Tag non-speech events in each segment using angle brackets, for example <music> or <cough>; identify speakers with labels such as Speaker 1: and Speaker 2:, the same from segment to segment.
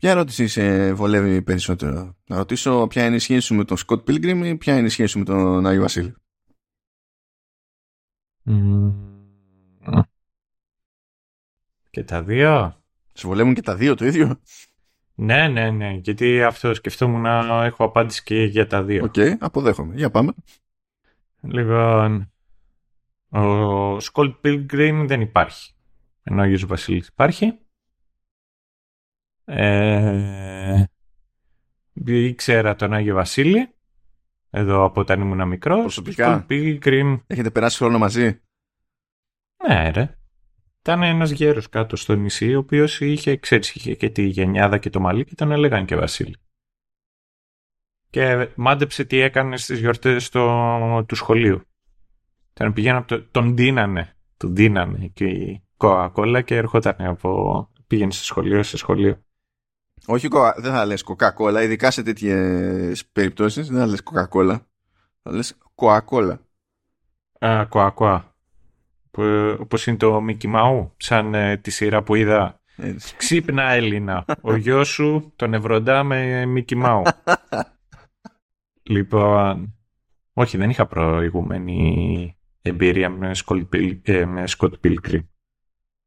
Speaker 1: Ποια ερώτηση σε βολεύει περισσότερο; Να ρωτήσω ποια είναι η σχέση σου με τον Σκοτ Πίλγκριμ ή ποια είναι η σχέση σου με τον Άγιο Βασίλη;
Speaker 2: Και τα δύο.
Speaker 1: Σε βολεύουν και τα δύο το ίδιο;
Speaker 2: Ναι, ναι, ναι. Γιατί αυτό σκεφτόμουν να έχω απάντηση και για τα δύο.
Speaker 1: OK, okay, αποδέχομαι. Για πάμε.
Speaker 2: Λοιπόν, ο Scott Pilgrim δεν υπάρχει. Ενώ ο Άγιος Βασίλης υπάρχει. Ε, ήξερα τον Άγιο Βασίλη. Εδώ από όταν ήμουν μικρός.
Speaker 1: Προσωπικά;
Speaker 2: Pilgrim.
Speaker 1: Έχετε περάσει χρόνο μαζί;
Speaker 2: Ναι, ρε. Ήταν ένας γέρος κάτω στο νησί, ο οποίος είχε, ξέρεις, είχε και τη γενιάδα και το μαλλί και τον έλεγαν και Βασίλη. Και μάντεψε τι έκανε στις γιορτές του σχολείου. Τον πηγαίνω το, τον δίνανε. Τον δίνανε και η κοακόλα και ερχόταν από. Πήγαινε σε σχολείο, σε σχολείο.
Speaker 1: Όχι, δεν θα λες κοκακόλα, ειδικά σε τέτοιες περιπτώσεις δεν θα λες κοκακόλα. Θα λες κοακόλα.
Speaker 2: Α, κοακόα. Όπως είναι το Μικη Μαού, σαν ε, τη σειρά που είδα. Έτσι. Ξύπνα Έλληνα. Ο γιος σου τον ευροντά με Μικη Μαού. <laughs> λοιπόν. Όχι, δεν είχα προηγούμενη εμπειρία με, ε, με Σκοτ Pilgrim.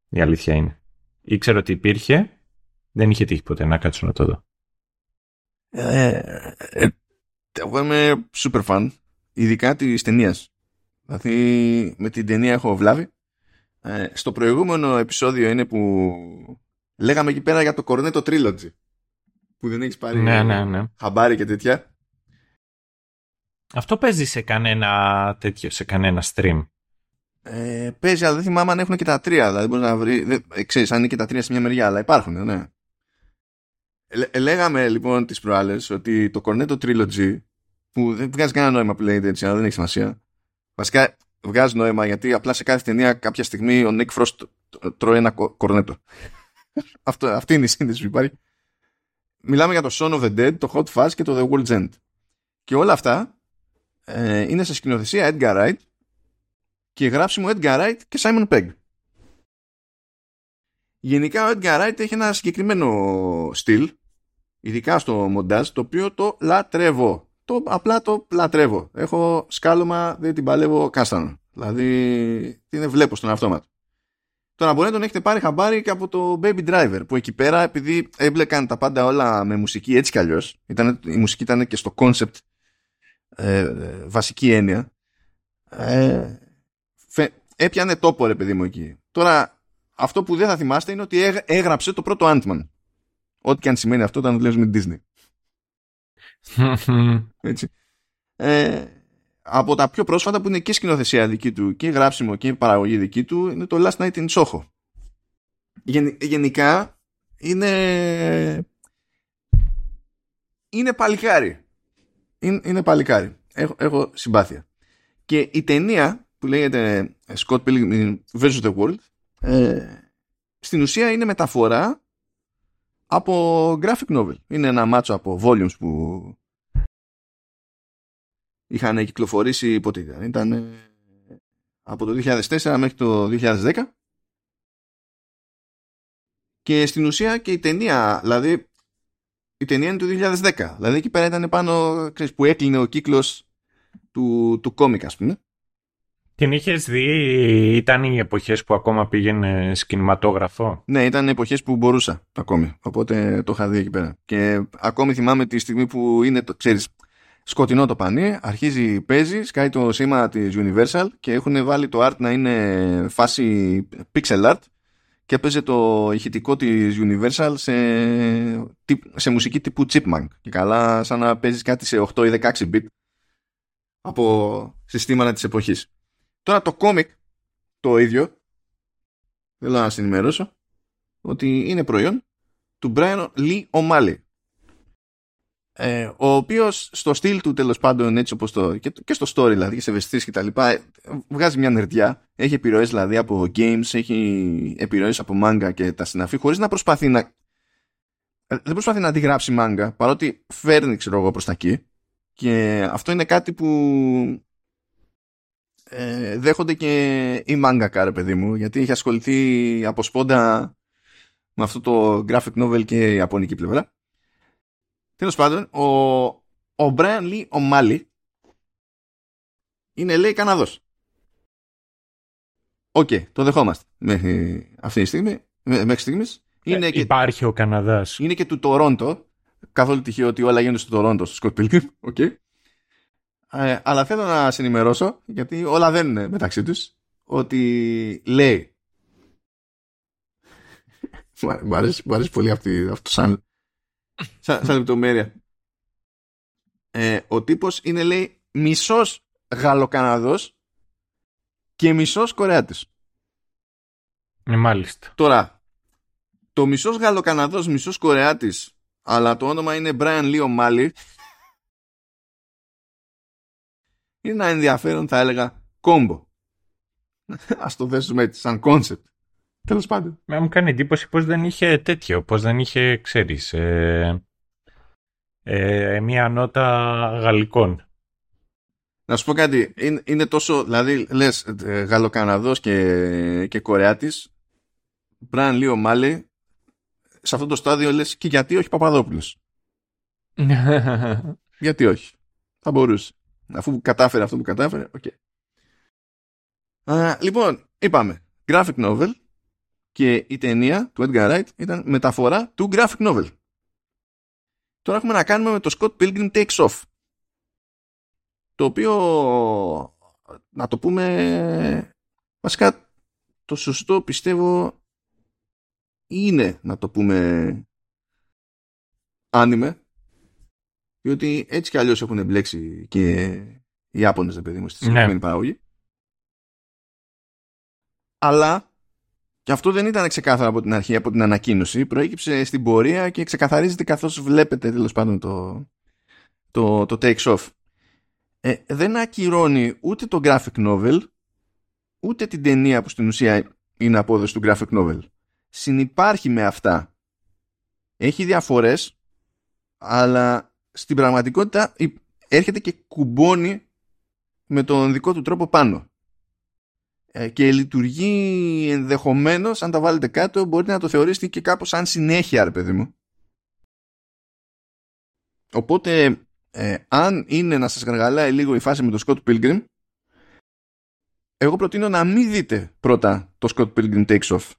Speaker 2: Η αλήθεια είναι. Ήξερα ότι υπήρχε, δεν είχε τύχει ποτέ να κάτσω να το δω.
Speaker 1: Ε, ε, εγώ είμαι super fan, ειδικά της ταινίας. Δηλαδή με την ταινία έχω βλάβει. Ε, στο προηγούμενο επεισόδιο είναι που λέγαμε εκεί πέρα για το Cornetto Trilogy. Που δεν έχεις πάρει
Speaker 2: ναι, ναι, ναι.
Speaker 1: χαμπάρι και τέτοια.
Speaker 2: Αυτό παίζει σε κανένα τέτοιο, σε κανένα stream;
Speaker 1: Ε, παίζει, αλλά δεν θυμάμαι αν έχουν και τα τρία. Δηλαδή μπορείς να βρει. Δεν, ε, ξέρεις, αν είναι και τα τρία σε μια μεριά, αλλά υπάρχουν, ναι. Ε, λέγαμε λοιπόν τις προάλλες ότι το Cornetto Trilogy, που δεν βγάζει κανένα νόημα που λέγεται έτσι, αλλά δεν έχει σημασία. Βασικά βγάζει νόημα γιατί απλά σε κάθε ταινία κάποια στιγμή ο Nick Frost τρώει ένα κορνέτο. <laughs> Αυτό, αυτή είναι η σύνδεση που υπάρχει. Μιλάμε για το Son of the Dead, το Hot Fuzz και το The World's End. Και όλα αυτά ε, είναι σε σκηνοθεσία Edgar Wright και γράψιμο Edgar Wright και Simon Pegg. Γενικά ο Edgar Wright έχει ένα συγκεκριμένο στυλ, ειδικά στο μοντάζ, το οποίο το λατρεύω. Το, απλά το λατρεύω. Έχω σκάλωμα, δεν την παλεύω κάστανο. Δηλαδή, την βλέπω στον αυτόματο. Τώρα μπορεί να τον έχετε πάρει χαμπάρι και από το Baby Driver που εκεί πέρα επειδή έμπλεκαν τα πάντα όλα με μουσική έτσι κι αλλιώς η μουσική ήταν και στο concept ε, βασική έννοια ε, έπιανε τόπο ρε παιδί μου εκεί. Τώρα αυτό που δεν θα θυμάστε είναι ότι έγραψε το πρώτο Ant-Man. Ό,τι και αν σημαίνει αυτό όταν δουλεύεις με Disney. <laughs> Έτσι. Ε, από τα πιο πρόσφατα που είναι και σκηνοθεσία δική του και γράψιμο και παραγωγή δική του είναι το Last Night in Soho. γενικά είναι είναι παλικάρι. Είναι, είναι παλικάρι. Έχω, έχω συμπάθεια. Και η ταινία που λέγεται Scott Pilgrim vs. The World ε, στην ουσία είναι μεταφορά από graphic novel. Είναι ένα μάτσο από volumes που είχαν κυκλοφορήσει πότε ήταν. Ήταν από το 2004 μέχρι το 2010 και στην ουσία και η ταινία, δηλαδή η ταινία είναι του 2010. Δηλαδή εκεί πέρα ήταν πάνω ξέρεις, που έκλεινε ο κύκλος του, του κόμικ ας πούμε.
Speaker 2: Την είχες δει, ήταν οι εποχές που ακόμα πήγαινε σκηνηματόγραφο;
Speaker 1: Ναι, ήταν εποχές που μπορούσα ακόμη. Οπότε το είχα δει εκεί πέρα. Και ακόμη θυμάμαι τη στιγμή που είναι, το, ξέρεις, σκοτεινό το πανί, αρχίζει, παίζει, σκάει το σήμα της Universal και έχουν βάλει το art να είναι φάση pixel art και έπαιζε το ηχητικό της Universal σε, σε μουσική τύπου Chipmunk. Και καλά σαν να παίζεις κάτι σε 8 ή 16 bit από συστήματα της εποχής. Τώρα το κόμικ το ίδιο θέλω να σας ενημερώσω ότι είναι προϊόν του Brian Lee O'Malley. Ε, ο οποίος στο στυλ του τέλος πάντων έτσι όπως το και, και στο story δηλαδή και σε ευαισθήσεις και τα λοιπά βγάζει μια νερδιά έχει επιρροές δηλαδή από games έχει επιρροές από manga και τα συναφή χωρίς να προσπαθεί να δεν προσπαθεί να αντιγράψει μάγκα παρότι φέρνει ξέρω εγώ προς τα εκεί. Και αυτό είναι κάτι που ε, δέχονται και οι μάγκα ρε παιδί μου γιατί έχει ασχοληθεί από σπόντα με αυτό το graphic novel και η ιαπωνική πλευρά. Τέλος πάντων, ο, ο Bryan Lee O'Malley είναι λέει Καναδός. OK, okay, το δεχόμαστε μέχρι αυτή τη στιγμή. Μέχρι στιγμής. Είναι
Speaker 2: ε,
Speaker 1: και,
Speaker 2: υπάρχει ο Καναδάς.
Speaker 1: Είναι και του Τορόντο. Καθόλου τυχαίο ότι όλα γίνονται στο Τορόντο, στο Scott Pilgrim. Okay. Ε, αλλά θέλω να σε ενημερώσω, γιατί όλα δεν είναι μεταξύ τους, ότι λέει μου αρέσει, πολύ αυτή, αυτό σαν, σαν, σαν λεπτομέρεια. Ε, ο τύπος είναι λέει μισός Γαλλοκαναδός και μισός Κορεάτης.
Speaker 2: Ε, μάλιστα.
Speaker 1: Τώρα, το μισός Γαλλοκαναδός, μισός Κορεάτης, αλλά το όνομα είναι Brian Lee O'Malley, είναι ένα ενδιαφέρον θα έλεγα κόμπο. Ας το θέσουμε έτσι σαν κόνσεπτ. Τέλος πάντων.
Speaker 2: Με μου κάνει εντύπωση πως δεν είχε τέτοιο, πως δεν είχε, ξέρεις, ε, ε, μία νότα γαλλικών.
Speaker 1: Να σου πω κάτι, είναι, είναι τόσο, δηλαδή λες ε, Γαλλοκαναδός και, και Κορεάτης, Μπράιαν Λι Ο'Μάλεϊ, σε αυτό το στάδιο λες και γιατί όχι Παπαδόπουλος; <laughs> γιατί όχι; Θα μπορούσε. Αφού κατάφερε αυτό που κατάφερε, οκέι. Okay. λοιπόν, είπαμε, graphic novel και η ταινία του Edgar Wright ήταν μεταφορά του graphic novel. Τώρα έχουμε να κάνουμε με το Scott Pilgrim Takes Off. Το οποίο, να το πούμε, βασικά το σωστό πιστεύω είναι να το πούμε άνιμε διότι έτσι κι αλλιώς έχουν εμπλέξει και οι Ιάπωνες, παιδί μου, στη ναι. συγκεκριμένη παραγωγή. Αλλά και αυτό δεν ήταν ξεκάθαρο από την αρχή, από την ανακοίνωση. Προέκυψε στην πορεία και ξεκαθαρίζεται καθώς βλέπετε τέλος πάντων το, το, το takes off. Ε, δεν ακυρώνει ούτε το graphic novel, ούτε την ταινία που στην ουσία είναι απόδοση του graphic novel. Συνυπάρχει με αυτά. Έχει διαφορές, αλλά στην πραγματικότητα έρχεται και κουμπώνει με τον δικό του τρόπο πάνω. Ε, και λειτουργεί ενδεχομένως, αν τα βάλετε κάτω, μπορείτε να το θεωρήσετε και κάπως σαν συνέχεια, ρε παιδί μου. Οπότε, ε, αν είναι να σας γαργαλάει λίγο η φάση με το Scott Pilgrim, εγώ προτείνω να μην δείτε πρώτα το Scott Pilgrim Takes Off.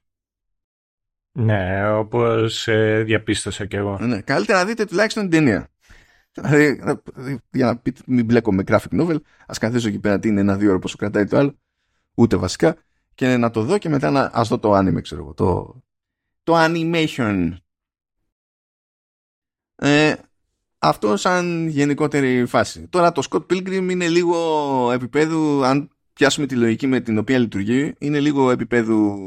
Speaker 2: Ναι, όπως ε, διαπίστωσα κι εγώ.
Speaker 1: Ναι, καλύτερα να δείτε τουλάχιστον την ταινία. Δηλαδή, για να πείτε, μην μπλέκω με graphic novel, ας καθίσω εκεί πέρα τι είναι ένα-δύο ώρα πόσο κρατάει το άλλο ούτε βασικά. Και να το δω και μετά να ας δω το anime ξέρω εγώ το, το animation. Ε, αυτό σαν γενικότερη φάση. Τώρα το Scott Pilgrim είναι λίγο επίπεδου αν πιάσουμε τη λογική με την οποία λειτουργεί είναι λίγο επίπεδου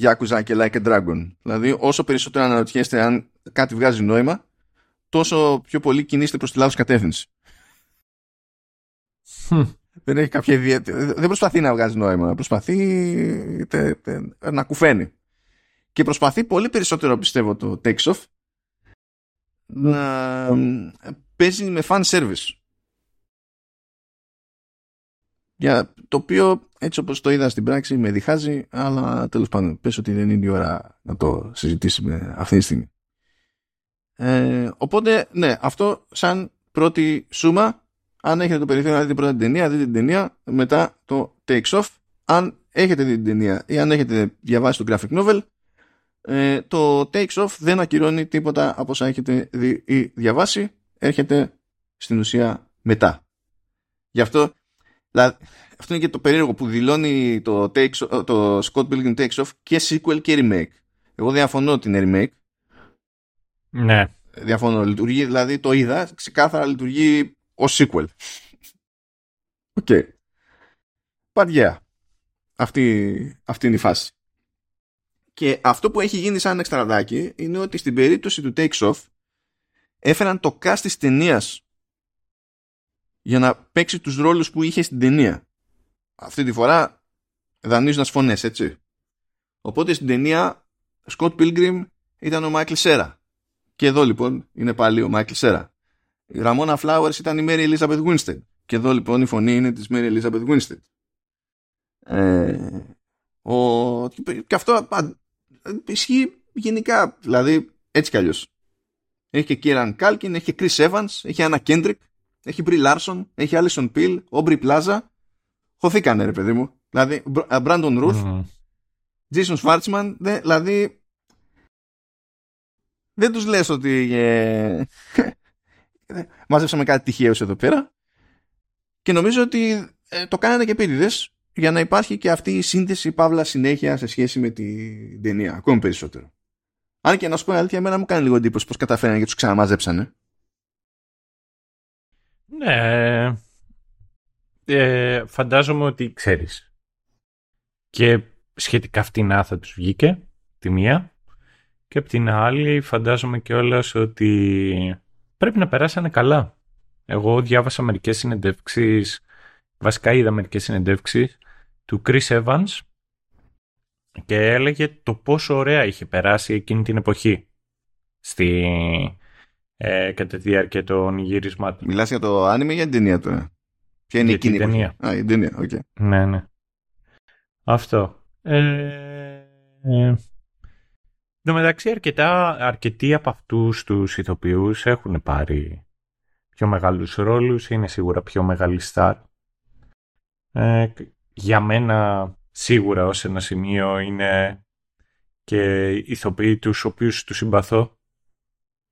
Speaker 1: Yakuza και Like a Dragon. Δηλαδή όσο περισσότερο αναρωτιέστε αν κάτι βγάζει νόημα τόσο πιο πολύ κινείστε προς τη λάθος κατεύθυνση δεν έχει κάποια ιδιαίτερη. Δεν προσπαθεί να βγάζει νόημα. Προσπαθεί τε, τε, να κουφαίνει. Και προσπαθεί πολύ περισσότερο, πιστεύω, το takes off να παίζει με fan service. Για το οποίο έτσι όπως το είδα στην πράξη με διχάζει αλλά τέλος πάντων πες ότι δεν είναι η ώρα να το συζητήσουμε αυτή τη στιγμή. Ε, οπότε ναι αυτό σαν πρώτη σούμα αν έχετε το περιθώριο να δείτε πρώτα την ταινία, δείτε την ταινία, μετά το takes off. Αν έχετε δει την ταινία ή αν έχετε διαβάσει το graphic novel, ε, το takes off δεν ακυρώνει τίποτα από όσα έχετε δει ή διαβάσει. Έρχεται στην ουσία μετά. Γι' αυτό, δηλαδή, αυτό είναι και το περίεργο που δηλώνει το, takes, το Scott Pilgrim Takes Off και sequel και remake. Εγώ διαφωνώ ότι είναι remake.
Speaker 2: Ναι.
Speaker 1: Διαφωνώ. Λειτουργεί, δηλαδή το είδα, ξεκάθαρα λειτουργεί ως sequel. Οκέι. Okay. But yeah. Αυτή, αυτή είναι η φάση. Και αυτό που έχει γίνει σαν εξτραδάκι είναι ότι στην περίπτωση του Takes Off έφεραν το cast της ταινίας για να παίξει τους ρόλους που είχε στην ταινία. Αυτή τη φορά δανείζουν τις φωνές, έτσι. Οπότε στην ταινία Scott Pilgrim ήταν ο Michael Σέρα. Και εδώ λοιπόν είναι πάλι ο Michael Σέρα. Η Ραμόνα Flowers ήταν η Mary Elizabeth Winstead. Και εδώ λοιπόν η φωνή είναι της Mary Elizabeth Winstead. Ε, ο, και αυτό ισχύει γενικά, δηλαδή, έτσι κι αλλιώς. Έχει και Kieran Culkin, έχει και Chris Evans, έχει Anna Kendrick, έχει Brie Larson, έχει Alison Peel, Aubrey Plaza. Χωθήκανε ρε παιδί μου. Δηλαδή, Brandon Ruth, mm. Jason Schwartzman, δε, δηλαδή δεν τους λες ότι ε, <laughs> μάζεψαμε κάτι τυχαίο εδώ πέρα. Και νομίζω ότι ε, το κάνανε και επίτηδες για να υπάρχει και αυτή η σύνδεση παύλα συνέχεια σε σχέση με την ταινία ακόμη περισσότερο. Αν και να σου πω αλήθεια εμένα μου κάνει λίγο εντύπωση πως καταφέρανε και τους ξαναμάζεψανε.
Speaker 2: Ναι. Ε, φαντάζομαι ότι ξέρεις. Και σχετικά φτηνά θα τους βγήκε τη μία και απ' την άλλη φαντάζομαι κιόλας ότι πρέπει να περάσανε καλά. Εγώ διάβασα μερικές συνεντεύξεις, βασικά είδα μερικές συνεντεύξεις του Chris Evans και έλεγε το πόσο ωραία είχε περάσει εκείνη την εποχή στη, ε, κατά τη διάρκεια των γυρισμάτων.
Speaker 1: Μιλάς για το άνιμε ή για την ταινία τώρα; Ποια είναι εκείνη η ταινία. Α, η ταινία, οκέι. Okay.
Speaker 2: Ναι, ναι. Αυτό. Ε, ε, Εν τω μεταξύ, αρκετά, αρκετοί από αυτούς τους ηθοποιούς έχουν πάρει πιο μεγάλους ρόλους, είναι σίγουρα πιο μεγάλη σταρ. Ε, για μένα, σίγουρα ως ένα σημείο είναι και ηθοποιοί τους οποίους τους συμπαθώ.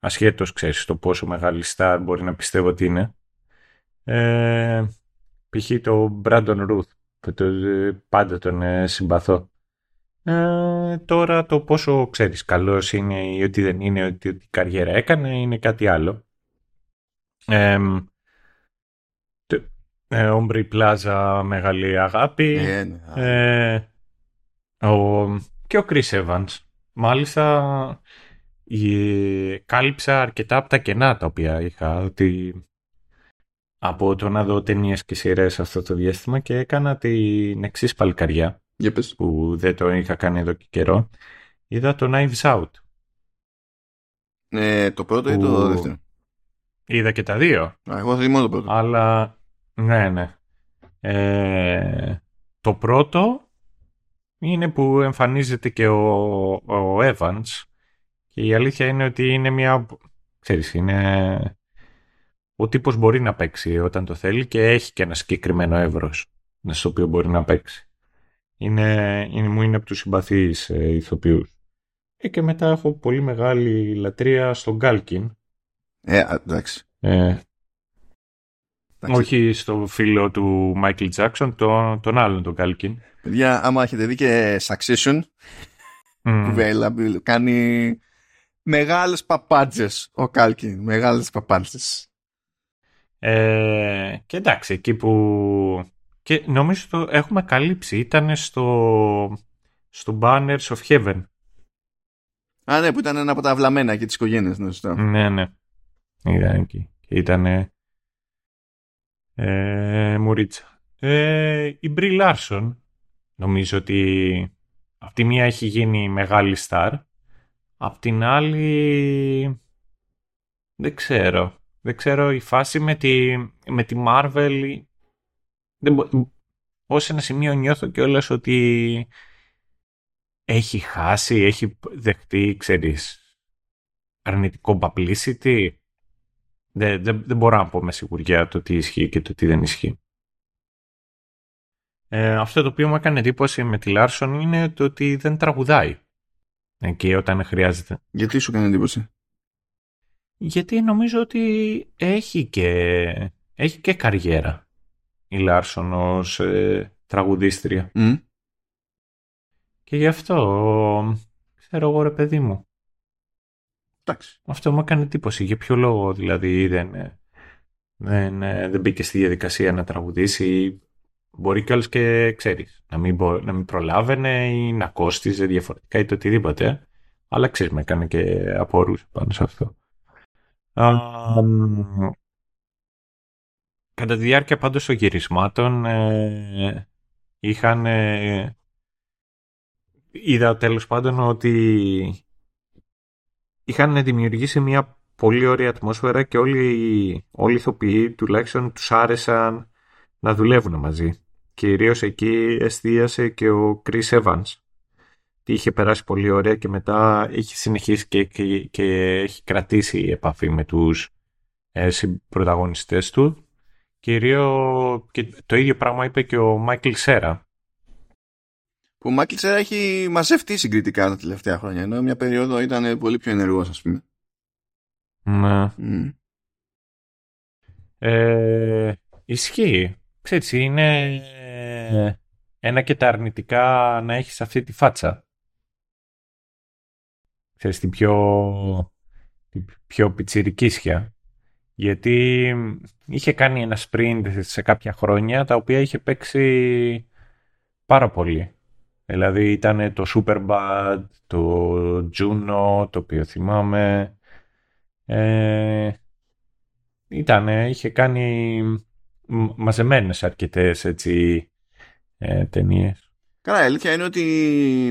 Speaker 2: Ασχέτως, ξέρεις, το πόσο μεγάλη στάρ μπορεί να πιστεύω ότι είναι. Ε, π.χ. το Brandon Ruth, που το, πάντα τον ε, συμπαθώ. Ε, τώρα το πόσο ξέρεις καλός είναι ή ότι δεν είναι, ότι, ότι καριέρα έκανε είναι κάτι άλλο. Ε, Όμπρι Πλάζα μεγάλη αγάπη.
Speaker 1: Ε, ναι, ε,
Speaker 2: ο, και ο Chris Evans. Μάλιστα η, κάλυψα αρκετά από τα κενά τα οποία είχα ότι από το να δω ταινίες και σειρές αυτό το διάστημα και έκανα την εξή παλικαριά που δεν το είχα κάνει εδώ και καιρό. Είδα το Knives Out.
Speaker 1: Ε, το πρώτο που... ή το δεύτερο;
Speaker 2: Είδα και τα δύο.
Speaker 1: Α, εγώ θα μόνο το πρώτο.
Speaker 2: Αλλά, ναι, ναι. Ε, το πρώτο είναι που εμφανίζεται και ο, ο Evans και η αλήθεια είναι ότι είναι μια... Ξέρεις, είναι... Ο τύπος μπορεί να παίξει όταν το θέλει και έχει και ένα συγκεκριμένο εύρος στο οποίο μπορεί να παίξει. Είναι, είναι, μου είναι από τους συμπαθείς ε, ηθοποιούς. Ε, και μετά έχω πολύ μεγάλη λατρεία στον Γκάλκιν.
Speaker 1: Ε, εντάξει.
Speaker 2: Ε, όχι στο φίλο του Μάικλ Τζάξον, τον, τον άλλον τον Γκάλκιν.
Speaker 1: Παιδιά, άμα έχετε δει και Succession, mm. κουβέλα, κάνει μεγάλες παπάντζες ο Κάλκιν, μεγάλες παπάντζες.
Speaker 2: Ε, και εντάξει, εκεί που και νομίζω το έχουμε καλύψει. Ήταν στο, στο Banners of Heaven.
Speaker 1: Α, ναι, που ήταν ένα από τα αυλαμένα και τις οικογένειες. Ναι,
Speaker 2: ναι, ναι. Ήταν εκεί. Ήταν ε, Μουρίτσα. Ε, η Μπρι Λάρσον νομίζω ότι από τη μία έχει γίνει μεγάλη στάρ. Απ' την άλλη δεν ξέρω. Δεν ξέρω η φάση με τη, με τη Marvel δεν ως ένα σημείο νιώθω κιόλας ότι έχει χάσει, έχει δεχτεί, ξέρεις, αρνητικό publicity. Δεν, δεν, δεν μπορώ να πω με σιγουριά το τι ισχύει και το τι δεν ισχύει. Ε, αυτό το οποίο μου έκανε εντύπωση με τη Λάρσον είναι το ότι δεν τραγουδάει εκεί όταν χρειάζεται.
Speaker 1: Γιατί σου έκανε εντύπωση;
Speaker 2: Γιατί νομίζω ότι έχει και, έχει και καριέρα η Λάρσον ως ε, τραγουδίστρια. Και γι' αυτό, ξέρω εγώ ρε παιδί μου.
Speaker 1: Εντάξει.
Speaker 2: Αυτό μου έκανε εντύπωση. Για ποιο λόγο δηλαδή δεν, ε, δεν, ε, δεν μπήκε στη διαδικασία να τραγουδήσει. Μπορεί κιόλας και ξέρεις, να μην, να μην προλάβαινε ή να κόστιζε διαφορετικά ή το οτιδήποτε. Αλλά ξέρεις, με έκανε και απορούσε πάνω σε αυτό. Κατά τη διάρκεια πάντως των γυρισμάτων ε, είχαν... Ε, είδα τέλος πάντων ότι είχαν δημιουργήσει μια πολύ ωραία ατμόσφαιρα και όλοι, όλοι οι ηθοποιοί τουλάχιστον τους άρεσαν να δουλεύουν μαζί. Κυρίως εκεί εστίασε και ο Chris Evans. είχε περάσει πολύ ωραία και μετά έχει συνεχίσει και, και, έχει κρατήσει επαφή με τους ε, πρωταγωνιστές του. Κυρίω και το ίδιο πράγμα είπε και ο Μάικλ Σέρα.
Speaker 1: Που ο Μάικλ Σέρα έχει μαζευτεί συγκριτικά τα τελευταία χρόνια, ενώ μια περίοδο ήταν πολύ πιο ενεργός, ας πούμε.
Speaker 2: Ναι. Mm. Ε, ισχύει. Ξέρεις, είναι ένα και τα αρνητικά να έχεις αυτή τη φάτσα. Ξέρεις, την πιο, την πιο πιτσιρικίσια. Γιατί είχε κάνει ένα sprint σε κάποια χρόνια τα οποία είχε παίξει πάρα πολύ. Δηλαδή ήταν το Superbad, το Juno, το οποίο θυμάμαι. Ε, ήταν, είχε κάνει μαζεμένες αρκετές έτσι ε, ταινίες.
Speaker 1: Καλά, η αλήθεια είναι ότι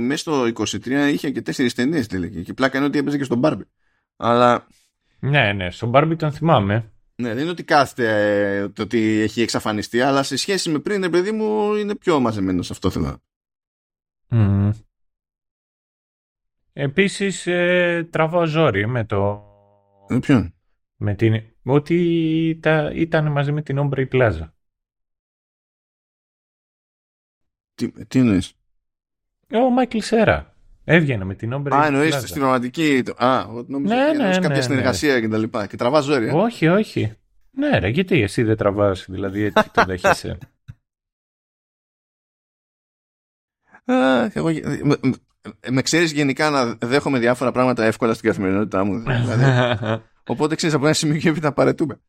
Speaker 1: μέσα στο 23 είχε και τέσσερις ταινίες τελικά και πλάκα είναι ότι έπαιζε και στον Barbie. Αλλά...
Speaker 2: Ναι, ναι, στον Barbie τον θυμάμαι.
Speaker 1: Ναι, δεν είναι ότι κάθεται ε, το ότι έχει εξαφανιστεί, αλλά σε σχέση με πριν, παιδί μου, είναι πιο μαζεμένος αυτό θέλω.
Speaker 2: Mm. Επίσης, ε, τραβάω ζόρι με το...
Speaker 1: Με ποιον;
Speaker 2: Με την... Ότι τα... ήταν μαζί με την Ombre Plaza.
Speaker 1: Τι, τι εννοείς;
Speaker 2: Ο Μάικλ Σέρα. Έβγαινε με την Ombre
Speaker 1: Α, εννοείς στην πραγματική... Α, νόμιζα ναι, ναι, ναι, κάποια ναι, συνεργασία ναι. και τα λοιπά. Και τραβάς ζόρι, ε;
Speaker 2: Όχι, όχι. Ναι ρε, γιατί εσύ δεν τραβάς, δηλαδή έτσι το δέχεσαι. <laughs>
Speaker 1: εγώ, με, με ξέρεις γενικά να δέχομαι διάφορα πράγματα εύκολα στην καθημερινότητά μου. Δηλαδή. <laughs> Οπότε ξέρεις από ένα σημείο και έπειτα παρετούμε.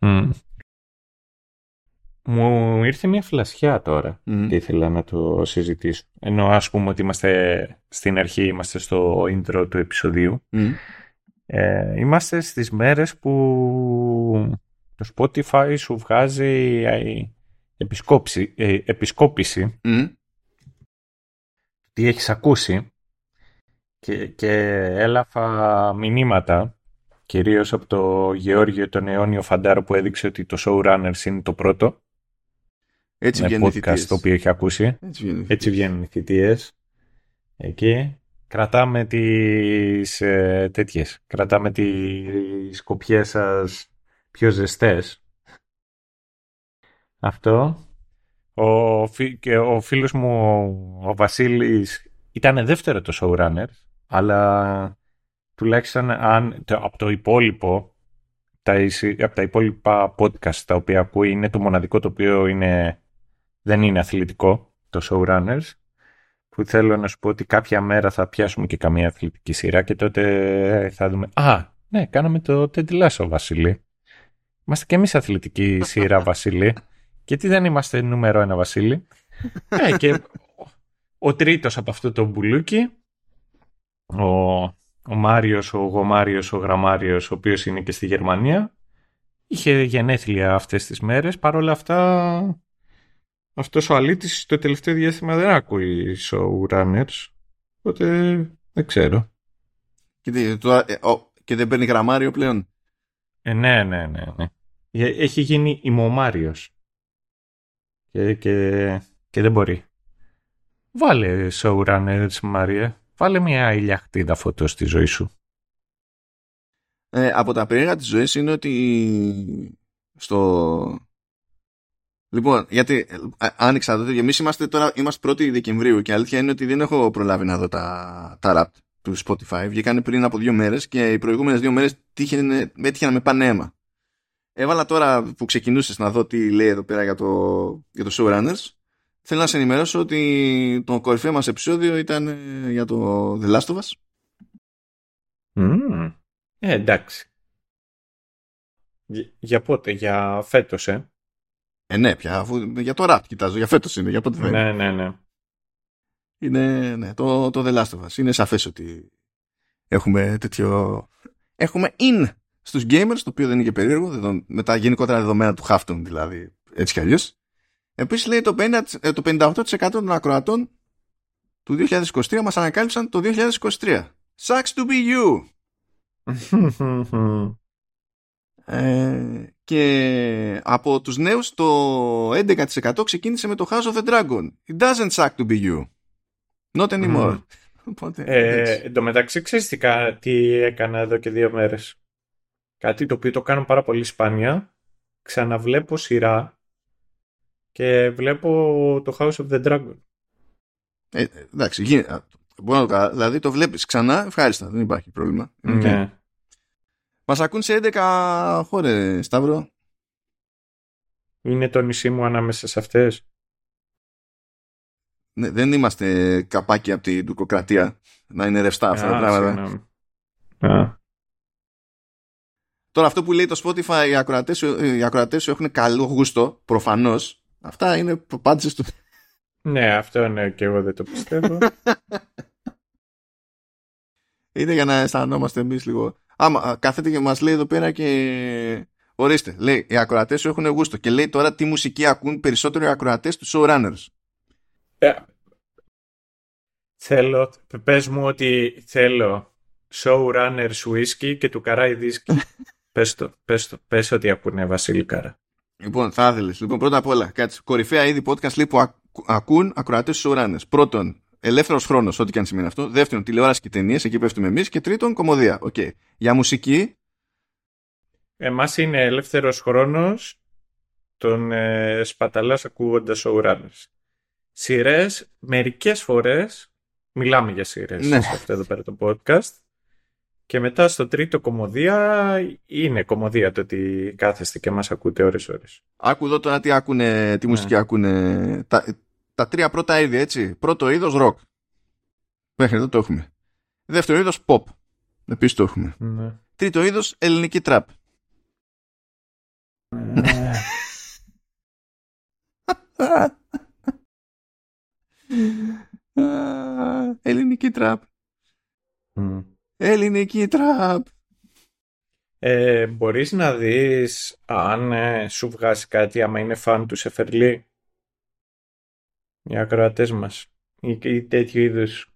Speaker 2: Mm. Μου ήρθε μια φλασιά τώρα mm. και ήθελα να το συζητήσω. Ενώ ας πούμε ότι είμαστε στην αρχή, είμαστε στο intro του επεισοδίου. Mm. Ε, είμαστε στις μέρες που το Spotify σου βγάζει ε, επισκόψη, ε, επισκόπηση mm. τι έχεις ακούσει και, και έλαφα μηνύματα κυρίως από το Γεώργιο τον αιώνιο Φαντάρο που έδειξε ότι το Showrunners είναι το πρώτο
Speaker 1: έτσι βγαίνουν
Speaker 2: podcast οι το οποίο έχει ακούσει. Έτσι βγαίνουν, οι θητείες. Εκεί κρατάμε τις ε, τέτοιες. Κρατάμε τις κοπιές σας πιο ζεστές. Αυτό. Ο, και ο φίλος μου ο Βασίλης ήταν δεύτερο το showrunner, αλλά τουλάχιστον αν, το, από το υπόλοιπο τα, από τα υπόλοιπα podcast τα οποία ακούει είναι το μοναδικό το οποίο είναι δεν είναι αθλητικό το showrunners που θέλω να σου πω ότι κάποια μέρα θα πιάσουμε και καμία αθλητική σειρά και τότε θα δούμε «Α, ναι, κάναμε το Ted Lasso, Βασίλη». Είμαστε και εμείς αθλητική σειρά, Βασίλη. Γιατί δεν είμαστε νούμερο ένα, Βασίλη. ε, και ο τρίτος από αυτό το μπουλούκι, ο, ο Μάριος, ο Γομάριος, ο Γραμμάριος, ο οποίος είναι και στη Γερμανία, είχε γενέθλια αυτές τις μέρες. Παρ' όλα αυτά αυτός ο αλήτης το τελευταίο διάστημα δεν ακούει showrunners. Οπότε δεν ξέρω.
Speaker 1: Και, το, ε, και δεν παίρνει γραμμάριο πλέον.
Speaker 2: Ε, ναι, ναι, ναι, ναι. Ε, έχει γίνει ημωμάριος. Και, και, και δεν μπορεί. Βάλε showrunners, Μαρία. Βάλε μια ηλιαχτίδα φωτό στη ζωή σου.
Speaker 1: Ε, από τα περίεργα της ζωής είναι ότι στο, Λοιπόν, γιατί ε, άνοιξα τότε, εμείς είμαστε τώρα, είμαστε 1η Δεκεμβρίου και η αλήθεια είναι ότι δεν έχω προλάβει να δω τα, τα rap του Spotify. Βγήκαν πριν από δύο μέρες και οι προηγούμενες δύο μέρες έτυχε να με πάνε αίμα. Έβαλα τώρα που ξεκινούσες να δω τι λέει εδώ πέρα για το, για το Showrunners. Θέλω να σε ενημερώσω ότι το κορυφαίο μας επεισόδιο ήταν ε, για το The Last of Us.
Speaker 2: Mm. Ε, εντάξει. Για, για πότε, για φέτος, ε.
Speaker 1: Ε, ναι, πια, αφού, για το ΡΑΤ κοιτάζω, για φέτος είναι, για πότε θα
Speaker 2: είναι. Ναι, ναι, ναι.
Speaker 1: Είναι, ναι, το, το The Last of Us. Είναι σαφές ότι έχουμε τέτοιο... Έχουμε in στους gamers, το οποίο δεν είναι και περίεργο, με τα γενικότερα δεδομένα του Hafton δηλαδή, έτσι κι αλλιώς. Επίσης λέει το, 50, ε, το 58% των ακροατών του 2023 μας ανακάλυψαν το 2023. Sucks to be you. <laughs> Ε, και από τους νέους το 11% ξεκίνησε με το House of the Dragon. It doesn't suck to be you. Not anymore. Οπότε,
Speaker 2: Ε, εν τω μεταξύ, ξέρεις τι, κα- τι έκανα εδώ και δύο μέρες; Κάτι το οποίο το κάνω πάρα πολύ σπάνια. Ξαναβλέπω σειρά και βλέπω το House of the Dragon.
Speaker 1: ε, ε, εντάξει, γίνει, α, μπορώ να το κάνω. Δηλαδή το βλέπεις ξανά, ευχάριστα, δεν υπάρχει πρόβλημα. Είναι οκέι.
Speaker 2: Ναι.
Speaker 1: Μας ακούν σε 11 χώρες, Σταύρο.
Speaker 2: Είναι το νησί μου ανάμεσα σε αυτές.
Speaker 1: Ναι, δεν είμαστε καπάκι από την τουρκοκρατία να είναι ρευστά αυτά τα
Speaker 2: Α,
Speaker 1: πράγματα.
Speaker 2: συγγνώμη. Α,
Speaker 1: Τώρα αυτό που λέει το Spotify, οι ακροατές, σου- οι ακροατές σου έχουν καλό γούστο, προφανώς. Αυτά είναι προπάντησες του.
Speaker 2: Ναι, αυτό ναι, και εγώ δεν το πιστεύω. <laughs>
Speaker 1: Είναι για να αισθανόμαστε εμείς λίγο. Άμα α, κάθεται και μας λέει εδώ πέρα και... Ορίστε, λέει, οι ακροατές σου έχουν γούστο. Και λέει τώρα τι μουσική ακούν περισσότερο οι ακροατές του showrunners.
Speaker 2: Ε, θέλω, πες μου ότι θέλω showrunners whisky και του καράι δίσκι. <laughs> πες το, πες το, πες ότι ακούνε Βασίλη Καρά.
Speaker 1: Λοιπόν, θα ήθελες. Λοιπόν, πρώτα απ' όλα, κάτσε. Κορυφαία είδη podcast λέει, που ακου- ακούν ακροατές του showrunners. Πρώτον, ελεύθερος χρόνος, ό,τι και αν σημαίνει αυτό. Δεύτερον, τηλεόραση και ταινίες, εκεί πέφτουμε εμείς. Και τρίτον, κομμωδία. Οκ. Για μουσική,
Speaker 2: Εμάς είναι ελεύθερος χρόνος τον ε, σπαταλάς ακούγοντας showrunners. Σειρές, μερικές φορές, μιλάμε για σειρές
Speaker 1: Ναι.
Speaker 2: σε αυτό εδώ πέρα το podcast, και μετά στο τρίτο κομμωδία, είναι κομμωδία το ότι κάθεστε και μας ακούτε ώρες ώρες.
Speaker 1: άκου εδώ τώρα τι, άκουνε, τι μουσική ακούνε. Τα, τα τρία πρώτα είδη, έτσι. Πρώτο είδος rock. Μέχρι εδώ το έχουμε. Δεύτερο είδος pop. Επίσης το έχουμε.
Speaker 2: Ναι.
Speaker 1: Τρίτο είδος ελληνική trap. <laughs> ελληνική trap.
Speaker 2: Μμ.
Speaker 1: Ελληνική trap.
Speaker 2: Ε, μπορείς να δεις αν ε, σου βγάζει κάτι άμα είναι φαν του Σεφερλί; Οι ακροατές μας. Ή, ή τέτοιου είδους.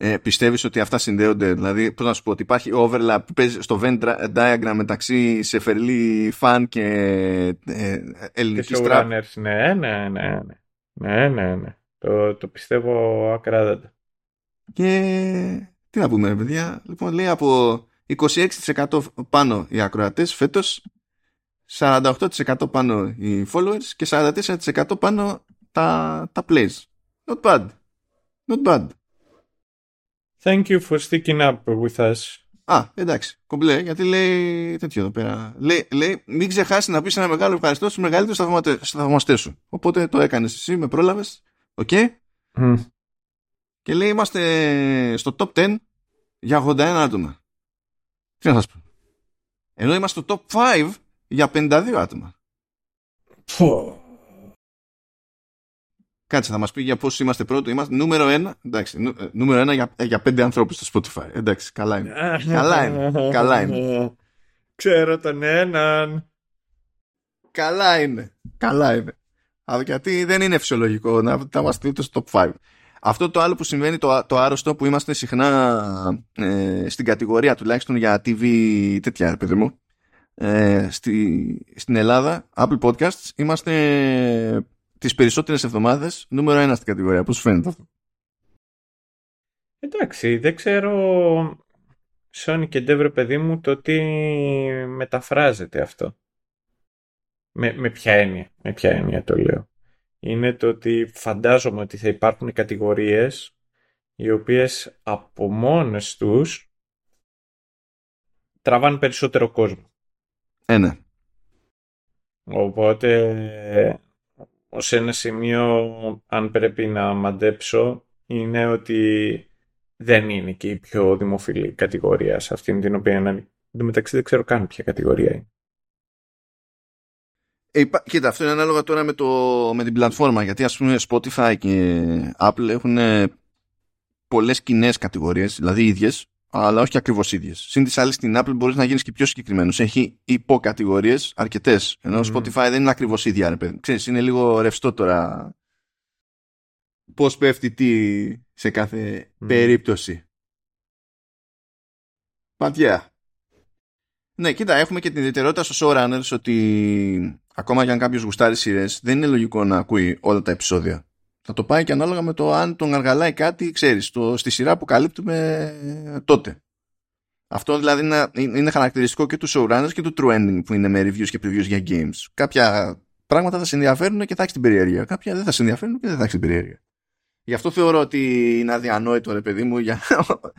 Speaker 1: Ε, πιστεύεις ότι αυτά συνδέονται, δηλαδή, πώς να σου πω, ότι υπάρχει overlap που παίζει στο Venn dra- diagram μεταξύ Σεφερλί, φαν και ε,
Speaker 2: Και
Speaker 1: ελληνική trap;
Speaker 2: showrunners. Ναι, ναι, ναι. Ναι, ναι, ναι. ναι. Το, το πιστεύω ακράδαντα.
Speaker 1: Και τι να πούμε, ρε παιδιά. Λοιπόν, λέει από 26% πάνω οι ακροατές φέτος, 48% πάνω οι followers και 44% πάνω τα, τα plays. Not bad. Not bad.
Speaker 2: Thank you for sticking up with us.
Speaker 1: Α, εντάξει, κομπλέ, γιατί λέει τέτοιο εδώ πέρα. Λέει, λέει μην ξεχάσεις να πεις ένα μεγάλο ευχαριστώ στους μεγαλύτερους θαυμαστέ σου. Οπότε το έκανες εσύ, με πρόλαβες. Οκέι.
Speaker 2: Μμ.
Speaker 1: Και λέει είμαστε στο top 10 για 81 άτομα. Τι να σας πω. Ενώ είμαστε στο top 5 για 52 άτομα.
Speaker 2: Πω.
Speaker 1: Κάτσε, θα μας πει για πόσους είμαστε πρώτο. Είμαστε νούμερο 1. Εντάξει, νου- ε, νούμερο 1 για, ε, για 5 ανθρώπους στο Spotify. Εντάξει, καλά είναι. <laughs> Καλά είναι, καλά είναι.
Speaker 2: Ξέρω τον έναν.
Speaker 1: Καλά είναι. Καλά είναι. Αλλά γιατί δεν είναι φυσιολογικό να, να είμαστε ούτε στο top 5. Αυτό το άλλο που συμβαίνει, το, το άρρωστο που είμαστε συχνά ε, στην κατηγορία τουλάχιστον για TV τέτοια, ρε παιδί μου, ε, στη, στην Ελλάδα, Apple Podcasts, είμαστε τις περισσότερες εβδομάδες νούμερο ένα στην κατηγορία. Πώς σου φαίνεται αυτό;
Speaker 2: Εντάξει, δεν ξέρω Sony και Dev, παιδί μου, το τι μεταφράζεται αυτό. Με, με ποια έννοια, με ποια έννοια το λέω. Είναι το ότι φαντάζομαι ότι θα υπάρχουν κατηγορίες οι οποίες από μόνες τους τραβάνε περισσότερο κόσμο.
Speaker 1: Ε, ναι.
Speaker 2: Οπότε, ως ένα σημείο, αν πρέπει να μαντέψω, είναι ότι δεν είναι και η πιο δημοφιλή κατηγορία σε αυτήν την οποία είναι. Εν τω μεταξύ δεν ξέρω καν ποια κατηγορία είναι.
Speaker 1: Ε, υπά- κοίτα, αυτό είναι ανάλογα τώρα με, το, με την πλατφόρμα. Γιατί ας πούμε Spotify και Apple έχουν ε, πολλές κοινές κατηγορίες, δηλαδή ίδιες, αλλά όχι ακριβώς ίδιες. Συν τις άλλες στην Apple μπορείς να γίνεις και πιο συγκεκριμένος. Έχει υποκατηγορίες αρκετές. Ενώ
Speaker 2: Μμμ.
Speaker 1: Spotify δεν είναι ακριβώς ίδια. Ρε, παιδί. Ξέρεις, είναι λίγο ρευστό τώρα πώς πέφτει τι σε κάθε
Speaker 2: Μμ.
Speaker 1: περίπτωση. But yeah. Ναι, κοίτα, έχουμε και την ιδιαιτερότητα στο showrunners ότι ακόμα και αν κάποιος γουστάρει σειρές, δεν είναι λογικό να ακούει όλα τα επεισόδια. Θα το πάει και ανάλογα με το αν τον αργαλάει κάτι, ξέρεις, το, στη σειρά που καλύπτουμε τότε. Αυτό δηλαδή είναι, είναι χαρακτηριστικό και του showrunners και του true ending που είναι με reviews και previews για games. Κάποια πράγματα θα σε ενδιαφέρουν και θα έχεις την περιέργεια. Κάποια δεν θα σε ενδιαφέρουν και δεν θα έχεις την περιέργεια. Γι' αυτό θεωρώ ότι είναι αδιανόητο, ρε παιδί μου, για,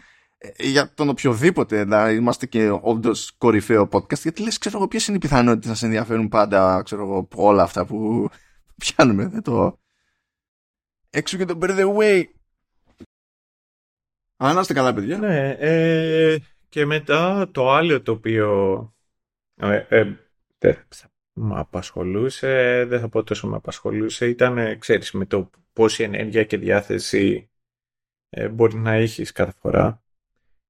Speaker 1: <laughs> για τον οποιοδήποτε να είμαστε και όντως κορυφαίο podcast. Γιατί λες, ξέρω εγώ, ποιες είναι οι πιθανότητες να σε ενδιαφέρουν πάντα, ξέρω εγώ, όλα αυτά που <laughs> πιάνουμε. Δεν το. Έξω και το by the way. Αν είστε καλά, παιδιά.
Speaker 2: Ναι, ε, και μετά το άλλο το οποίο ε, ε, με απασχολούσε, δεν θα πω τόσο με απασχολούσε, ήταν, ε, ξέρεις, με το πόση ενέργεια και διάθεση ε, μπορεί να έχεις κάθε φορά.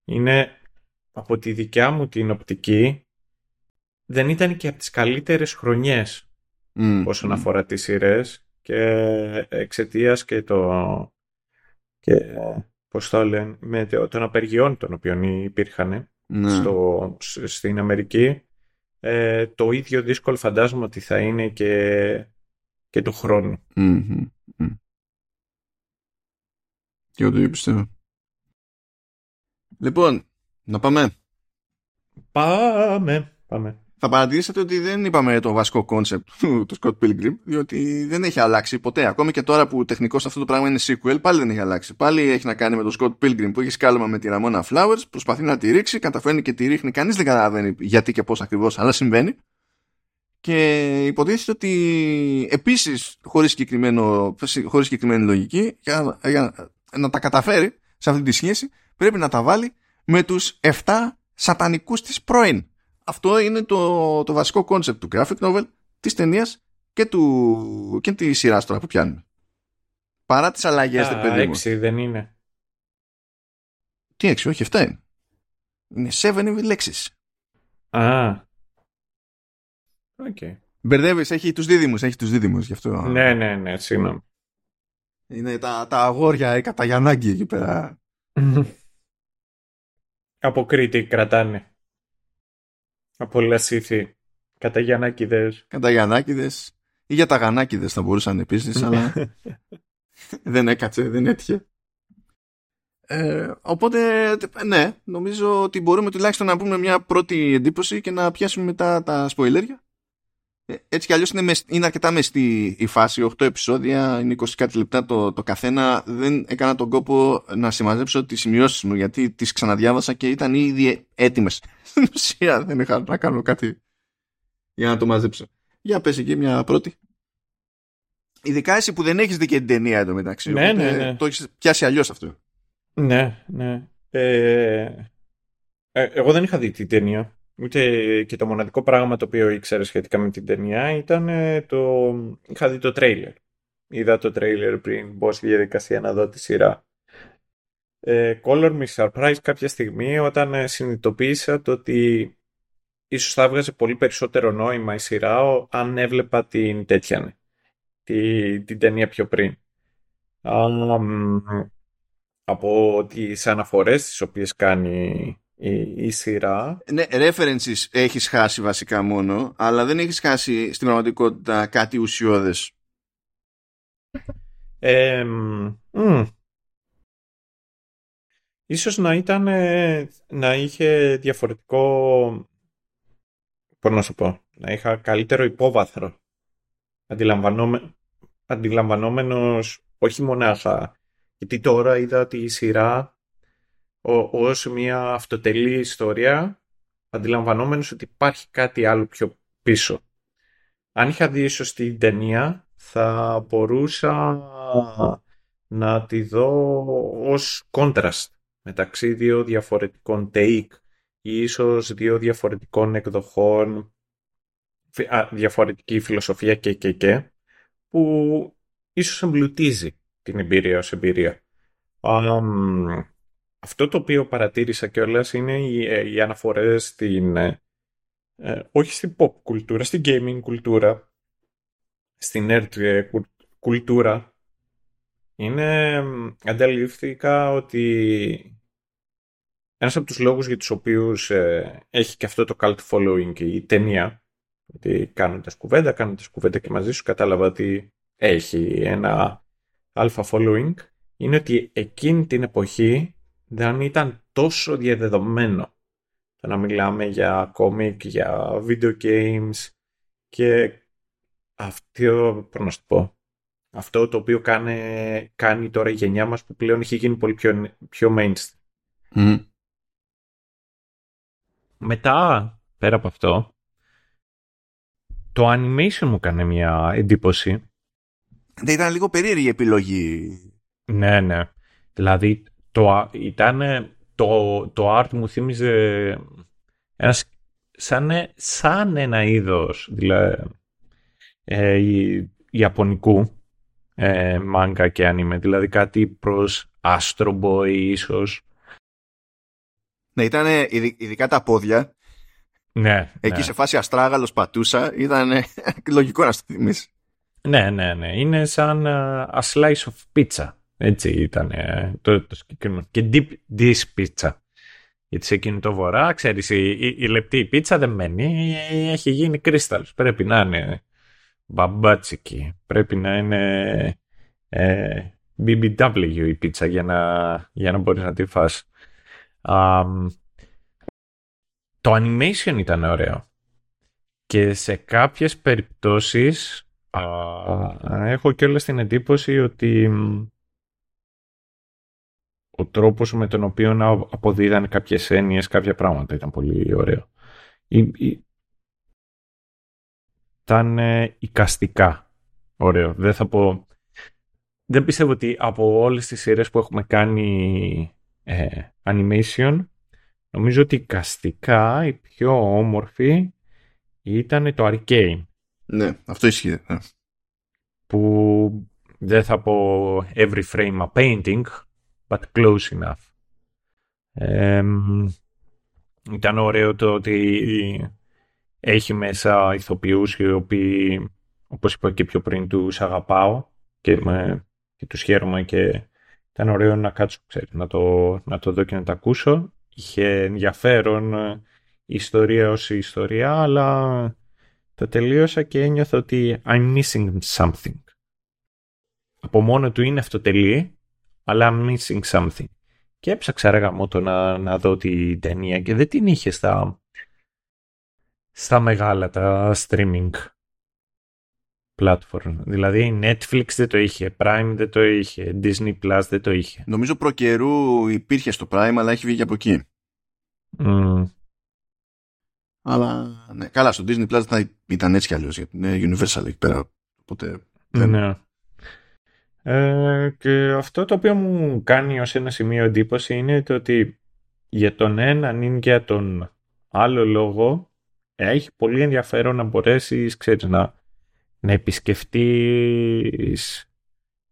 Speaker 2: Είναι από τη δικιά μου την οπτική, δεν ήταν και από τις καλύτερες χρονιές mm. όσον αφορά τις σειρές και εξαιτίας και το και πώς το λένε, με των απεργιών των οποίων υπήρχαν ναι. στο, στην Αμερική ε, το ίδιο δύσκολο φαντάζομαι ότι θα είναι και, και του χρόνου.
Speaker 1: Και εγώ το πιστεύω. Λοιπόν, να πάμε.
Speaker 2: Πάμε, πάμε.
Speaker 1: Θα παρατηρήσετε ότι δεν είπαμε το βασικό κόνσεπτ <laughs> του, του Scott Pilgrim, διότι δεν έχει αλλάξει ποτέ. Ακόμη και τώρα που τεχνικώς αυτό το πράγμα είναι sequel, πάλι δεν έχει αλλάξει. Πάλι έχει να κάνει με το Scott Pilgrim που έχει σκάλωμα με τη Ramona Flowers, προσπαθεί να τη ρίξει, καταφέρνει και τη ρίχνει. Κανείς δεν καταλαβαίνει γιατί και πώς ακριβώς, αλλά συμβαίνει. Και υποτίθεται ότι επίσης, χωρίς συγκεκριμένη λογική, για, για να τα καταφέρει σε αυτή τη σχέση, πρέπει να τα βάλει με τους 7 σατανικούς της πρώην αυτό είναι το, το βασικό κόνσεπτ του graphic novel, της ταινίας και, του, και της σειράς τώρα που πιάνουμε. Παρά τις αλλαγές, δεν παίζει
Speaker 2: έξι δεν είναι.
Speaker 1: Τι έξι, όχι, 7 είναι. Είναι 7 λες.
Speaker 2: Α. Οκέι.
Speaker 1: Okay. Μπερδεύεις, έχει τους δίδυμους, έχει τους δίδυμους γι' αυτό.
Speaker 2: Ναι, ναι, ναι, συγγνώμη.
Speaker 1: Είναι τα, τα αγόρια, οι Καταγιαννάκη εκεί πέρα.
Speaker 2: Από Κρήτη κρατάνε. Από Λασίθι.
Speaker 1: Καταγιαννάκηδες. Καταγιαννάκηδες. Ή Γιαταγανάκηδες θα μπορούσαν επίσης, αλλά δεν έκατσε, δεν έτυχε. Ε, οπότε, ναι, νομίζω ότι μπορούμε τουλάχιστον να πούμε μια πρώτη εντύπωση και να πιάσουμε μετά τα σποιλέρια. Ε, έτσι κι αλλιώς είναι, είναι αρκετά μεστή η φάση, 8 επεισόδια, είναι 20 κάτι λεπτά το, το καθένα. Δεν έκανα τον κόπο να συμμαζέψω τις σημειώσεις μου γιατί τις ξαναδιάβασα και ήταν ήδη έτοιμες. <laughs> Στην ουσία δεν είχα να κάνω κάτι για να το μαζέψω. Για πες εκεί μια πρώτη. Ειδικά εσύ που δεν έχεις δει και την ταινία εδώ μεταξύ.
Speaker 2: Ναι, ναι, ναι.
Speaker 1: Το έχεις πιάσει αλλιώς αυτό.
Speaker 2: Ναι, ναι. Ε, ε, εγώ δεν είχα δει την ταινία. Ούτε και το μοναδικό πράγμα το οποίο ήξερα σχετικά με την ταινία ήταν ε, το... Είχα δει το τρέιλερ. Είδα το τρέιλερ πριν μπω στη διαδικασία να δω τη σειρά. Ε, color me surprise κάποια στιγμή όταν ε, συνειδητοποίησα το ότι ίσως θα έβγαζε πολύ περισσότερο νόημα η σειρά αν έβλεπα την τέτοια την, την ταινία πιο πριν. από τις αναφορές τις οποίες κάνει η, σειρά.
Speaker 1: Ναι, references έχεις χάσει βασικά μόνο, αλλά δεν έχεις χάσει στην πραγματικότητα κάτι ουσιώδες.
Speaker 2: Ε, Ίσως να ήταν, να είχε διαφορετικό, πώς να σου πω, να είχα καλύτερο υπόβαθρο. Αντιλαμβανόμε, αντιλαμβανόμενος όχι μονάχα, γιατί τώρα είδα τη σειρά ως μια αυτοτελή ιστορία αντιλαμβανόμενος ότι υπάρχει κάτι άλλο πιο πίσω. Αν είχα δει ίσως την ταινία θα μπορούσα να τη δω ως contrast μεταξύ δύο διαφορετικών take ή ίσως δύο διαφορετικών εκδοχών διαφορετική φιλοσοφία και και και που ίσως εμπλουτίζει την εμπειρία ως εμπειρία αυτό το οποίο παρατήρησα κιόλας είναι οι, ε, οι αναφορές στην, ε, ε, όχι στην pop κουλτούρα, στην gaming κουλτούρα, στην nerd κουλτούρα. Είναι, ανταλήφθηκα ότι ένας από τους λόγους για τους οποίους έχει και αυτό το cult following η ταινία, ότι κάνοντας κουβέντα, κάνοντας κουβέντα και μαζί σου, κατάλαβα ότι έχει ένα Alpha Following είναι ότι εκείνη την εποχή δεν ήταν τόσο διαδεδομένο το να μιλάμε για κόμικ, για video games και αυτό, πώς να σου πω, αυτό το οποίο κάνει, κάνει τώρα η γενιά μας που πλέον έχει γίνει πολύ πιο, πιο mainstream. Μετά, πέρα από αυτό, το animation μου έκανε μια εντύπωση.
Speaker 1: Δεν ήταν λίγο περίεργη η επιλογή.
Speaker 2: Ναι, ναι. Δηλαδή, το, ήταν, το, το art μου θύμιζε ένας, σαν, σαν ένα είδος δηλαδή, ε, ιαπωνικού ε, μάγκα και anime. Δηλαδή κάτι προς Astro Boy ίσως.
Speaker 1: Ναι, ήταν ειδικά τα πόδια.
Speaker 2: Ναι.
Speaker 1: Εκεί
Speaker 2: ναι.
Speaker 1: σε φάση αστράγαλος πατούσα ήταν <laughs> λογικό να στο θυμίσεις.
Speaker 2: Ναι, ναι, ναι. Είναι σαν uh, a slice of pizza. Έτσι ήταν το, το συγκεκριμένο. Και deep dish pizza. Γιατί σε εκείνο το βορρά, ξέρεις, η, η, η λεπτή πίτσα δεν μένει, έχει γίνει κρίσταλος. Πρέπει να είναι μπαμπάτσικη. Πρέπει να είναι ε, BBW η πίτσα για να, για να μπορείς να τη φας. το animation ήταν ωραίο. Και σε κάποιες περιπτώσεις έχω και όλα την εντύπωση ότι ο τρόπος με τον οποίο να αποδίδανε κάποιες έννοιες, κάποια πράγματα ήταν πολύ ωραίο. Ήταν ε, οικαστικά ωραίο. Δεν θα πω... Δεν πιστεύω ότι από όλες τις σειρές που έχουμε κάνει ε, animation, νομίζω ότι οικαστικά η πιο όμορφη ήταν το Arcane.
Speaker 1: Ναι, αυτό ισχύει. Ναι.
Speaker 2: Που δεν θα πω every frame a painting, but close enough. ήταν ωραίο το ότι έχει μέσα ηθοποιούς οι οποίοι, όπως είπα και πιο πριν, τους αγαπάω και, με, και τους χαίρομαι και ήταν ωραίο να κάτσω, ξέρεις, να το, να το δω και να το ακούσω. Είχε ενδιαφέρον η ιστορία ως η ιστορία, αλλά το τελείωσα και ένιωθα ότι I'm missing something. Από μόνο του είναι αυτοτελή, αλλά I'm missing something. Και έψαξα ρε το να, να δω την ταινία και δεν την είχε στα, στα μεγάλα τα streaming platform. Δηλαδή Netflix δεν το είχε, Prime δεν το είχε, Disney Plus δεν το είχε.
Speaker 1: Νομίζω προ καιρού υπήρχε στο Prime αλλά έχει βγει από εκεί.
Speaker 2: Mm.
Speaker 1: Αλλά ναι, καλά στο Disney Plus θα ήταν έτσι κι αλλιώς γιατί είναι Universal εκεί πέρα. Οπότε,
Speaker 2: ναι. Ε, και αυτό το οποίο μου κάνει ως ένα σημείο εντύπωση είναι το ότι για τον έναν ή για τον άλλο λόγο έχει πολύ ενδιαφέρον να μπορέσεις ξέρεις, να, να επισκεφτείς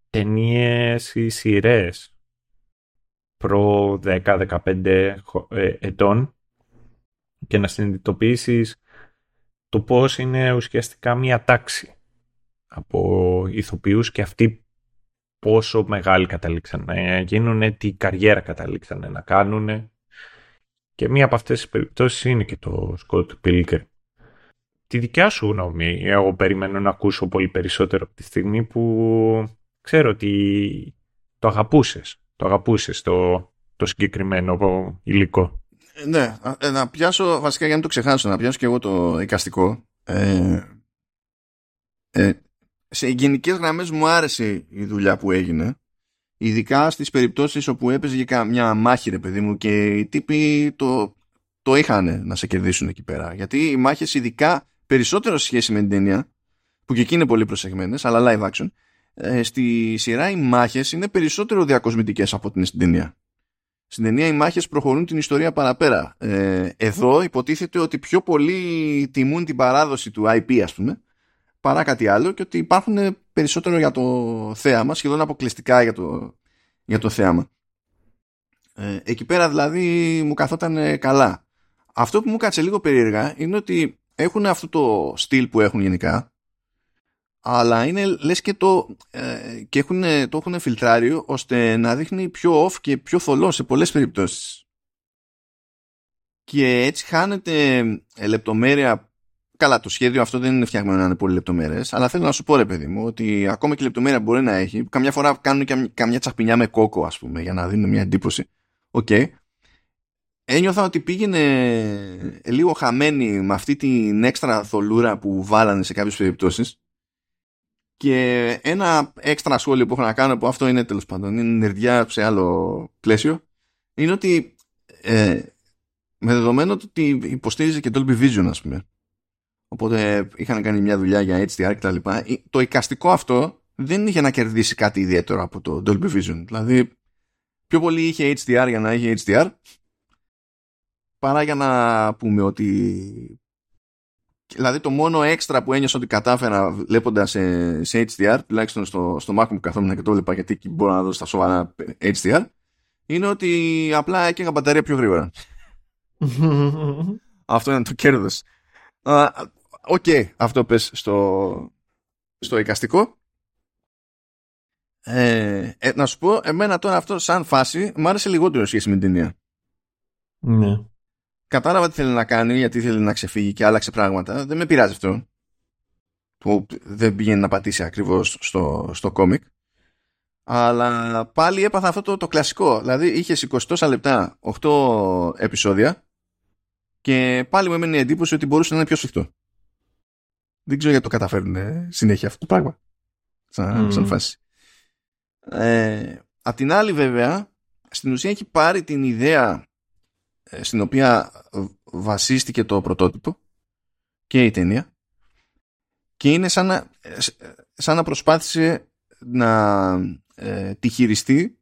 Speaker 2: ταινίες ή σειρές προ 10-15 ε, ετών και να συνειδητοποιήσεις το πώς είναι ουσιαστικά μία τάξη από ηθοποιούς και αυτοί πόσο μεγάλοι καταλήξαν να γίνουν, τι καριέρα καταλήξαν να κάνουν. Και μία από αυτές τις περιπτώσεις είναι και το Scott Pilgrim. Τη δικιά σου γνώμη, εγώ περιμένω να ακούσω πολύ περισσότερο από τη στιγμή που ξέρω ότι το αγαπούσες. Το αγαπούσες το, το συγκεκριμένο υλικό.
Speaker 1: Ε, ναι, ε, να πιάσω, βασικά για να το ξεχάσω, να πιάσω και εγώ το εικαστικό. Ε, ε, σε γενικές γραμμές μου άρεσε η δουλειά που έγινε. Ειδικά στις περιπτώσεις όπου έπαιζε για μια μάχη ρε παιδί μου και οι τύποι το, το είχαν να σε κερδίσουν εκεί πέρα. Γιατί οι μάχες ειδικά περισσότερο σε σχέση με την ταινία που και εκεί είναι πολύ προσεγμένες αλλά live action ε, στη σειρά οι μάχες είναι περισσότερο διακοσμητικές από την στην ταινία. Στην ταινία οι μάχες προχωρούν την ιστορία παραπέρα. Ε, εδώ υποτίθεται ότι πιο πολύ τιμούν την παράδοση του IP ας πούμε παρά κάτι άλλο και ότι υπάρχουν περισσότερο για το θέαμα, σχεδόν αποκλειστικά για το, για το θέαμα. Ε, εκεί πέρα δηλαδή μου καθόταν καλά. Αυτό που μου κάτσε λίγο περίεργα είναι ότι έχουν αυτό το στυλ που έχουν γενικά αλλά είναι λες και το, ε, και έχουν, το έχουν φιλτράριο ώστε να δείχνει πιο off και πιο θολό σε πολλές περιπτώσεις. Και έτσι χάνεται λεπτομέρεια καλά, το σχέδιο αυτό δεν είναι φτιαγμένο να είναι πολύ λεπτομέρειε, αλλά θέλω να σου πω, ρε παιδί μου, ότι ακόμα και λεπτομέρεια μπορεί να έχει. Καμιά φορά κάνουν και καμιά τσαχπινιά με κόκο, ας πούμε, για να δίνουν μια εντύπωση. Οκέι. Okay. Ένιωθα ότι πήγαινε λίγο χαμένη με αυτή την έξτρα θολούρα που βάλανε σε κάποιες περιπτώσεις. Και ένα έξτρα σχόλιο που έχω να κάνω, που αυτό είναι τέλος πάντων, είναι νερντιά σε άλλο πλαίσιο, είναι ότι ε, με δεδομένο ότι υποστήριζε και Dolby Vision, ας πούμε, Οπότε είχαν κάνει μια δουλειά για HDR κτλ. Το εικαστικό αυτό δεν είχε να κερδίσει κάτι ιδιαίτερο από το Dolby Vision. Δηλαδή, πιο πολύ είχε HDR για να είχε HDR, παρά για να πούμε ότι. Δηλαδή, το μόνο έξτρα που ένιωσα ότι κατάφερα βλέποντας σε, σε HDR, τουλάχιστον στο, στο Mac μου καθόμουν και το βλέπα γιατί εκεί μπορώ να δω στα σοβαρά HDR, είναι ότι απλά έκαιγα μπαταρία πιο γρήγορα. <laughs> Αυτό είναι το κέρδος. OK, okay, αυτό πες στο, στο εικαστικό. Ε, ε, να σου πω, εμένα τώρα αυτό σαν φάση μου άρεσε λιγότερο σχέση με την ταινία.
Speaker 2: Ναι.
Speaker 1: Κατάλαβα τι θέλει να κάνει, γιατί θέλει να ξεφύγει και άλλαξε πράγματα. Δεν με πειράζει αυτό. Που δεν πήγαινε να πατήσει ακριβώς στο, στο κόμικ. Αλλά πάλι έπαθα αυτό το, το κλασικό. Δηλαδή είχες 20 λεπτά, 8 επεισόδια και πάλι μου έμενε η εντύπωση ότι μπορούσε να είναι πιο σφιχτό. Δεν ξέρω γιατί το καταφέρνουν συνέχεια αυτό το πράγμα. Σαν, σαν φάση. Ε, απ' την άλλη βέβαια, στην ουσία έχει πάρει την ιδέα ε, στην οποία βασίστηκε το πρωτότυπο και η ταινία και είναι σαν να, ε, σαν να προσπάθησε να ε, τη χειριστεί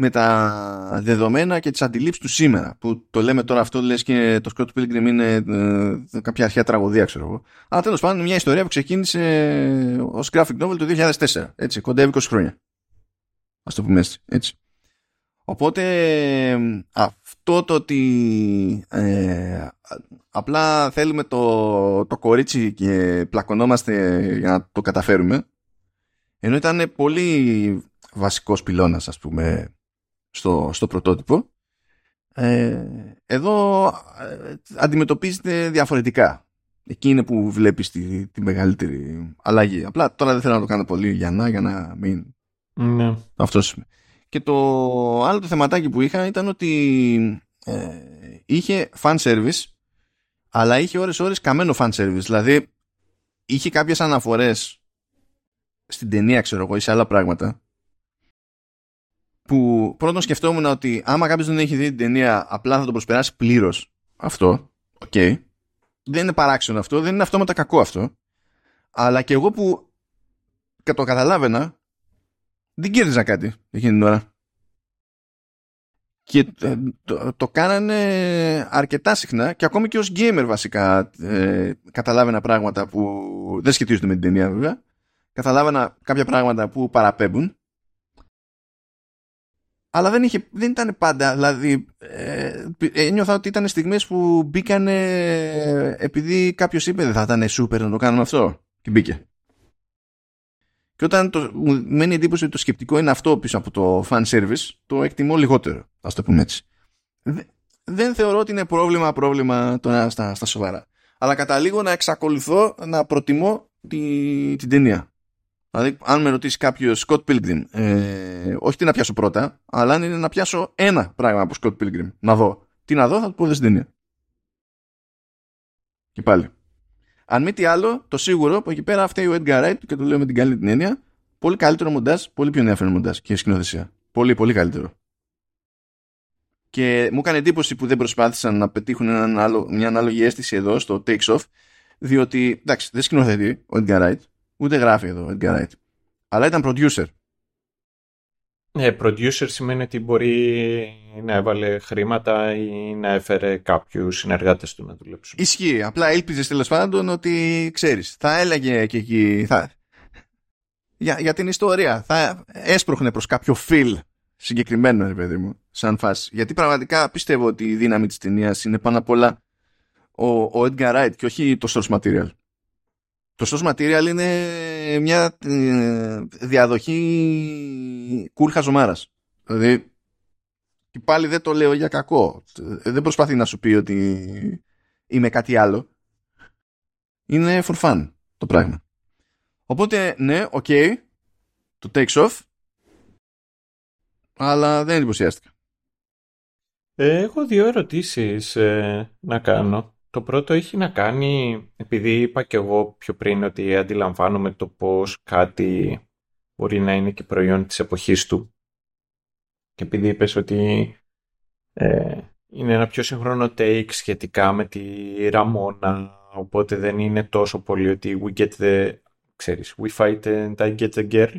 Speaker 1: με τα δεδομένα και τις αντιλήψεις του σήμερα που το λέμε τώρα αυτό λες και το Scott Pilgrim είναι ε, κάποια αρχαία τραγωδία ξέρω εγώ αλλά τέλος πάντων μια ιστορία που ξεκίνησε ως graphic novel το 2004 έτσι κοντά 20 χρόνια ας το πούμε έτσι, έτσι. οπότε αυτό το ότι ε, απλά θέλουμε το, το κορίτσι και πλακωνόμαστε για να το καταφέρουμε ενώ ήταν πολύ βασικός πυλώνας ας πούμε στο, στο πρωτότυπο. Ε, εδώ ε, αντιμετωπίζεται διαφορετικά. Εκεί είναι που βλέπεις τη, τη μεγαλύτερη αλλαγή. Απλά τώρα δεν θέλω να το κάνω πολύ για να, για να μην...
Speaker 2: Ναι.
Speaker 1: Αυτός. Και το άλλο το θεματάκι που είχα ήταν ότι ε, είχε fan service αλλά είχε ώρες ώρες καμένο fan service. Δηλαδή είχε κάποιες αναφορές στην ταινία ξέρω εγώ ή σε άλλα πράγματα που πρώτον σκεφτόμουν ότι άμα κάποιος δεν έχει δει την ταινία, απλά θα το προσπεράσει πλήρως αυτό. OK. Okay. Δεν είναι παράξενο αυτό, δεν είναι αυτόματα κακό αυτό. Αλλά και εγώ που το καταλάβαινα, δεν κέρδιζα κάτι εκείνη την ώρα. Και ε, το, το, κάνανε αρκετά συχνά και ακόμη και ως gamer βασικά ε, καταλάβαινα πράγματα που δεν σχετίζονται με την ταινία βέβαια. Καταλάβαινα κάποια πράγματα που παραπέμπουν αλλά δεν, είχε, δεν ήταν πάντα. Δηλαδή, ε, ένιωθα ότι ήταν στιγμές που μπήκανε επειδή κάποιος είπε δεν θα ήταν σούπερ να το κάνουμε αυτό. Και μπήκε. Και όταν το, μου μένει εντύπωση ότι το σκεπτικό είναι αυτό πίσω από το fan service, το εκτιμώ λιγότερο. Ας το πούμε έτσι. Δεν θεωρώ ότι είναι πρόβλημα πρόβλημα τώρα στα, στα σοβαρά. Αλλά καταλήγω να εξακολουθώ να προτιμώ τη, την ταινία. Δηλαδή, αν με ρωτήσει κάποιος Scott Pilgrim, ε, όχι τι να πιάσω πρώτα, αλλά αν είναι να πιάσω ένα πράγμα από Scott Pilgrim, να δω. Τι να δω, θα του πω δεν στην ταινία. Και πάλι. Αν μη τι άλλο, το σίγουρο που εκεί πέρα φταίει ο Edgar Wright και το λέω με την καλή την έννοια, πολύ καλύτερο μοντάζ, πολύ πιο ενδιαφέρον μοντάζ και σκηνοθεσία. Πολύ, πολύ καλύτερο. Και μου έκανε εντύπωση που δεν προσπάθησαν να πετύχουν έναν άλλο, μια ανάλογη αίσθηση εδώ στο Takes Off, διότι εντάξει, δεν σκηνοθετεί ο Edgar Wright, Ούτε γράφει εδώ ο Edgar Wright. Αλλά ήταν producer.
Speaker 2: Ναι, producer σημαίνει ότι μπορεί να έβαλε χρήματα ή να έφερε κάποιους συνεργάτες του να δουλέψουν.
Speaker 1: Ισχύει. Απλά ήλπιζες τέλος πάντων ότι ξέρεις. Θα έλεγε και εκεί. Θα... Για, για την ιστορία. Θα έσπροχνε προς κάποιο φιλ συγκεκριμένο, ρε παιδί μου, σαν φάση. Γιατί πραγματικά πιστεύω ότι η δύναμη της ταινίας είναι πάνω απ' όλα ο, ο Edgar Wright και όχι το source material. Το source material είναι μια ε, διαδοχή κούρχας ζωμάρας. Δηλαδή, και πάλι δεν το λέω για κακό. Δεν προσπαθεί να σου πει ότι είμαι κάτι άλλο. είναι for fun το πράγμα. Οπότε, ναι, OK, okay, το takes off, αλλά δεν εντυπωσιάστηκα.
Speaker 2: Ε, έχω δύο ερωτήσεις ε, να κάνω. Το πρώτο έχει να κάνει, επειδή είπα και εγώ πιο πριν ότι αντιλαμβάνομαι το πώς κάτι μπορεί να είναι και προϊόν της εποχής του. Και επειδή είπες ότι ε, είναι ένα πιο σύγχρονο take σχετικά με τη Ραμόνα, οπότε δεν είναι τόσο πολύ ότι we get the, ξέρεις, we fight and I get the girl.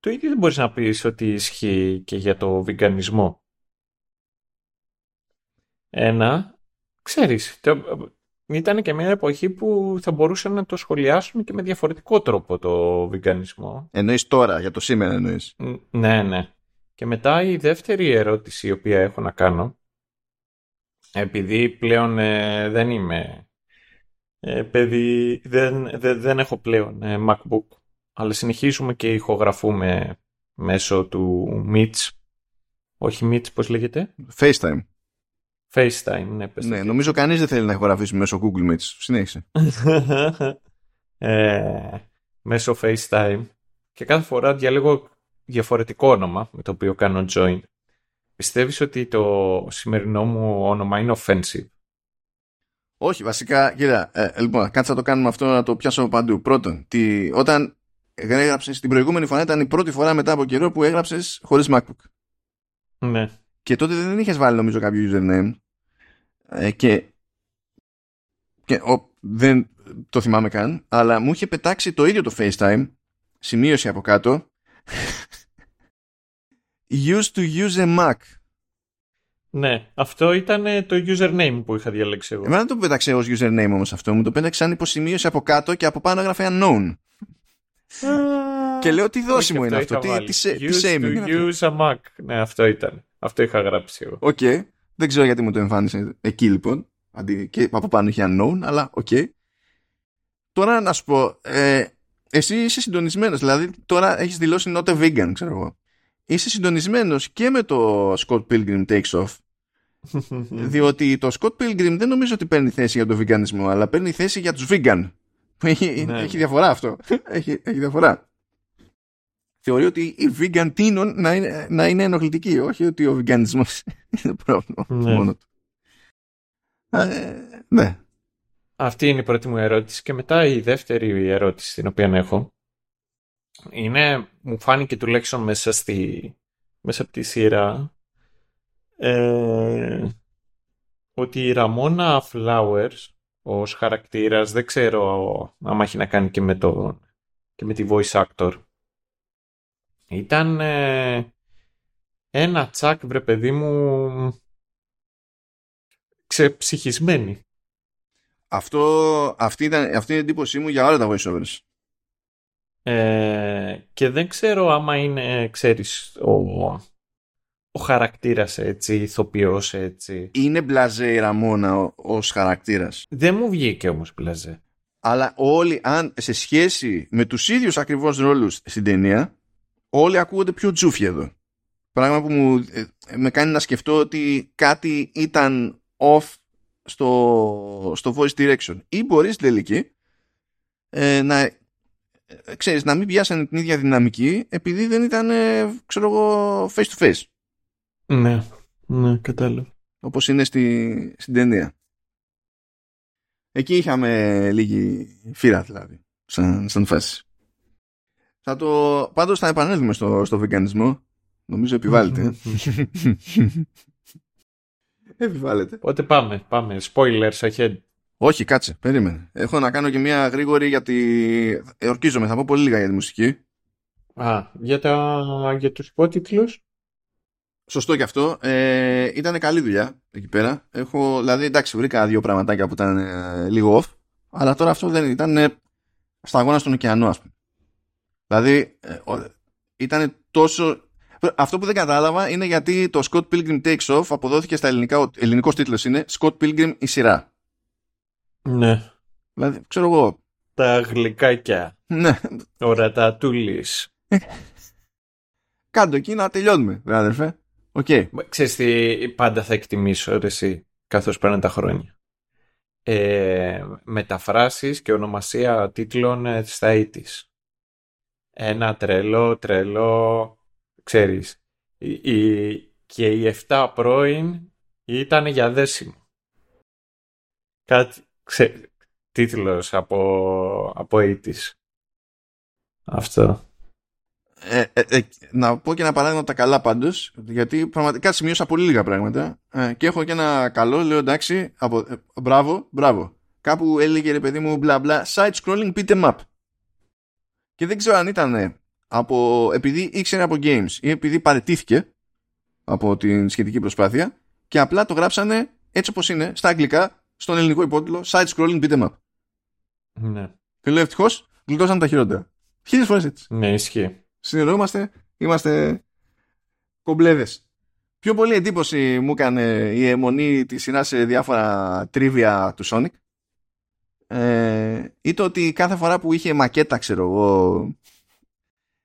Speaker 2: το ίδιο δεν μπορείς να πεις ότι ισχύει και για το βιγκανισμό. Ένα, ξέρεις, ήταν και μια εποχή που θα μπορούσαν να το σχολιάσουν και με διαφορετικό τρόπο το βιγκανισμό.
Speaker 1: Εννοείς τώρα, για το σήμερα εννοείς.
Speaker 2: Ναι, ναι. Και μετά η δεύτερη ερώτηση η οποία έχω να κάνω, επειδή πλέον ε, δεν είμαι ε, παιδί, δεν, δεν, έχω πλέον ε, MacBook, αλλά συνεχίζουμε και ηχογραφούμε μέσω του Meets. Όχι Meets, πώς λέγεται;
Speaker 1: FaceTime.
Speaker 2: FaceTime, ναι.
Speaker 1: Πες ναι, νομίζω κανείς δεν θέλει να ηχογραφήσει μέσω Google Meets. Συνέχισε. <laughs>
Speaker 2: ε, μέσω FaceTime. Και κάθε φορά διαλέγω διαφορετικό όνομα με το οποίο κάνω join. Πιστεύεις ότι το σημερινό μου όνομα είναι offensive;
Speaker 1: Όχι, βασικά, κοίτα, ε, λοιπόν, κάτσε να το κάνουμε αυτό να το πιάσω παντού. Πρώτον, τι, όταν έγραψες την προηγούμενη φορά ήταν η πρώτη φορά μετά από καιρό που έγραψες χωρίς MacBook.
Speaker 2: Ναι.
Speaker 1: Και τότε δεν είχες βάλει νομίζω κάποιο username ε, και, και ο, δεν το θυμάμαι καν, αλλά μου είχε πετάξει το ίδιο το FaceTime, σημείωση από κάτω, <laughs> used to use a Mac.
Speaker 2: Ναι, αυτό ήταν το username που είχα διαλέξει εγώ.
Speaker 1: Εμένα δεν το πέταξε ως username όμως αυτό, μου το πέταξε σαν υποσημείωση από κάτω και από πάνω έγραφε unknown. και λέω τι δόση μου είναι αυτό, τι, τι,
Speaker 2: τι to use a Mac. Ναι, αυτό ήταν. Αυτό είχα γράψει εγώ.
Speaker 1: OK. Okay. Δεν ξέρω γιατί μου το εμφάνισε εκεί λοιπόν. Αντί, και από πάνω είχε unknown, αλλά OK. Okay. Τώρα να σου πω, ε, εσύ είσαι συντονισμένος. Δηλαδή τώρα έχεις δηλώσει not a vegan, ξέρω εγώ. Είσαι συντονισμένος και με το Scott Pilgrim Takes Off. <laughs> διότι το Scott Pilgrim δεν νομίζω ότι παίρνει θέση για τον βιγκανισμό, αλλά παίρνει θέση για τους vegan. Έχει, ναι. έχει διαφορά αυτό. έχει, έχει διαφορά θεωρεί ότι η vegan τίνων να είναι, να είναι ενοχλητική, όχι ότι ο βιγκανισμός <laughs> είναι πρόβλημα ναι. μόνο του. Ε, ναι.
Speaker 2: Αυτή είναι η πρώτη μου ερώτηση και μετά η δεύτερη ερώτηση την οποία έχω είναι, μου φάνηκε τουλάχιστον μέσα, στη, μέσα από τη σειρά ε, ότι η Ραμόνα Flowers ως χαρακτήρας δεν ξέρω αν έχει να κάνει και με, το, και με τη voice actor ήταν ε, ένα τσάκ, βρε παιδί μου, ξεψυχισμένη.
Speaker 1: Αυτό, αυτή, ήταν, αυτή είναι η εντύπωσή μου για όλα τα voiceovers.
Speaker 2: Ε, και δεν ξέρω άμα είναι, ξέρεις, ο, ο χαρακτήρας έτσι, ηθοποιός έτσι.
Speaker 1: Είναι μπλαζέ η Ραμόνα ως χαρακτήρας.
Speaker 2: Δεν μου βγήκε όμως μπλαζέ.
Speaker 1: Αλλά όλοι, αν σε σχέση με τους ίδιους ακριβώς ρόλους στην ταινία, όλοι ακούγονται πιο τζούφι εδώ. Πράγμα που μου, ε, με κάνει να σκεφτώ ότι κάτι ήταν off στο, στο voice direction. Ή μπορείς στην τελική ε, να, ε, ξέρεις, να μην πιάσανε την ίδια δυναμική επειδή δεν ήταν, ξέρω εγώ, face to face.
Speaker 2: Ναι, ναι, κατάλαβα.
Speaker 1: Όπως είναι στη, στην ταινία. Εκεί είχαμε λίγη φύρα δηλαδή, σαν, σαν φάση. Θα το... Πάντως θα επανέλθουμε στο, στο βεγγανισμό. Νομίζω επιβάλλεται. <laughs> επιβάλλεται.
Speaker 2: Οπότε πάμε, πάμε. Spoilers ahead.
Speaker 1: Όχι, κάτσε, περίμενε. Έχω να κάνω και μια γρήγορη γιατί ορκίζομαι. Θα πω πολύ λίγα για τη μουσική.
Speaker 2: Α, για, τα... για τους υπότιτλους.
Speaker 1: Σωστό και αυτό. Ε, ήταν καλή δουλειά εκεί πέρα. Έχω, δηλαδή, εντάξει, βρήκα δύο πραγματάκια που ήταν ε, λίγο off. Αλλά τώρα αυτό δεν ήταν ε, στα αγώνα στον ωκεανό, ας πούμε. Δηλαδή, ε, ήταν τόσο... Αυτό που δεν κατάλαβα είναι γιατί το Scott Pilgrim Takes Off αποδόθηκε στα ελληνικά, ο ελληνικός τίτλος είναι Scott Pilgrim η σειρά.
Speaker 2: Ναι.
Speaker 1: Δηλαδή, ξέρω εγώ.
Speaker 2: Τα γλυκάκια.
Speaker 1: Ναι.
Speaker 2: Ωραία, τούλης.
Speaker 1: Κάντο εκεί να τελειώνουμε, βέβαια, αδερφέ. Οκ. Okay.
Speaker 2: Ξέρεις τι πάντα θα εκτιμήσω, ρε, εσύ, καθώς πέραν τα χρόνια. ε, μεταφράσεις και ονομασία τίτλων ε, στα 80's. Ένα τρελό, τρελό, ξέρεις. Η, και οι 7 πρώην ήταν για δέσιμο. Κάτι, ξέ, τίτλος από, από 80's. Αυτό.
Speaker 1: Ε, ε, ε, να πω και ένα παράδειγμα από τα καλά πάντως, γιατί πραγματικά σημείωσα πολύ λίγα πράγματα. Ε, και έχω και ένα καλό, λέω εντάξει, από, ε, μπράβο, μπράβο. Κάπου έλεγε ρε παιδί μου μπλα μπλα, side scrolling beat em up. Και δεν ξέρω αν ήταν από, επειδή ήξερε από games ή επειδή παρετήθηκε από την σχετική προσπάθεια και απλά το γράψανε έτσι όπως είναι, στα αγγλικά, στον ελληνικό υπότιτλο, side scrolling beat em up.
Speaker 2: Ναι.
Speaker 1: Και λέω ευτυχώς, γλιτώσαν τα χειρότερα. Χίλιες φορές έτσι.
Speaker 2: Ναι, ισχύει
Speaker 1: συνεννοούμαστε, είμαστε κομπλέδες. Πιο πολύ εντύπωση μου έκανε η αιμονή της σειράς σε διάφορα τρίβια του Sonic. Ε, ή το ότι κάθε φορά που είχε μακέτα, ξέρω εγώ,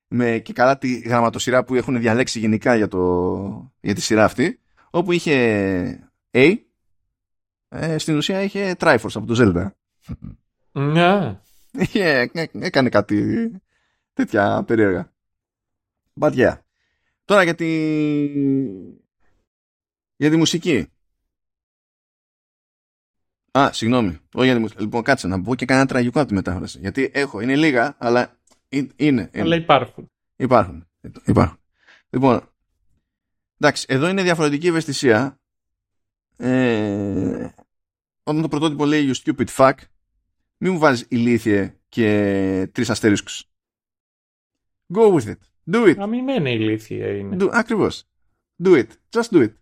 Speaker 1: με και καλά τη γραμματοσυρά που έχουν διαλέξει γενικά για, το, για τη σειρά αυτή, όπου είχε A, ε, στην ουσία είχε Triforce από το Zelda.
Speaker 2: Ναι.
Speaker 1: έκανε κάτι τέτοια περίεργα. But yeah. Τώρα για τη... για τη μουσική. Α, συγγνώμη. Όχι για τη μουσική. Λοιπόν, κάτσε να πω και κανένα τραγικό από τη μετάφραση. Γιατί έχω, είναι λίγα, αλλά είναι. είναι.
Speaker 2: Αλλά υπάρχουν.
Speaker 1: Υπάρχουν. υπάρχουν. Λοιπόν, εντάξει, εδώ είναι διαφορετική ευαισθησία. Ε, όταν το πρωτότυπο λέει You stupid fuck, μην μου βάζεις ηλίθιε και τρεις αστερίσκους. Go with it. Do it.
Speaker 2: Αμυμένη ηλίθεια είναι.
Speaker 1: Do, ακριβώς. Do it. Just do it.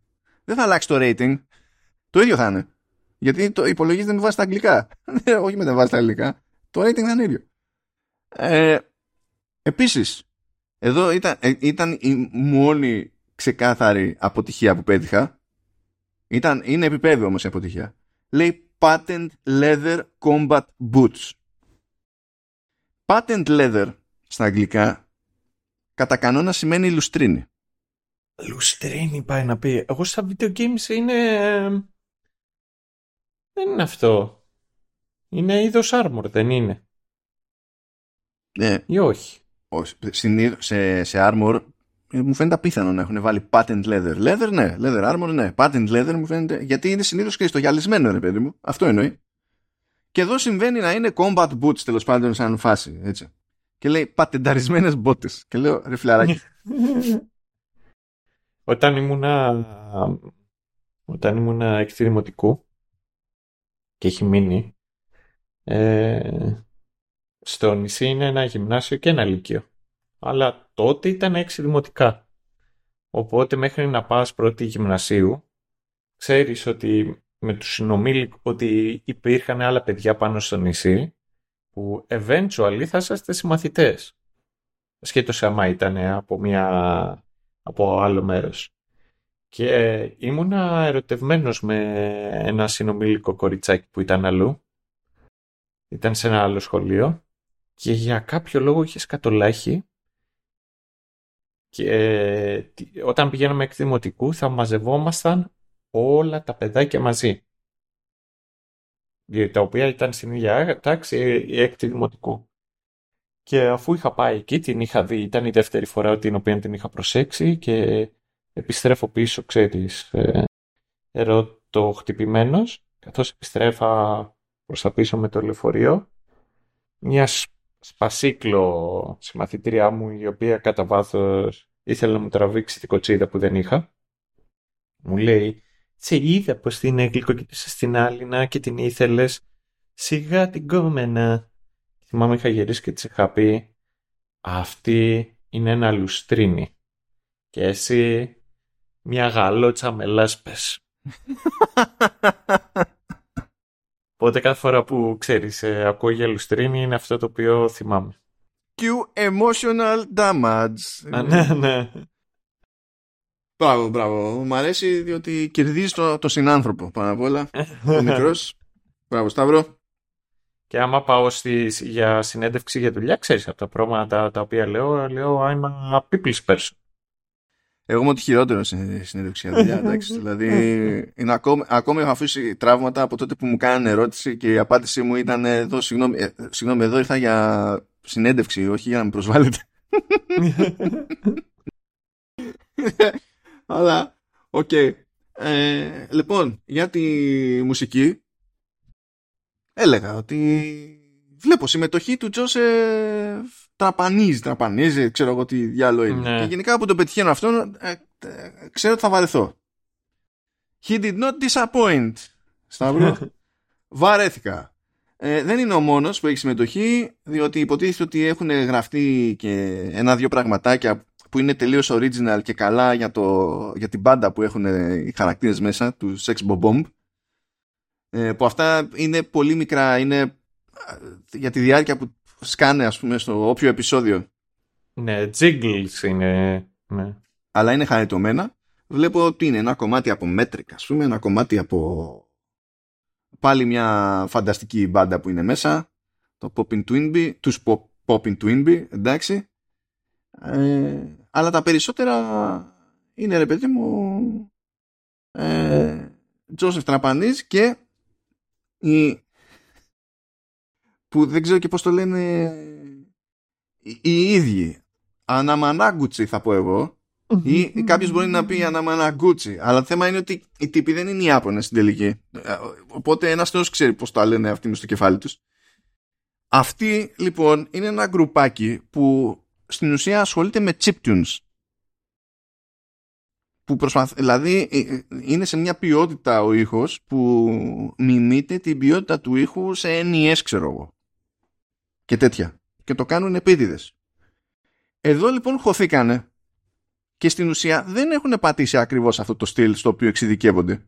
Speaker 1: Δεν θα αλλάξει το rating. Το ίδιο θα είναι. Γιατί το υπολογίζεται με βάση τα αγγλικά. <laughs> Όχι με βάση τα αγγλικά. Το rating θα είναι ίδιο. Ε, επίσης, εδώ ήταν, ε, ήταν η μόνη ξεκάθαρη αποτυχία που πέτυχα. Ήταν, είναι επίπεδο όμως η αποτυχία. Λέει Patent Leather Combat Boots. Patent Leather στα αγγλικά κατά κανόνα σημαίνει λουστρίνη.
Speaker 2: Λουστρίνη πάει να πει. Εγώ στα video games είναι... Δεν είναι αυτό. Είναι είδος armor, δεν είναι.
Speaker 1: Ναι.
Speaker 2: Ή όχι.
Speaker 1: όχι. Σε, σε armor ε, μου φαίνεται απίθανο να έχουν βάλει patent leather. Leather, ναι. Leather armor, ναι. Patent leather μου φαίνεται. Γιατί είναι συνήθως και στο γυαλισμένο, ρε παιδί μου. Αυτό εννοεί. Και εδώ συμβαίνει να είναι combat boots τέλος πάντων σαν φάση. Έτσι και λέει πατενταρισμένες μπότες. Και λέω ρε φιλαράκι. <laughs>
Speaker 2: όταν ήμουνα. Όταν ήμουνα έκτη δημοτικού και έχει μείνει. Ε, στο νησί είναι ένα γυμνάσιο και ένα λύκειο. Αλλά τότε ήταν έξι δημοτικά. Οπότε μέχρι να πας πρώτη γυμνασίου, ξέρεις ότι με τους συνομήλικους, ότι υπήρχαν άλλα παιδιά πάνω στο νησί που eventually θα είσαστε συμμαθητές. Σχέτως άμα ήταν από, μια, από άλλο μέρος. Και ήμουνα ερωτευμένος με ένα συνομήλικο κοριτσάκι που ήταν αλλού. Ήταν σε ένα άλλο σχολείο και για κάποιο λόγο είχε σκατολάχη και όταν πηγαίναμε εκ δημοτικού θα μαζευόμασταν όλα τα παιδάκια μαζί τα οποία ήταν στην ίδια τάξη η έκτη δημοτικού. Και αφού είχα πάει εκεί, την είχα δει, ήταν η δεύτερη φορά την οποία την είχα προσέξει και επιστρέφω πίσω, ξέρεις, ε, ερωτοχτυπημένος, καθώς επιστρέφα προς τα πίσω με το λεωφορείο, μια σπασίκλο συμμαθητήριά μου, η οποία κατά βάθος ήθελε να μου τραβήξει την κοτσίδα που δεν είχα, μου λέει σε είδα πως την γλυκοκοίτησε στην Άλυνα και την ήθελες. Σιγά την κόμενα. Θυμάμαι είχα γυρίσει και της είχα πει αυτή είναι ένα λουστρίνι. Και εσύ μια γαλότσα με λάσπες. Οπότε κάθε φορά που ξέρεις ε, ακούω για λουστρίνι είναι αυτό το οποίο θυμάμαι.
Speaker 1: Q emotional damage. <laughs>
Speaker 2: Α, ναι, ναι.
Speaker 1: Μπράβο, μπράβο. Μου αρέσει διότι κερδίζει το, το συνάνθρωπο πάνω απ' όλα. ο μικρός. <laughs> Μπράβο, Σταύρο.
Speaker 2: Και άμα πάω στις, για συνέντευξη για δουλειά, ξέρεις από τα πράγματα τα οποία λέω, λέω I'm a people's person.
Speaker 1: Εγώ είμαι ότι χειρότερο στην συνέντευξη δουλειά. <laughs> Εντάξει, δηλαδή, είναι ακόμη, ακόμη έχω αφήσει τραύματα από τότε που μου κάνανε ερώτηση και η απάντησή μου ήταν εδώ, συγγνώμη, ε, συγγνώμη εδώ ήρθα για συνέντευξη, όχι για να με προσβάλλετε. <laughs> Αλλά, OK. Okay. Ε, λοιπόν, για τη μουσική έλεγα ότι βλέπω συμμετοχή του Joseph Trapanese, Trapanese, ξέρω εγώ τι διάλογο είναι. Ναι. Και γενικά από το πετυχαίνω αυτό, ε, ε, ξέρω ότι θα βαρεθώ. He did not disappoint. Σταύρο. <laughs> Βαρέθηκα. Ε, δεν είναι ο μόνος που έχει συμμετοχή, διότι υποτίθεται ότι έχουν γραφτεί και ένα-δυο πραγματάκια που είναι τελείως original και καλά για, το, για την μπάντα που έχουν οι χαρακτήρες μέσα, τους Sex Bomb. Ε, που αυτά είναι πολύ μικρά, είναι ε, για τη διάρκεια που σκάνε ας πούμε στο όποιο επεισόδιο.
Speaker 2: Ναι, jiggles είναι. Ναι.
Speaker 1: Αλλά είναι χαριτωμένα. Βλέπω ότι είναι ένα κομμάτι από μέτρικα, ας πούμε, ένα κομμάτι από πάλι μια φανταστική μπάντα που είναι μέσα, το Poppin Twinbee, τους Poppin Twinbee, εντάξει. Ε, αλλά τα περισσότερα είναι ρε παιδί μου ε, Joseph Τραπανής και η, που δεν ξέρω και πώς το λένε οι, οι ίδιοι Αναμανάγκουτσι θα πω εγώ ή κάποιος μπορεί να πει Αναμαναγκούτσι. Αλλά το θέμα είναι ότι οι τύποι δεν είναι οι Ιάπωνες στην τελική. Οπότε ένας θεός ξέρει πώς τα λένε αυτοί μες στο κεφάλι τους. Αυτή λοιπόν είναι ένα γκρουπάκι που στην ουσία ασχολείται με chiptunes. Που προσπαθ... Δηλαδή ε, ε, είναι σε μια ποιότητα ο ήχος που μιμείται την ποιότητα του ήχου σε NES ξέρω εγώ. Και τέτοια. Και το κάνουν επίτηδες. Εδώ λοιπόν χωθήκανε και στην ουσία δεν έχουν πατήσει ακριβώς αυτό το στυλ στο οποίο εξειδικεύονται.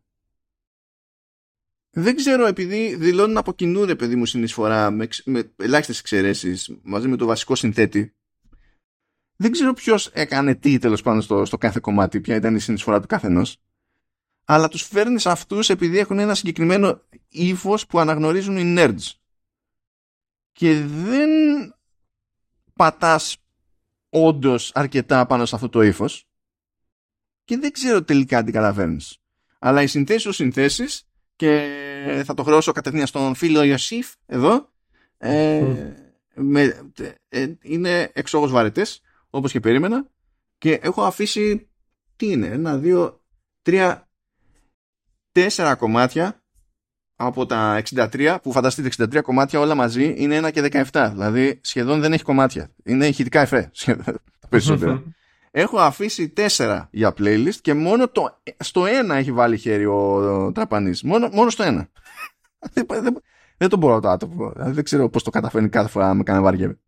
Speaker 1: Δεν ξέρω, επειδή δηλώνουν από κοινού ρε παιδί μου συνεισφορά με, με ελάχιστες εξαιρέσεις μαζί με το βασικό συνθέτη. Δεν ξέρω ποιος έκανε τι τέλος πάντων στο, στο κάθε κομμάτι, ποια ήταν η συνεισφορά του καθενός. Αλλά τους φέρνεις αυτούς επειδή έχουν ένα συγκεκριμένο ύφος που αναγνωρίζουν οι nerds. Και δεν πατάς όντως αρκετά πάνω σε αυτό το ύφος και δεν ξέρω τελικά τι καταφέρνει. Αλλά οι συνθέσεις ω συνθέσεις και θα το χρεώσω κατευθείαν στον φίλο Ιωσήφ εδώ ε, με, ε, είναι εξόγως βαρετές όπως και περίμενα και έχω αφήσει τι είναι, ένα, δύο, τρία, τέσσερα κομμάτια από τα 63 που φανταστείτε 63 κομμάτια όλα μαζί είναι 1 και 17 δηλαδή σχεδόν δεν έχει κομμάτια. Είναι ηχητικά εφέ <laughs> περισσότερα <laughs> έχω αφήσει 4 για playlist και μόνο το, στο ένα έχει βάλει χέρι ο, ο Τραπανής. Μόνο, μόνο στο ένα. <laughs> Δεν, δεν, δεν το μπορώ το άτομο δηλαδή, δεν ξέρω πώς το καταφέρνει κάθε φορά να με κάνει βαριέμαι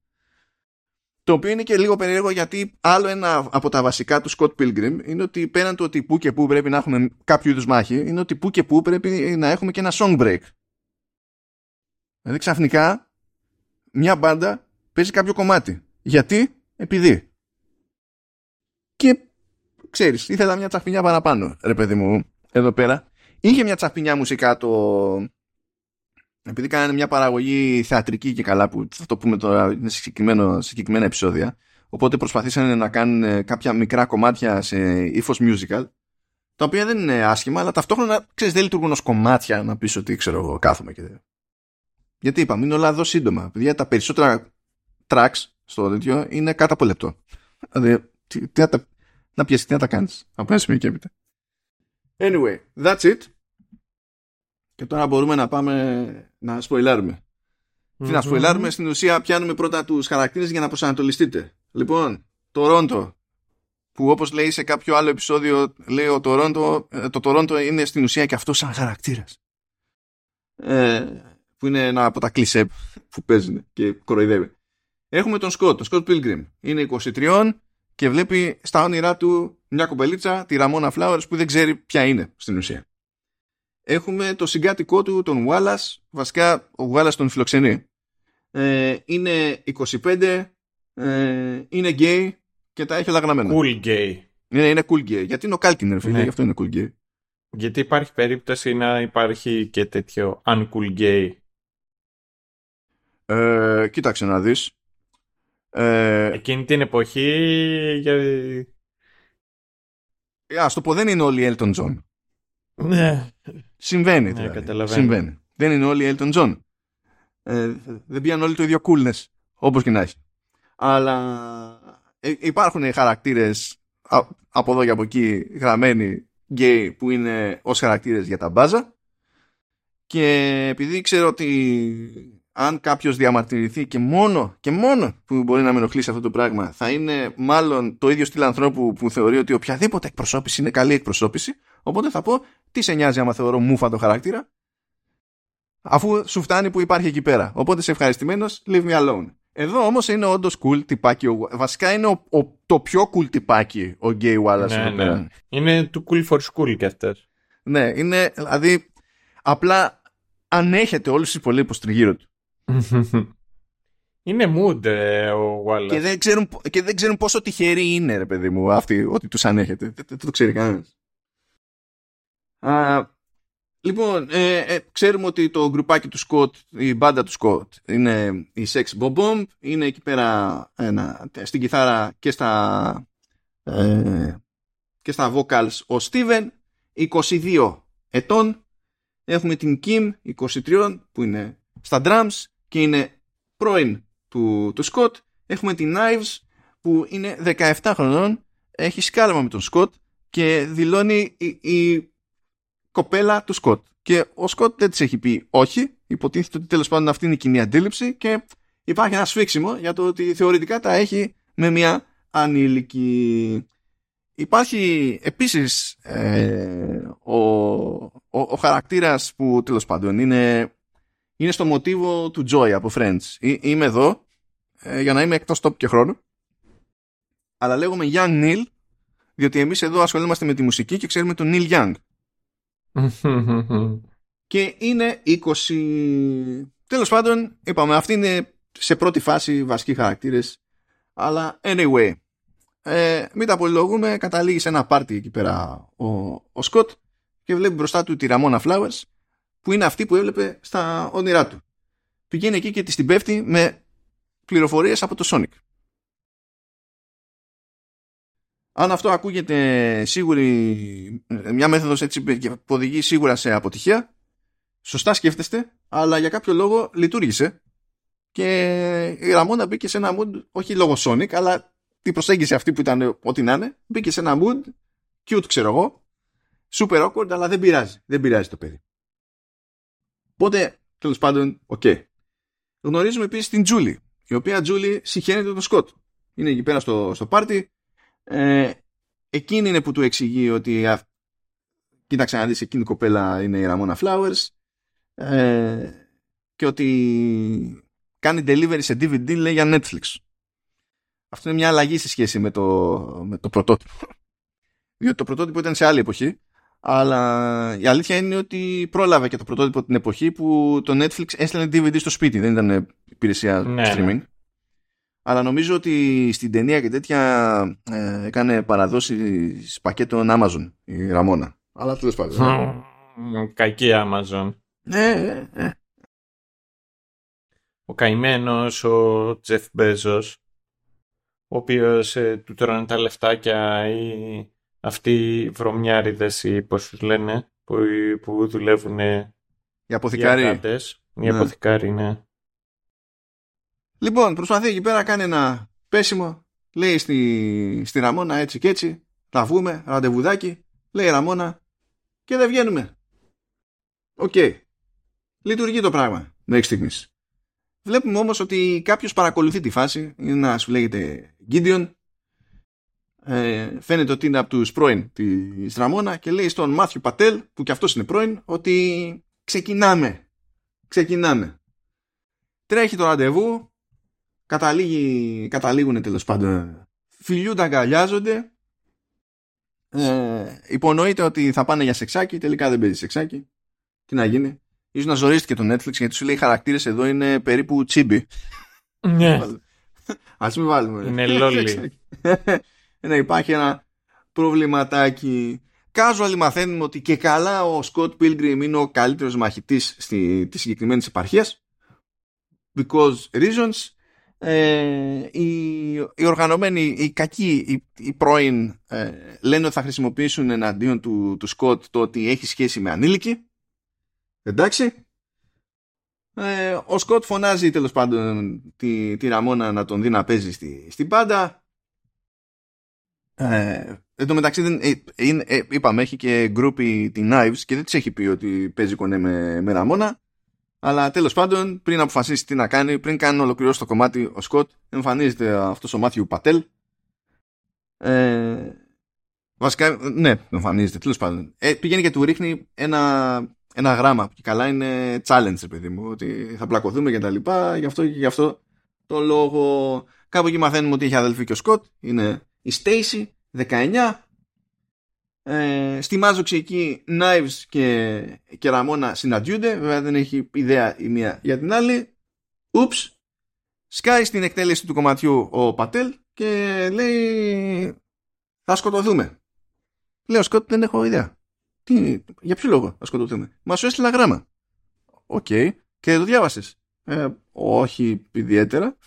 Speaker 1: το οποίο είναι και λίγο περίεργο γιατί άλλο ένα από τα βασικά του Scott Pilgrim είναι ότι πέραν του ότι που και που πρέπει να έχουμε κάποιο είδους μάχη, είναι ότι που και που πρέπει να έχουμε και ένα song break. Δηλαδή ξαφνικά μια μπάντα παίζει κάποιο κομμάτι. Γιατί; Επειδή. Και ξέρεις, ήθελα μια τσαχπινιά παραπάνω, ρε παιδί μου, εδώ πέρα. Είχε μια τσαχπινιά μουσικά το, επειδή κάνανε μια παραγωγή θεατρική και καλά που θα το πούμε τώρα είναι σε συγκεκριμένα επεισόδια οπότε προσπαθήσανε να κάνουν κάποια μικρά κομμάτια σε ύφος musical τα οποία δεν είναι άσχημα αλλά ταυτόχρονα ξέρεις δεν λειτουργούν ως κομμάτια να πεις ότι ξέρω εγώ κάθομαι και γιατί είπαμε είναι όλα εδώ σύντομα. Παιδιά τα περισσότερα tracks στο τέτοιο είναι κάτω από λεπτό. Δηλαδή τι, τι, να, να πιέσεις τι να τα κάνεις από ένα σημείο και έπειτα. Anyway that's it και τώρα μπορούμε να πάμε να σποιλάρουμε. Mm-hmm. Τι να σποιλάρουμε, στην ουσία πιάνουμε πρώτα τους χαρακτήρες για να προσανατολιστείτε. Λοιπόν, το Ρόντο, που όπως λέει σε κάποιο άλλο επεισόδιο, λέει ο Τορόντο, ε, το Τορόντο είναι στην ουσία και αυτό σαν χαρακτήρας. Ε, που είναι ένα από τα κλισέ που παίζουν και κοροϊδεύει. Έχουμε τον Σκοτ, τον Σκοτ Pilgrim. Είναι 23 και βλέπει στα όνειρά του μια κομπελίτσα, τη Ραμόνα Flowers, που δεν ξέρει ποια είναι στην ουσία έχουμε το συγκάτοικό του, τον Wallace. Βασικά, ο Wallace τον φιλοξενεί. Ε, είναι 25, ε, είναι gay και τα έχει όλα γραμμένα.
Speaker 2: Cool gay.
Speaker 1: Είναι, είναι cool gay. Γιατί είναι ο Κάλκινερ, φίλε, ναι. γι' αυτό είναι cool gay.
Speaker 2: Γιατί υπάρχει περίπτωση να υπάρχει και τέτοιο uncool gay.
Speaker 1: Ε, κοίταξε να δεις.
Speaker 2: Ε, Εκείνη την εποχή για
Speaker 1: Α το πω, δεν είναι όλοι Elton John.
Speaker 2: Ναι.
Speaker 1: Συμβαίνει.
Speaker 2: Ναι,
Speaker 1: δηλαδή.
Speaker 2: καταλαβαίνω.
Speaker 1: Συμβαίνει. Δεν είναι όλοι Elton John. Ε, δεν πιάνουν όλοι το ίδιο coolness. Όπως και να έχει. Αλλά ε, υπάρχουν χαρακτήρες α- από εδώ και από εκεί γραμμένοι γκέι που είναι ως χαρακτήρες για τα μπάζα και επειδή ξέρω ότι αν κάποιος διαμαρτυρηθεί και μόνο, και μόνο που μπορεί να με ενοχλήσει αυτό το πράγμα θα είναι μάλλον το ίδιο στυλ ανθρώπου που θεωρεί ότι οποιαδήποτε εκπροσώπηση είναι καλή εκπροσώπηση οπότε θα πω τι σε νοιάζει άμα θεωρώ μούφα το χαρακτήρα αφού σου φτάνει που υπάρχει εκεί πέρα. Οπότε σε ευχαριστημένος, leave me alone. Εδώ όμως είναι όντως cool τυπάκι. ο- Βασικά είναι ο, ο- το πιο cool τυπάκι ο Gay Wallace
Speaker 2: Ναι,
Speaker 1: εδώ
Speaker 2: ναι.
Speaker 1: πέρα.
Speaker 2: Είναι too cool for school κι αυτές.
Speaker 1: Ναι, είναι δηλαδή απλά ανέχεται όλους τους υπολείπους τριγύρω του.
Speaker 2: Είναι mood ε, ο Wallace.
Speaker 1: Και δεν, ξέρουν, και δεν ξέρουν πόσο τυχεροί είναι, ρε παιδί μου, αυτοί ότι τους ανέχεται. Δεν, δεν το ξέρει κανένας. Α, λοιπόν, ε, ε, ξέρουμε ότι το γκρουπάκι του Σκοτ, η μπάντα του Σκοτ, είναι η Sex Bomb Bomb. Είναι εκεί πέρα ένα, στην κιθάρα και στα, ε, και στα vocals ο Steven, 22 ετών. Έχουμε την Kim, 23, που είναι στα drums και είναι πρώην του, του Σκοτ. Έχουμε την Knives, που είναι 17 χρονών, έχει σκάλαμα με τον Σκοτ και δηλώνει η, η κοπέλα του Σκοτ. Και ο Σκοτ δεν της έχει πει όχι, υποτίθεται ότι τέλος πάντων αυτή είναι η κοινή αντίληψη και υπάρχει ένα σφίξιμο για το ότι θεωρητικά τα έχει με μια ανήλικη. Υπάρχει επίσης ε, ο, ο, ο χαρακτήρας που τέλος πάντων είναι, είναι στο μοτίβο του Joy από Friends. Εί- είμαι εδώ ε, για να είμαι εκτός τόπου και χρόνου. Αλλά λέγομαι Young Neil διότι εμείς εδώ ασχολούμαστε με τη μουσική και ξέρουμε τον Neil Young. <laughs> Και είναι 20 τέλος πάντων είπαμε αυτή είναι σε πρώτη φάση βασικοί χαρακτήρες. Αλλά anyway ε, μην τα πολυλογούμε καταλήγει σε ένα πάρτι εκεί πέρα ο, ο Σκοτ και βλέπει μπροστά του τη Ραμόνα Flowers που είναι αυτή που έβλεπε στα όνειρά του. Πηγαίνει εκεί και τη την πέφτει με πληροφορίες από το Sonic. Αν αυτό ακούγεται σίγουρη μια μέθοδος έτσι που οδηγεί σίγουρα σε αποτυχία σωστά σκέφτεστε αλλά για κάποιο λόγο λειτουργήσε και η Ραμόνα μπήκε σε ένα mood όχι λόγω Sonic αλλά την προσέγγιση αυτή που ήταν ό,τι να είναι μπήκε σε ένα mood cute ξέρω εγώ super awkward αλλά δεν πειράζει δεν πειράζει το παιδί οπότε τέλος πάντων OK. Okay. γνωρίζουμε επίσης την Τζούλη η οποία Τζούλη σιχαίνεται τον Σκοτ. Είναι εκεί πέρα στο, στο πάρτι. Ε, εκείνη είναι που του εξηγεί ότι α, κοίταξε να δεις εκείνη η κοπέλα είναι η Ραμόνα Flowers ε, και ότι κάνει delivery σε DVD λέει για Netflix. Αυτό είναι μια αλλαγή σε σχέση με το, με το πρωτότυπο. Διότι το πρωτότυπο ήταν σε άλλη εποχή αλλά η αλήθεια είναι ότι πρόλαβε και το πρωτότυπο την εποχή που το Netflix έστελνε DVD στο σπίτι δεν ήταν υπηρεσία
Speaker 2: Ναι,
Speaker 1: streaming
Speaker 2: ναι.
Speaker 1: αλλά νομίζω ότι στην ταινία και τέτοια ε, έκανε παραδόσεις πακέτων Amazon η Ραμόνα. Αλλά τέλος πάντων.
Speaker 2: Κακή Amazon.
Speaker 1: Ναι, ε, ε.
Speaker 2: Ο καημένος, ο Τζεφ Μπέζος, ο οποίος ε, του τρώνε τα λεφτάκια ή αυτοί οι βρωμιάριδες ή πώς τους λένε, που, που δουλεύουν
Speaker 1: Η
Speaker 2: οι
Speaker 1: αποθηκάρη.
Speaker 2: εργάτες. Οι
Speaker 1: Ναι.
Speaker 2: αποθηκάροι, ναι.
Speaker 1: Λοιπόν, προσπαθεί εκεί πέρα, κάνει ένα πέσιμο. Λέει στη, στη Ραμόνα έτσι και έτσι. Θα βγούμε, ραντεβουδάκι. Λέει η Ραμόνα και δεν βγαίνουμε. Οκ. Λειτουργεί το πράγμα μέχρι στιγμής. Βλέπουμε όμως ότι κάποιος παρακολουθεί τη φάση. Είναι ένας που λέγεται Gideon. Ε, φαίνεται ότι είναι από τους πρώην της Ραμόνα και λέει στον Μάθιου Πατέλ, που και αυτός είναι πρώην, ότι ξεκινάμε. Ξεκινάμε. Τρέχει το ραντεβού, καταλήγει, καταλήγουν τέλος πάντων, φιλιούνται, αγκαλιάζονται, ε, υπονοείται ότι θα πάνε για σεξάκι, τελικά δεν παίζει σεξάκι. Τι να γίνει. Ίσως να ζορίστηκε το Netflix γιατί σου λέει οι χαρακτήρες εδώ είναι περίπου τσίμπι.
Speaker 2: Ναι.
Speaker 1: Ας μην βάλουμε.
Speaker 2: Είναι λόλι. <laughs>
Speaker 1: ναι, υπάρχει ένα προβληματάκι. Casual μαθαίνουμε ότι και καλά ο Scott Pilgrim είναι ο καλύτερος μαχητής στη, της συγκεκριμένης επαρχίας. Because reasons. Ε, οι, οι οργανωμένοι, οι κακοί, οι, οι πρώην ε, λένε ότι θα χρησιμοποιήσουν εναντίον του, του Σκοτ το ότι έχει σχέση με ανήλικη. Εντάξει. Ε, ο Σκοτ φωνάζει τέλος πάντων τη, τη Ραμόνα να τον δει να παίζει στη, στην πάντα. Ε, εν τω μεταξύ δεν, ε, ε, είπαμε έχει και γκρούπι την Knives και δεν της έχει πει ότι παίζει κονέ με, με Ραμόνα. Αλλά τέλος πάντων, πριν αποφασίσει τι να κάνει, πριν κάνει ολοκληρώσει το κομμάτι ο Σκοτ, εμφανίζεται αυτός ο Μάθιου Πατέλ. Ε, βασικά, ναι, εμφανίζεται, τέλος πάντων. Ε, πηγαίνει και του ρίχνει ένα, ένα γράμμα. Και καλά είναι challenge, παιδί μου, ότι θα πλακωθούμε και τα λοιπά. Γι' αυτό και γι' αυτό το λόγο. Κάπου εκεί μαθαίνουμε ότι έχει αδελφή και ο Σκοτ. Είναι η Stacy, 19, ε, στη Μάζοξη εκεί Knives και, και Ραμόνα συναντιούνται. Βέβαια δεν έχει ιδέα η μία για την άλλη. Ούψ. Σκάει στην εκτέλεση του κομματιού ο Πατέλ και λέει θα σκοτωθούμε. Λέω Σκότ δεν έχω ιδέα. Τι, για ποιο λόγο θα σκοτωθούμε. Μα σου έστειλα γράμμα. OK. Okay. Και το διάβασες. Ε, όχι ιδιαίτερα.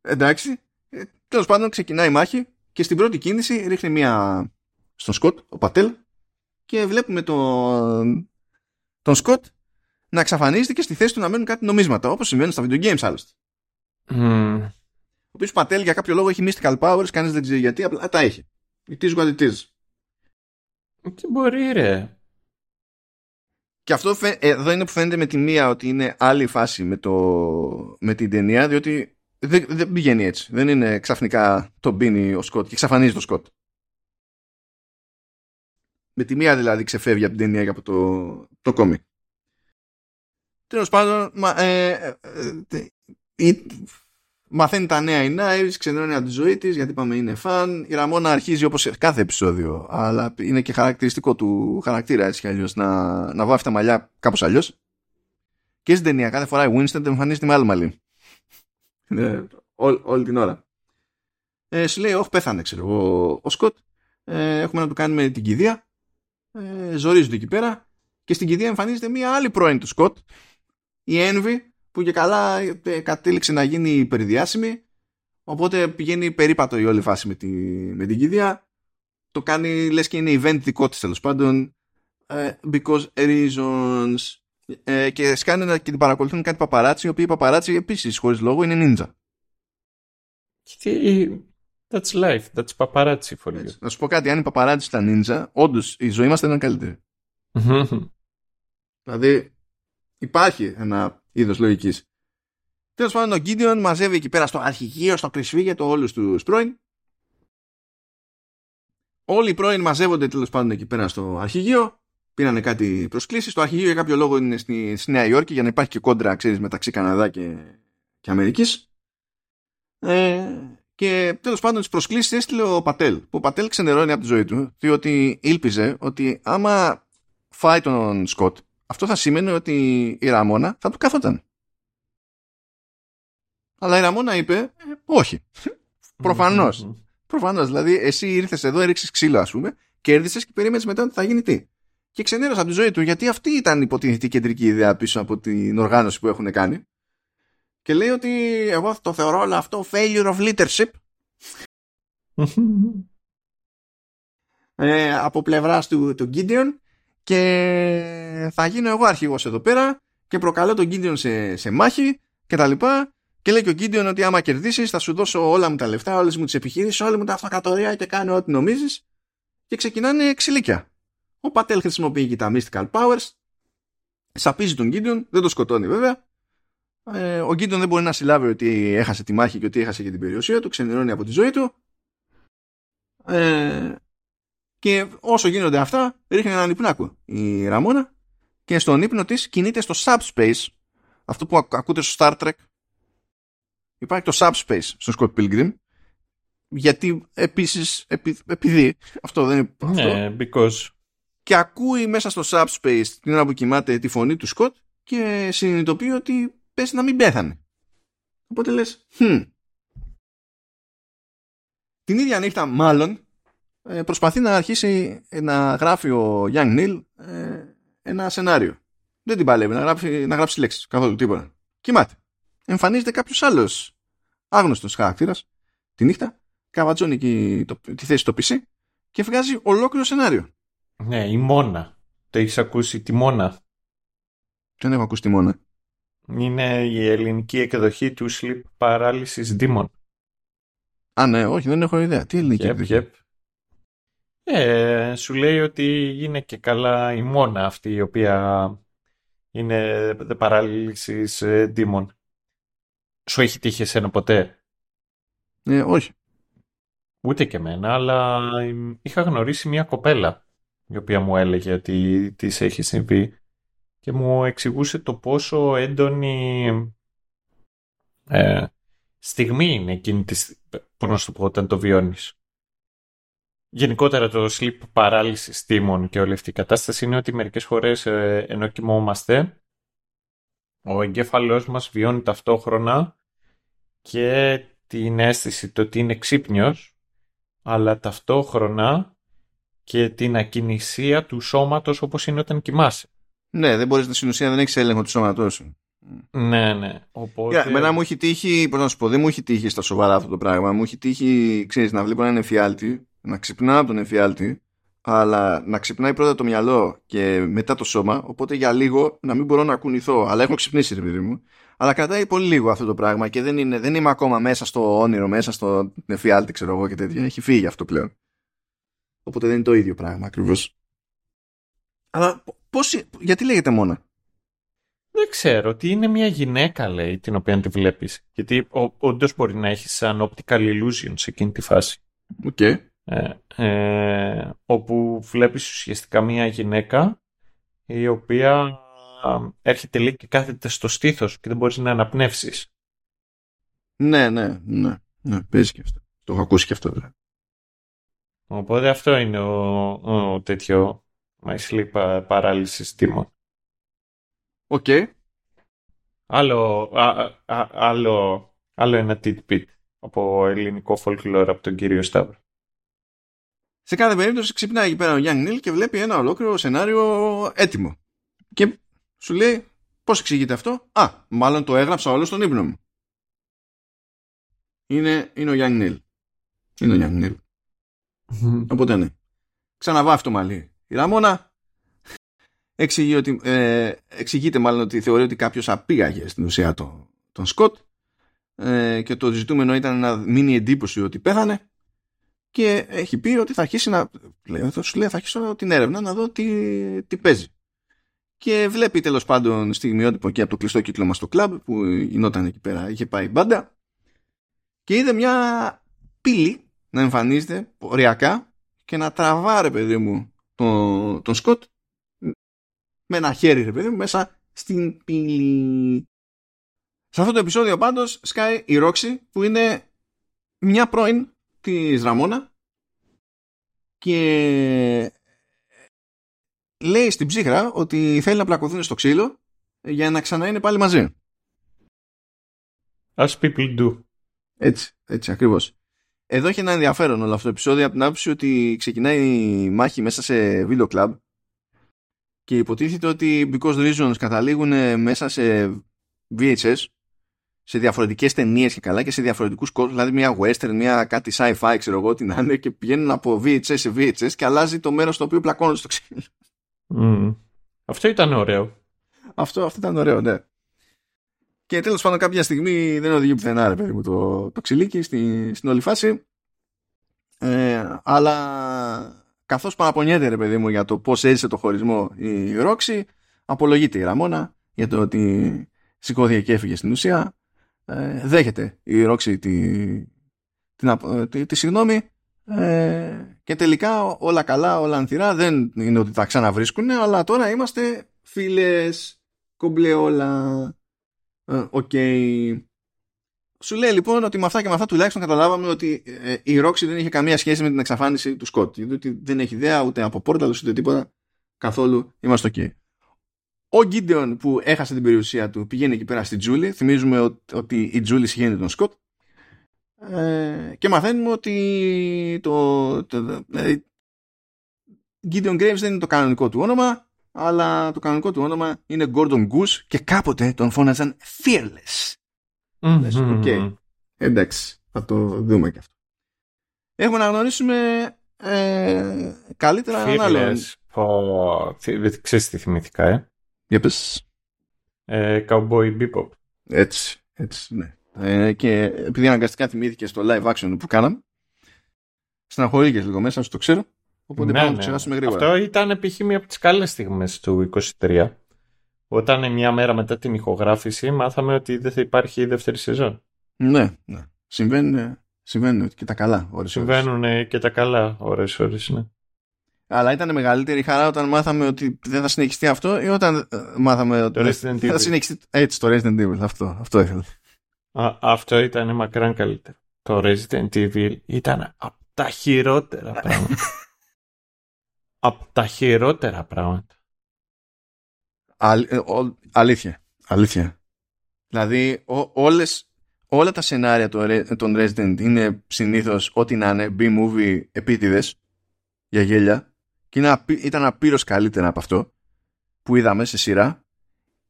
Speaker 1: Εντάξει. Ε, Τέλος πάντων ξεκινάει η μάχη και στην πρώτη κίνηση ρίχνει μια στον Σκοτ, ο Πατέλ, και βλέπουμε τον, τον Σκοτ να εξαφανίζεται και στη θέση του να μένουν κάτι νομίσματα, όπως συμβαίνει στα video games άλλωστε.
Speaker 2: Mm.
Speaker 1: Ο οποίος Πατέλ για κάποιο λόγο έχει mystical powers, κανείς δεν ξέρει γιατί, απλά τα έχει. It is what it is.
Speaker 2: Τι μπορεί, ρε.
Speaker 1: Και αυτό εδώ είναι που φαίνεται με τη μία ότι είναι άλλη φάση με, το, με την ταινία, διότι δεν, δεν πηγαίνει έτσι. Δεν είναι ξαφνικά το μπίνει ο Σκοτ και εξαφανίζει το Σκοτ. Με τη μία δηλαδή ξεφεύγει από την ταινία και από το, το κόμικ. Τέλος πάντων, μα, ε, ε, ε, μαθαίνει τα νέα η Knives, ξενερώνει από τη ζωή της, γιατί είπαμε είναι φαν. Η Ραμόνα αρχίζει όπως κάθε επεισόδιο, αλλά είναι και χαρακτηριστικό του χαρακτήρα έτσι κι αλλιώς να, να βάφει τα μαλλιά κάπως αλλιώς. Και στην ταινία κάθε φορά η Winston εμφανίζεται με άλλο μαλλί. Ε, όλη την ώρα. Ε, σου λέει, Όχι, πέθανε, ξέρω εγώ, ο Σκοτ. Ε, έχουμε να του κάνουμε την κηδεία. Ε, ζορίζονται εκεί πέρα και στην κηδεία εμφανίζεται μία άλλη πρώην του Σκοτ η Envy που και καλά ε, κατέληξε να γίνει υπερδιάσημη. Οπότε πηγαίνει περίπατο η όλη φάση με, τη, με την κηδεία. Το κάνει λες και είναι event δικό της τέλος πάντων. Ε, because reasons ε, και σκάνε και την παρακολουθούν κάτι παπαράτσι οι οποίοι παπαράτσι επίσης χωρίς λόγο είναι ninja
Speaker 2: That's life. That's paparazzi for you.
Speaker 1: Να σου πω κάτι, αν η paparazzi ήταν ninja, όντως η ζωή μας θα ήταν καλύτερη. <laughs> δηλαδή υπάρχει ένα είδος λογικής. Τέλος πάντων, ο Γκίντιον μαζεύει εκεί πέρα στο αρχηγείο, στο κρυσφύγετο όλους τους πρώην. Όλοι οι πρώην μαζεύονται τέλος πάντων εκεί πέρα στο αρχηγείο. Πήρανε κάτι προσκλήσεις. Το αρχηγείο για κάποιο λόγο είναι στη, στη Νέα Υόρκη για να υπάρχει και κόντρα, ξέρεις, μεταξύ Καναδά και, και Αμερικής. Ε, και τέλος πάντων τις προσκλήσεις έστειλε ο Πατέλ. Που ο Πατέλ ξενερώνει από τη ζωή του, διότι ήλπιζε ότι άμα φάει τον Σκοτ, αυτό θα σημαίνει ότι η Ραμόνα θα του καθόταν. Αλλά η Ραμόνα είπε, ε, όχι. <laughs> Προφανώς. Προφανώς. Δηλαδή, εσύ ήρθες εδώ, έριξες ξύλο, ας πούμε, κέρδισες και περίμενες μετά ότι θα γίνει τι. Και ξενέρωσε από τη ζωή του, γιατί αυτή ήταν υποτίθεται η κεντρική ιδέα πίσω από την οργάνωση που έχουν κάνει. Και λέει ότι εγώ το θεωρώ όλο αυτό failure of leadership. <laughs> Ε, από πλευράς του, του Gideon. Και θα γίνω εγώ αρχηγός εδώ πέρα και προκαλώ τον Gideon σε, σε μάχη και τα λοιπά. Και λέει και ο Gideon ότι άμα κερδίσεις θα σου δώσω όλα μου τα λεφτά, όλες μου τις επιχειρήσεις, όλα μου τα αυτοκατορία και κάνω ό,τι νομίζεις. Και ξεκινάνε ξυλίκια. Ο Πατέλ χρησιμοποιεί και τα mystical powers σαπίζει τον Gideon, δεν το σκοτώνει βέβαια ε, ο Γκίντον δεν μπορεί να συλλάβει ότι έχασε τη μάχη και ότι έχασε και την περιουσία του, ξενερώνει από τη ζωή του. Ε, και όσο γίνονται αυτά, ρίχνει έναν υπνάκο η Ραμόνα και στον ύπνο της κινείται στο subspace, αυτό που ακούτε στο Star Trek. Υπάρχει το subspace στο Scott Pilgrim, γιατί επίσης, επειδή, αυτό δεν είναι αυτό.
Speaker 2: Ναι, because.
Speaker 1: Και ακούει μέσα στο subspace την ώρα που κοιμάται τη φωνή του Scott και συνειδητοποιεί ότι πες να μην πέθανε. Οπότε λες, hm. Την ίδια νύχτα μάλλον ε, προσπαθεί να αρχίσει να γράφει ο Young Neil ε, ένα σενάριο. Δεν την παλεύει να γράψει, να γράψει λέξεις καθόλου τίποτα. Κοιμάται. Εμφανίζεται κάποιος άλλος άγνωστος χαρακτήρας, τη νύχτα, καβατζώνει εκεί το, τη θέση στο PC και βγάζει ολόκληρο σενάριο.
Speaker 2: Ναι, η Μόνα. Το έχεις ακούσει τη Μόνα;
Speaker 1: Δεν έχω ακούσει τη Μόνα.
Speaker 2: Είναι η ελληνική εκδοχή του Sleep Paralysis Demon.
Speaker 1: Α, ναι, όχι, δεν έχω ιδέα. Τι ελληνική
Speaker 2: Yep,
Speaker 1: εκδοχή;
Speaker 2: yep. Ε, σου λέει ότι είναι και καλά η Μόνα αυτή η οποία είναι the Paralysis ε, Demon. Σου έχει τύχει εσένα ποτέ;
Speaker 1: Ε, όχι.
Speaker 2: Ούτε και εμένα, αλλά είχα γνωρίσει μια κοπέλα η οποία μου έλεγε ότι της έχει συμβεί και μου εξηγούσε το πόσο έντονη ε, στιγμή είναι εκείνη της στι- πώς να σου το πω, όταν το βιώνεις. Γενικότερα το sleep paralysis τίμων και όλη αυτή η κατάσταση είναι ότι μερικές φορές ε, ενώ κοιμόμαστε ο εγκέφαλός μας βιώνει ταυτόχρονα και την αίσθηση το ότι είναι ξύπνιος αλλά ταυτόχρονα και την ακινησία του σώματος όπως είναι όταν κοιμάσαι.
Speaker 1: Ναι, δεν μπορείς στην ουσία δεν έχεις έλεγχο του σώματός σου.
Speaker 2: Ναι, ναι. Οπότε...
Speaker 1: Yeah, εμένα μου έχει τύχει, πώς να σου πω, δεν μου έχει τύχει στα σοβαρά αυτό το πράγμα. Μου έχει τύχει, ξέρεις, να βλέπω έναν εφιάλτη, να ξυπνάω από τον εφιάλτη, αλλά να ξυπνάει πρώτα το μυαλό και μετά το σώμα, οπότε για λίγο να μην μπορώ να κουνηθώ. Αλλά έχω ξυπνήσει, ρε παιδί μου. Αλλά κρατάει πολύ λίγο αυτό το πράγμα και δεν, είναι, δεν είμαι ακόμα μέσα στο όνειρο, μέσα στο εφιάλτη, ξέρω εγώ και τέτοια. Έχει φύγει αυτό πλέον. Οπότε δεν είναι το ίδιο πράγμα ακριβώς. Αλλά πώς, γιατί λέγεται Μόρα;
Speaker 2: Δεν ξέρω, ότι είναι μια γυναίκα, λέει, την οποία τη βλέπεις. Γιατί όντως μπορεί να έχει σαν optical illusion σε εκείνη τη φάση.
Speaker 1: Οκ.
Speaker 2: Ε, ε, όπου βλέπεις ουσιαστικά μια γυναίκα η οποία α, έρχεται λέει και κάθεται στο στήθος και δεν μπορείς να αναπνεύσεις.
Speaker 1: Ναι, ναι, ναι. Ναι, παίζει και αυτό. Το έχω ακούσει και αυτό, δηλαδή.
Speaker 2: Οπότε αυτό είναι ο, ο τέτοιο my sleep paralysis demon.
Speaker 1: OK.
Speaker 2: Άλλο, α, α, άλλο, άλλο ένα tidbit από ελληνικό folklore από τον κύριο Σταύρο.
Speaker 1: Σε κάθε περίπτωση ξυπνάει εκεί πέρα ο Young Neil και βλέπει ένα ολόκληρο σενάριο έτοιμο. Και σου λέει πώς εξηγείται αυτό; Α, μάλλον το έγραψα όλο στον ύπνο μου. Είναι, είναι ο Young Neil. Είναι ο Young Neil. Οπότε ναι. Ξαναβάφει το μαλλί. Η Ραμόνα εξηγεί ότι, ε, εξηγείται μάλλον ότι θεωρεί ότι κάποιος απήγαγε στην ουσία τον, τον Σκοτ ε, και το ζητούμενο ήταν να μείνει εντύπωση ότι πέθανε και έχει πει ότι θα αρχίσει να λέει, θα σου λέει, θα αρχίσω την έρευνα να δω τι, τι παίζει. Και βλέπει τέλος πάντων στιγμιότυπο και από το κλειστό κύκλωμα στο κλαμπ που γινόταν εκεί πέρα, είχε πάει μπάντα και είδε μια πύλη να εμφανίζεται οριακά και να τραβάρε παιδί μου τον, τον Σκοτ με ένα χέρι ρε παιδί μου μέσα στην πύλη. Σε αυτό το επεισόδιο πάντως σκάει η Ρόξη που είναι μια πρώην της Ραμόνα και λέει στην ψύχρα ότι θέλει να πλακωθούν στο ξύλο για να ξανά είναι πάλι μαζί.
Speaker 2: As people do.
Speaker 1: Έτσι, έτσι ακριβώς. Εδώ έχει ένα ενδιαφέρον όλο αυτό το επεισόδιο από την άποψη ότι ξεκινάει η μάχη μέσα σε βίντεο κλαμπ και υποτίθεται ότι because reasons καταλήγουν μέσα σε VHS σε διαφορετικές ταινίες και καλά και σε διαφορετικούς κόσμους. Δηλαδή, μια western, μια κάτι sci-fi, ξέρω εγώ τι να είναι, και πηγαίνουν από VHS σε VHS και αλλάζει το μέρος στο οποίο πλακώνονται στο ξύλο.
Speaker 2: Mm. Αυτό ήταν ωραίο.
Speaker 1: Αυτό, αυτό ήταν ωραίο, ναι. Και τέλος πάντων, κάποια στιγμή δεν οδηγεί πουθενά, ρε παιδί μου, το, το ξυλίκι στη, στην όλη φάση. Ε, αλλά καθώς παραπονιέται, ρε παιδί μου, για το πώς έζησε το χωρισμό η Ρόξη, απολογείται η Ραμόνα για το ότι σηκώθηκε και έφυγε στην ουσία. Ε, δέχεται η Ρόξη τη, τη, τη, τη συγγνώμη ε, και τελικά όλα καλά, όλα ανθηρά. Δεν είναι ότι τα ξαναβρίσκουν αλλά τώρα είμαστε φίλες κομπλέ όλα οκ ε, okay. σου λέει λοιπόν ότι με αυτά και με αυτά τουλάχιστον καταλάβαμε ότι ε, η Ρόξη δεν είχε καμία σχέση με την εξαφάνιση του Σκότ γιατί δεν έχει ιδέα ούτε από portals ούτε τίποτα καθόλου είμαστε OK okay. Ο Γκίντεον που έχασε την περιουσία του πηγαίνει εκεί πέρα στη Τζούλη. Θυμίζουμε ότι η Τζούλη σιχαίνεται τον Σκοτ. Ε, και μαθαίνουμε ότι το, το, το δηλαδή, Gideon Graves δεν είναι το κανονικό του όνομα αλλά το κανονικό του όνομα είναι Gordon Goose και κάποτε τον φώναζαν Fearless.
Speaker 2: Mm-hmm.
Speaker 1: Okay. εντάξει, θα το δούμε και αυτό. Έχουμε να γνωρίσουμε ε, καλύτερα έναν άλλον.
Speaker 2: Πω, ξέρεις τι θυμήθηκα, ε.
Speaker 1: Για πες.
Speaker 2: Ε, Cowboy Bebop.
Speaker 1: Έτσι, έτσι, ναι. Ε, και επειδή αναγκαστικά θυμήθηκε στο live action που κάναμε, στεναχωρήκες λίγο μέσα, σου το ξέρω. Οπότε ναι, πάμε να το ναι. ξεχάσουμε γρήγορα.
Speaker 2: Αυτό ήταν π.χ. μία από τις καλές στιγμές του 23. Όταν μια μέρα μετά την ηχογράφηση μάθαμε ότι δεν θα υπάρχει η δεύτερη σεζόν.
Speaker 1: Ναι, ναι. Συμβαίνουν, συμβαίνουν και τα καλά ώρες
Speaker 2: Συμβαίνουν και τα καλά ώρες ώρες, ναι.
Speaker 1: Αλλά ήταν μεγαλύτερη χαρά όταν μάθαμε ότι δεν θα συνεχιστεί αυτό ή όταν ε, μάθαμε ότι
Speaker 2: το Resident
Speaker 1: θα συνεχιστεί έτσι το Resident Evil. Αυτό, αυτό ήθελα.
Speaker 2: Α, αυτό ήταν μακράν καλύτερο. Το Resident Evil ήταν από τα χειρότερα πράγματα. <laughs> από τα χειρότερα πράγματα.
Speaker 1: Ε, αλήθεια. Αλήθεια. Δηλαδή, όλες, όλα τα σενάρια των Resident είναι συνήθως ό,τι να είναι B-movie επίτηδες για γέλια και ήταν απείρως καλύτερα από αυτό που είδαμε σε σειρά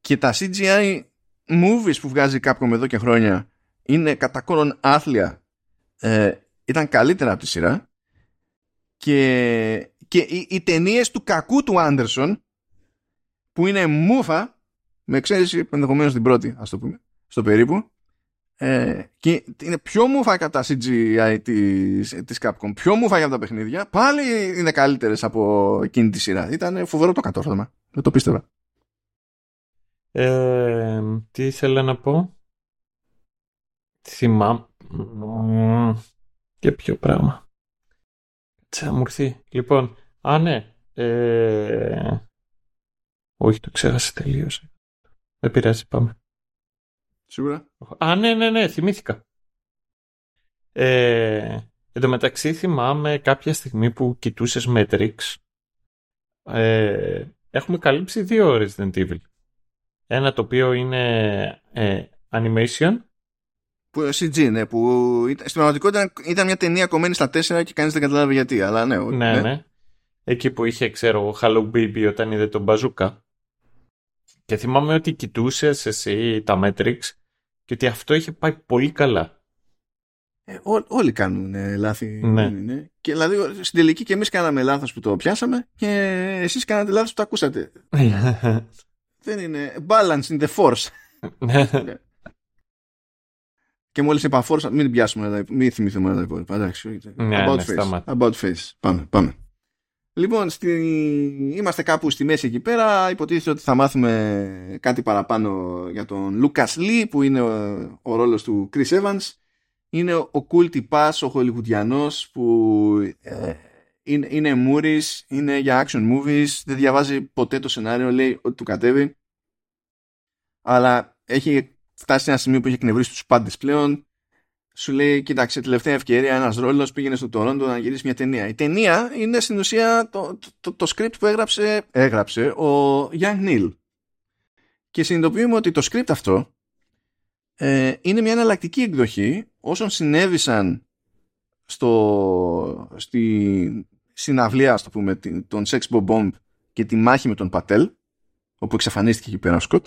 Speaker 1: και τα CGI movies που βγάζει Capcom εδώ και χρόνια είναι κατά κόρον άθλια ε, ήταν καλύτερα από τη σειρά και, και οι, οι ταινίες του κακού του Άντερσον που είναι μούφα με εξαίρεση ενδεχομένως την πρώτη ας το πούμε στο περίπου ε, και είναι πιο μούφα κατά CGI της, της Capcom πιο μούφα για τα παιχνίδια πάλι είναι καλύτερες από εκείνη τη σειρά. Ήταν φοβερό το κατόρθωμα. Δεν το πίστευα.
Speaker 2: Ε, τι ήθελα να πω; Θυμάμαι και ποιο πράγμα. Τσαμουρθεί. Λοιπόν, α ναι. Ε... Όχι, το ξέχασε τελείως. Δεν πειράζει, πάμε.
Speaker 1: Σίγουρα.
Speaker 2: Α, ναι, ναι, ναι, θυμήθηκα. Ε, εν τω μεταξύ θυμάμαι κάποια στιγμή που κοιτούσες Matrix ε, έχουμε καλύψει δύο Resident Evil. Ένα το οποίο είναι ε, animation
Speaker 1: που, CG, ναι, που στην πραγματικότητα ήταν μια ταινία κομμένη στα τέσσερα και κανείς δεν καταλάβει γιατί, αλλά ναι.
Speaker 2: Ναι, ναι. ναι. Εκεί που είχε, ξέρω, Hello Baby όταν είδε τον Μπαζούκα. Και θυμάμαι ότι κοιτούσες εσύ τα Matrix και ότι αυτό είχε πάει πολύ καλά.
Speaker 1: Ε, ό, όλοι κάνουν ε, λάθη.
Speaker 2: Ναι. ναι.
Speaker 1: Και δηλαδή στην τελική και εμείς κάναμε λάθος που το πιάσαμε και εσείς κάνατε λάθος που το ακούσατε. <laughs> Δεν είναι. Balance in the force.
Speaker 2: Ναι. Ναι.
Speaker 1: Και μόλις είπα force, μην πιάσουμε, μην θυμηθούμε τα υπόλοιπα. Εντάξει.
Speaker 2: Ναι,
Speaker 1: about,
Speaker 2: ναι,
Speaker 1: face. about face. Πάμε, πάμε. Λοιπόν, στη... είμαστε κάπου στη μέση εκεί πέρα. Υποτίθεται ότι θα μάθουμε κάτι παραπάνω για τον Λούκας Λί, που είναι ο, ο ρόλος του Chris Evans. Είναι ο cool τυπάς, ο χολιγουτιανός που ε, είναι, είναι μούρης, είναι για action movies, δεν διαβάζει ποτέ το σενάριο, λέει ότι του κατέβει. Αλλά έχει φτάσει σε ένα σημείο που έχει εκνευρίσει τους πάντες πλέον σου λέει, κοίταξε, τελευταία ευκαιρία ένας ρόλος πήγαινε στο Τωρόντο να γυρίσεις μια ταινία. Η ταινία είναι στην ουσία το, το, το, script που έγραψε, έγραψε ο Young Neil. Και συνειδητοποιούμε ότι το script αυτό ε, είναι μια εναλλακτική εκδοχή όσων συνέβησαν στο, στη συναυλία, ας το πούμε, τον Sex Bomb Bomb και τη μάχη με τον Πατέλ, όπου εξαφανίστηκε εκεί πέρα ο Σκοτ.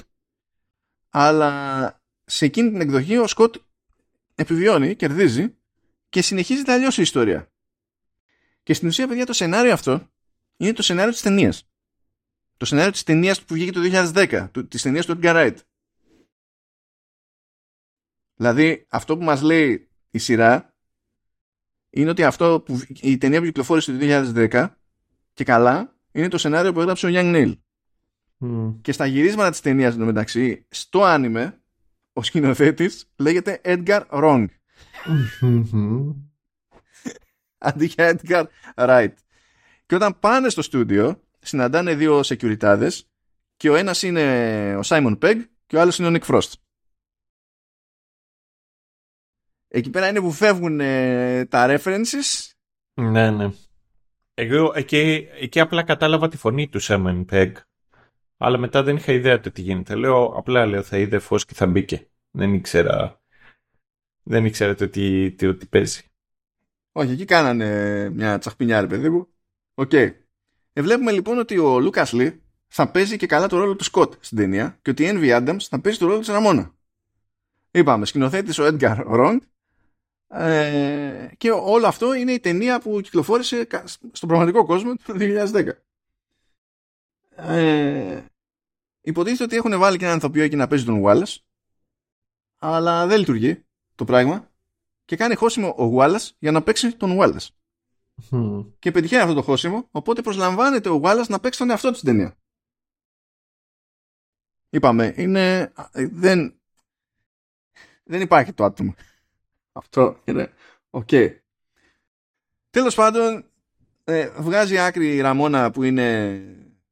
Speaker 1: Αλλά σε εκείνη την εκδοχή ο Σκοτ επιβιώνει, κερδίζει και συνεχίζεται αλλιώ η ιστορία. Και στην ουσία, παιδιά, το σενάριο αυτό είναι το σενάριο της ταινίας. Το σενάριο της ταινίας που βγήκε το 2010, της ταινίας του Edgar Wright. Δηλαδή, αυτό που μας λέει η σειρά είναι ότι αυτό που, η ταινία που κυκλοφόρησε το 2010 και καλά είναι το σενάριο που έγραψε ο Young Neil. Και στα γυρίσματα της ταινίας εντωμεταξύ, στο άνιμε ο σκηνοθέτης λέγεται Edgar Wrong. <laughs> Αντί για Edgar Wright. Και όταν πάνε στο στούντιο, συναντάνε δύο securities και ο ένας είναι ο Simon Pegg και ο άλλος είναι ο Nick Frost. Εκεί πέρα είναι που φεύγουν ε, τα references.
Speaker 2: Ναι, ναι. Εγώ εκεί, εκεί απλά κατάλαβα τη φωνή του Simon Pegg αλλά μετά δεν είχα ιδέα το τι γίνεται. Λέω, απλά λέω θα είδε φως και θα μπήκε. Δεν ήξερα, δεν ήξερα το τι, τι, τι παίζει.
Speaker 1: Όχι, εκεί κάνανε μια τσαχπινιά ρε παιδί μου. OK. Okay. Ε, βλέπουμε λοιπόν ότι ο Λούκας Λί θα παίζει και καλά το ρόλο του Σκοτ στην ταινία και ότι η Envy Adams θα παίζει το ρόλο της Ραμόνα. Είπαμε, σκηνοθέτης ο Edgar Wrong, Ε, και όλο αυτό είναι η ταινία που κυκλοφόρησε στον πραγματικό κόσμο το 2010. Ε, υποτίθεται ότι έχουν βάλει και έναν ανθρωπιό εκεί να παίζει τον Wallace αλλά δεν λειτουργεί το πράγμα και κάνει χώσιμο ο Wallace για να παίξει τον Wallace. Και πετυχαίνει αυτό το χώσιμο, οπότε προσλαμβάνεται ο Wallace να παίξει τον εαυτό του στην ταινία. Είπαμε, είναι. Δεν, δεν υπάρχει το άτομο. Αυτό είναι. OK. Okay. Τέλος πάντων, ε, βγάζει άκρη η Ραμόνα που είναι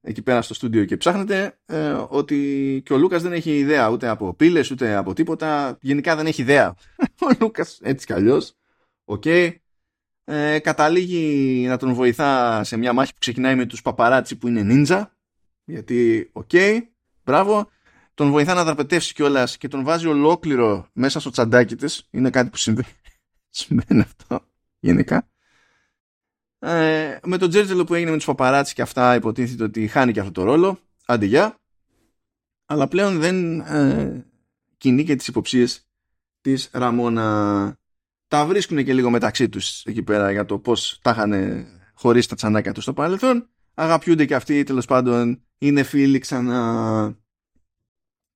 Speaker 1: εκεί πέρα στο στούντιο και ψάχνεται ε, ότι και ο Λούκας δεν έχει ιδέα ούτε από πύλες ούτε από τίποτα. Γενικά δεν έχει ιδέα. <laughs> ο Λούκας έτσι κι αλλιώς. Οκ. Ε, καταλήγει να τον βοηθά σε μια μάχη που ξεκινάει με τους παπαράτσι που είναι νίντζα. Γιατί, οκ, μπράβο. Τον βοηθά να δραπετεύσει κιόλας και τον βάζει ολόκληρο μέσα στο τσαντάκι της. Είναι κάτι που συμβαίνει. <laughs> Συμβαίνει αυτό γενικά. Ε, με τον Τζέρτζελο που έγινε με τους παπαράτσις και αυτά υποτίθεται ότι χάνει και αυτό το ρόλο. Άντε γεια. Αλλά πλέον δεν ε, κινεί και τις υποψίες της Ραμόνα. Τα βρίσκουν και λίγο μεταξύ τους εκεί πέρα για το πώς τα είχαν χωρίσει τα τσανάκια τους στο παρελθόν. Αγαπιούνται και αυτοί τέλος πάντων είναι φίλοι ξανά.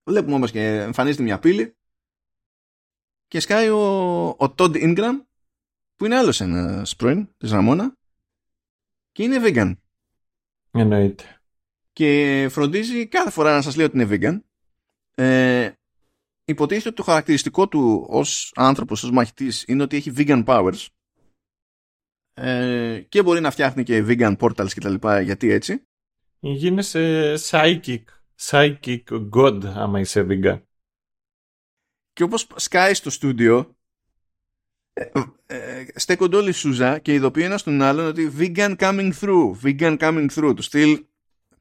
Speaker 1: Βλέπουμε όμως και εμφανίζεται μια πύλη και σκάει ο, ο Todd Ingram που είναι άλλος ένας πρώην της Ραμόνα και είναι vegan.
Speaker 2: Εννοείται.
Speaker 1: Και φροντίζει κάθε φορά να σας λέει ότι είναι vegan. Ε, υποτίθεται ότι το χαρακτηριστικό του ως άνθρωπος, ως μαχητής είναι ότι έχει vegan powers ε, και μπορεί να φτιάχνει και vegan portals και τα λοιπά γιατί έτσι.
Speaker 2: Γίνεσαι psychic, psychic god άμα είσαι vegan.
Speaker 1: Και όπως σκάει στο στούντιο ε, ε, στέκονται όλοι σούζα και ειδοποιεί ένας τον άλλον ότι vegan coming through, vegan coming through. Του στυλ,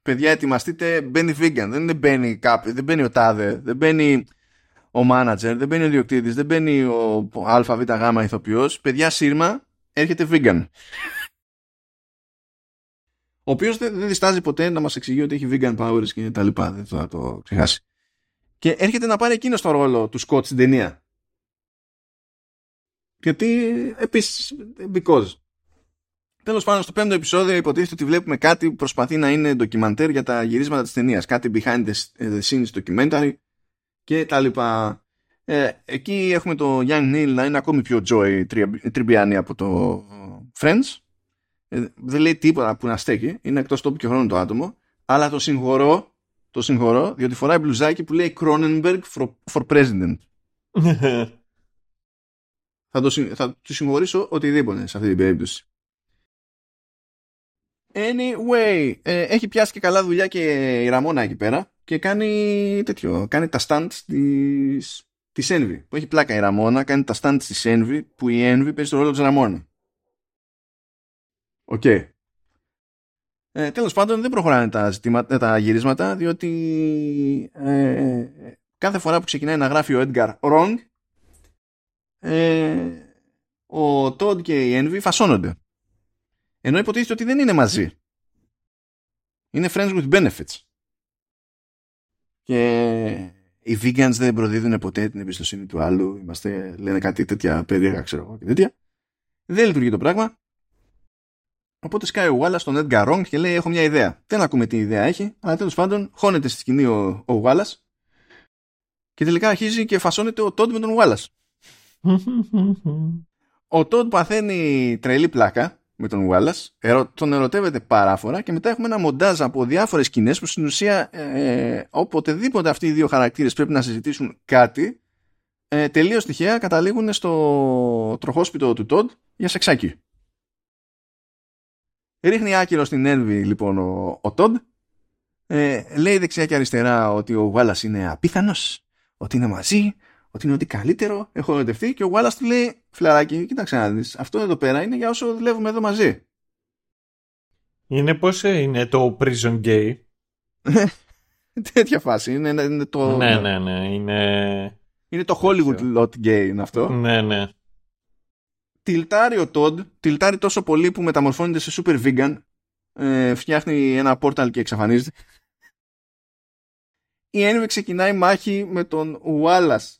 Speaker 1: παιδιά, ετοιμαστείτε, μπαίνει vegan. Δεν μπαίνει κάποιο, δεν μπαίνει ο τάδε, δεν μπαίνει ο manager, δεν μπαίνει ο διοκτήτη, δεν μπαίνει ο ΑΒΓ ηθοποιός. Παιδιά, σύρμα, έρχεται vegan. Ο οποίος δεν διστάζει ποτέ να μας εξηγεί ότι έχει vegan powers και τα λοιπά. Δεν θα το ξεχάσει. Και έρχεται να πάρει εκείνος το ρόλο του Σκοτ στην ταινία. Γιατί επίσης, because. Τέλος πάντων, στο πέμπτο επεισόδιο υποτίθεται ότι βλέπουμε κάτι που προσπαθεί να είναι ντοκιμαντέρ για τα γυρίσματα της ταινίας. Κάτι behind the scenes documentary και τα λοιπά. Ε, εκεί έχουμε το Young Neil να είναι ακόμη πιο Joy τριμπιάνι από το Friends. Ε, δεν λέει τίποτα που να στέκει. Είναι εκτός τόπου και χρόνου το άτομο. Αλλά το συγχωρώ, το συγχωρώ διότι φοράει μπλουζάκι που λέει Cronenberg for, for President. <laughs> θα, το, θα του συγχωρήσω οτιδήποτε σε αυτή την περίπτωση. Anyway, ε, έχει πιάσει και καλά δουλειά και η Ραμόνα εκεί πέρα και κάνει τέτοιο, κάνει τα stunts της, της Envy. Που έχει πλάκα η Ραμόνα, κάνει τα stunts της Envy που η Envy παίζει το ρόλο της Ραμόνα. OK. Okay. Ε, τέλος πάντων δεν προχωράνε τα, ζητήματα, τα γυρίσματα διότι ε, κάθε φορά που ξεκινάει να γράφει ο Edgar wrong ε, ο Todd και η Envy φασώνονται. Ενώ υποτίθεται ότι δεν είναι μαζί. Είναι friends with benefits. Και οι vegans δεν προδίδουν ποτέ την εμπιστοσύνη του άλλου. Είμαστε, λένε κάτι τέτοια περίεργα, ξέρω εγώ και τέτοια. Δεν λειτουργεί το πράγμα. Οπότε σκάει ο Wallace στον Edgar Wrong και λέει: Έχω μια ιδέα. Δεν ακούμε τι ιδέα έχει, αλλά τέλος πάντων χώνεται στη σκηνή ο, ο Wallace και τελικά αρχίζει και φασώνεται ο Todd με τον Wallace. Ο Τόντ παθαίνει τρελή πλάκα με τον Wallace, τον ερωτεύεται παράφορα και μετά έχουμε ένα μοντάζ από διάφορες σκηνές που στην ουσία ε, οποτεδήποτε αυτοί οι δύο χαρακτήρες πρέπει να συζητήσουν κάτι, ε, τελείως τυχαία καταλήγουν στο τροχόσπιτο του Τόντ για σεξάκι. Ρίχνει άκυρο στην Envy λοιπόν ο, ο Τόντ. Ε, λέει δεξιά και αριστερά ότι ο Wallace είναι απίθανος, ότι είναι μαζί, ότι είναι ότι καλύτερο, έχω ερωτευτεί και ο Wallace του λέει φιλαράκι, κοίταξε να δεις, αυτό εδώ πέρα είναι για όσο δουλεύουμε εδώ μαζί.
Speaker 2: Είναι πώς ε, είναι το prison gay; <laughs>
Speaker 1: Τέτοια φάση, είναι, είναι το...
Speaker 2: Ναι, ναι, ναι, είναι...
Speaker 1: Είναι το Hollywood lot gay είναι αυτό.
Speaker 2: Ναι, ναι.
Speaker 1: Τιλτάρει ο Todd, τιλτάρει τόσο πολύ που μεταμορφώνεται σε super vegan, ε, φτιάχνει ένα portal και εξαφανίζεται. Η Envy ξεκινάει μάχη με τον Wallace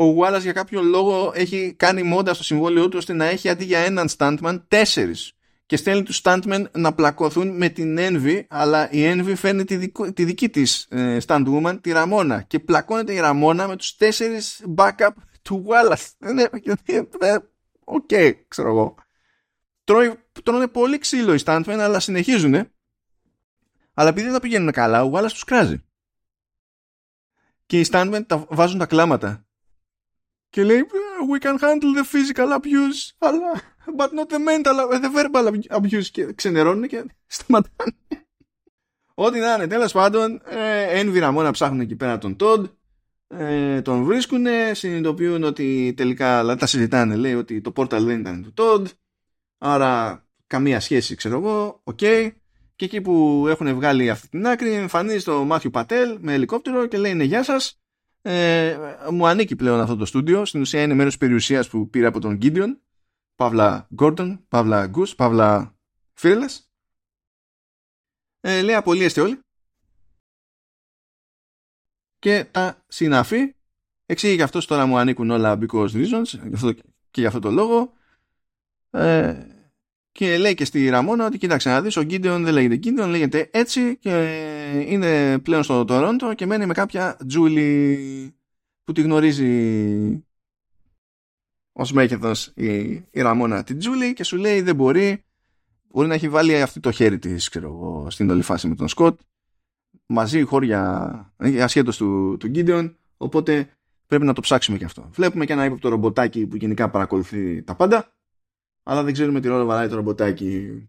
Speaker 1: ο Wallace για κάποιο λόγο έχει κάνει μόντα στο συμβόλαιό του ώστε να έχει αντί για έναν stuntman τέσσερις και στέλνει τους stuntmen να πλακωθούν με την Envy αλλά η Envy φέρνει τη, δικο, τη δική της ε, stuntwoman, τη Ραμόνα και πλακώνεται η Ραμόνα με τους τέσσερις backup του Wallace. OK, okay, ξέρω εγώ. τρώνε πολύ ξύλο οι stuntmen αλλά συνεχίζουν αλλά επειδή δεν τα πηγαίνουν καλά ο Wallace τους κράζει. Και οι stuntmen τα βάζουν τα κλάματα και λέει we can handle the physical abuse. Αλλά but not the mental the verbal abuse. Και ξενερώνουν και <laughs> σταματάνε. Ό,τι να είναι τέλος πάντων ε, να ψάχνουν εκεί πέρα τον Todd ε, τον βρίσκουν συνειδητοποιούν ότι τελικά τα συζητάνε λέει ότι το portal δεν ήταν του Todd άρα καμία σχέση ξέρω εγώ OK. Okay. και εκεί που έχουν βγάλει αυτή την άκρη εμφανίζεται ο Μάθιου Πατέλ με ελικόπτερο και λέει είναι γεια σας ε, μου ανήκει πλέον αυτό το στούντιο. Στην ουσία είναι μέρος περιουσίας που πήρε από τον Gideon, Παύλα Γκόρντον, Παύλα Γκους, Παύλα Fearless. Ε, λέει απολύεστε όλοι. Και τα συναφή εξήγει για αυτός τώρα μου ανήκουν όλα because reasons και για αυτό το λόγο. Ε, και λέει και στη Ραμόνα ότι κοίταξε να δεις ο Γκίντεον δεν λέγεται Γκίντεον λέγεται έτσι και είναι πλέον στο Τορόντο και μένει με κάποια Τζούλη που τη γνωρίζει ως μέγεθος η, η Ραμόνα την Τζούλη και σου λέει δεν μπορεί μπορεί να έχει βάλει αυτή το χέρι της ξέρω, στην όλη φάση με τον Σκοτ. Μαζί χώρια ασχέτως του, του Γκίντεον οπότε πρέπει να το ψάξουμε και αυτό. Βλέπουμε και ένα ύποπτο ρομποτάκι που γενικά παρακολουθεί τα πάντα αλλά δεν ξέρουμε τι ρόλο βαράει το ρομποτάκι.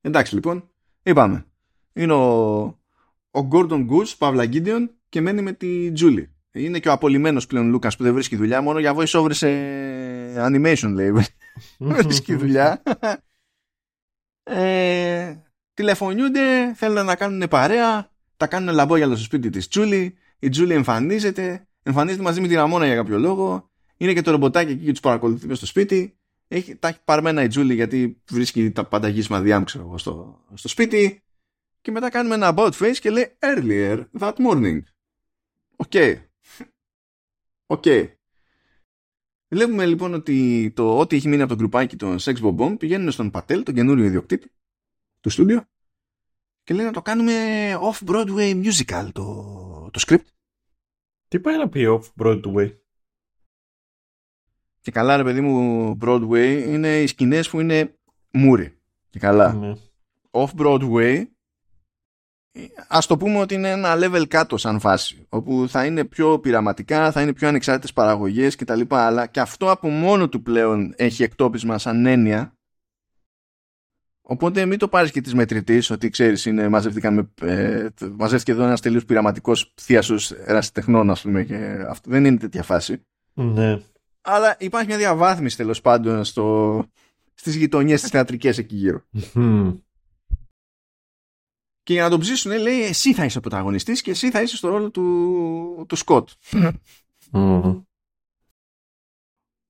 Speaker 1: Εντάξει λοιπόν, είπαμε. Είναι ο, ο Gordon Goose, Παύλα Gideon και μένει με τη Julie. Είναι και ο απολυμμένος πλέον Λούκας που δεν βρίσκει δουλειά, μόνο για voice over σε animation λέει. <laughs> βρίσκει δουλειά. ε, τηλεφωνιούνται, θέλουν να κάνουν παρέα, τα κάνουν λαμπόγιαλο στο σπίτι της Julie, η Julie εμφανίζεται, εμφανίζεται μαζί με τη Ραμόνα για κάποιο λόγο, είναι και το ρομποτάκι εκεί και τους παρακολουθεί στο σπίτι, έχει, τα έχει παρμένα η Τζούλη γιατί βρίσκει τα πάντα γύσμα διάμ ξέρω στο, στο σπίτι και μετά κάνουμε ένα about face και λέει earlier that morning. OK. Okay. OK. Okay. Βλέπουμε λοιπόν ότι το ό,τι έχει μείνει από το γκρουπάκι των Sex Bomb Bomb πηγαίνουν στον Πατέλ, τον καινούριο ιδιοκτήτη του στούντιο και λέει να το κάνουμε off-Broadway musical το, το script.
Speaker 2: Τι πάει να πει off-Broadway?
Speaker 1: Και καλά ρε παιδί μου Broadway είναι οι σκηνές που είναι μούρη. Και καλά. Ναι. Off-Broadway ας το πούμε ότι είναι ένα level κάτω σαν φάση όπου θα είναι πιο πειραματικά, θα είναι πιο ανεξάρτητες παραγωγές και τα λοιπά αλλά και αυτό από μόνο του πλέον έχει εκτόπισμα σαν έννοια Οπότε μην το πάρεις και της μετρητής ότι ξέρεις είναι, μαζεύτηκαν ε, μαζεύτηκε εδώ ένας τελείως πειραματικός θείασος ερασιτεχνών ας πούμε και αυτό δεν είναι τέτοια φάση.
Speaker 2: Ναι
Speaker 1: αλλά υπάρχει μια διαβάθμιση τέλος πάντων στο, στις γειτονιές τις θεατρικές εκεί γύρω. και για να τον ψήσουν λέει εσύ θα είσαι ο πρωταγωνιστής και εσύ θα είσαι στο ρόλο του, του Σκοτ.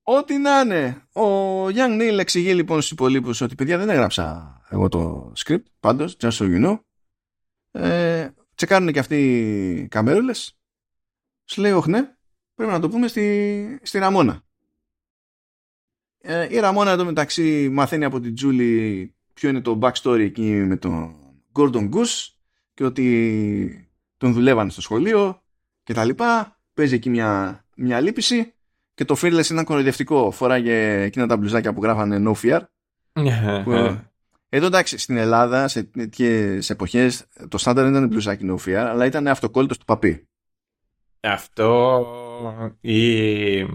Speaker 1: Ό,τι να είναι. Ο Young Neil εξηγεί λοιπόν στους υπολείπους ότι παιδιά δεν έγραψα εγώ το script πάντως, just so you know. Ε, τσεκάρουν και αυτοί καμέρολες. Σου λέει όχι ναι, πρέπει να το πούμε στη, στη Ραμόνα. Ε, η Ραμόνα εδώ μεταξύ μαθαίνει από την Τζούλη ποιο είναι το backstory εκεί με τον Gordon Goose και ότι τον δουλεύανε στο σχολείο και τα λοιπά. Παίζει εκεί μια, μια λύπηση και το Fearless είναι κοροϊδευτικό. Φοράγε εκείνα τα μπλουζάκια που γράφανε No Fear. που, εδώ εντάξει, στην Ελλάδα σε τέτοιες εποχές το στάνταρ δεν ήταν μπλουζάκι No Fear, αλλά ήταν αυτοκόλλητος του παπί.
Speaker 2: Αυτό ή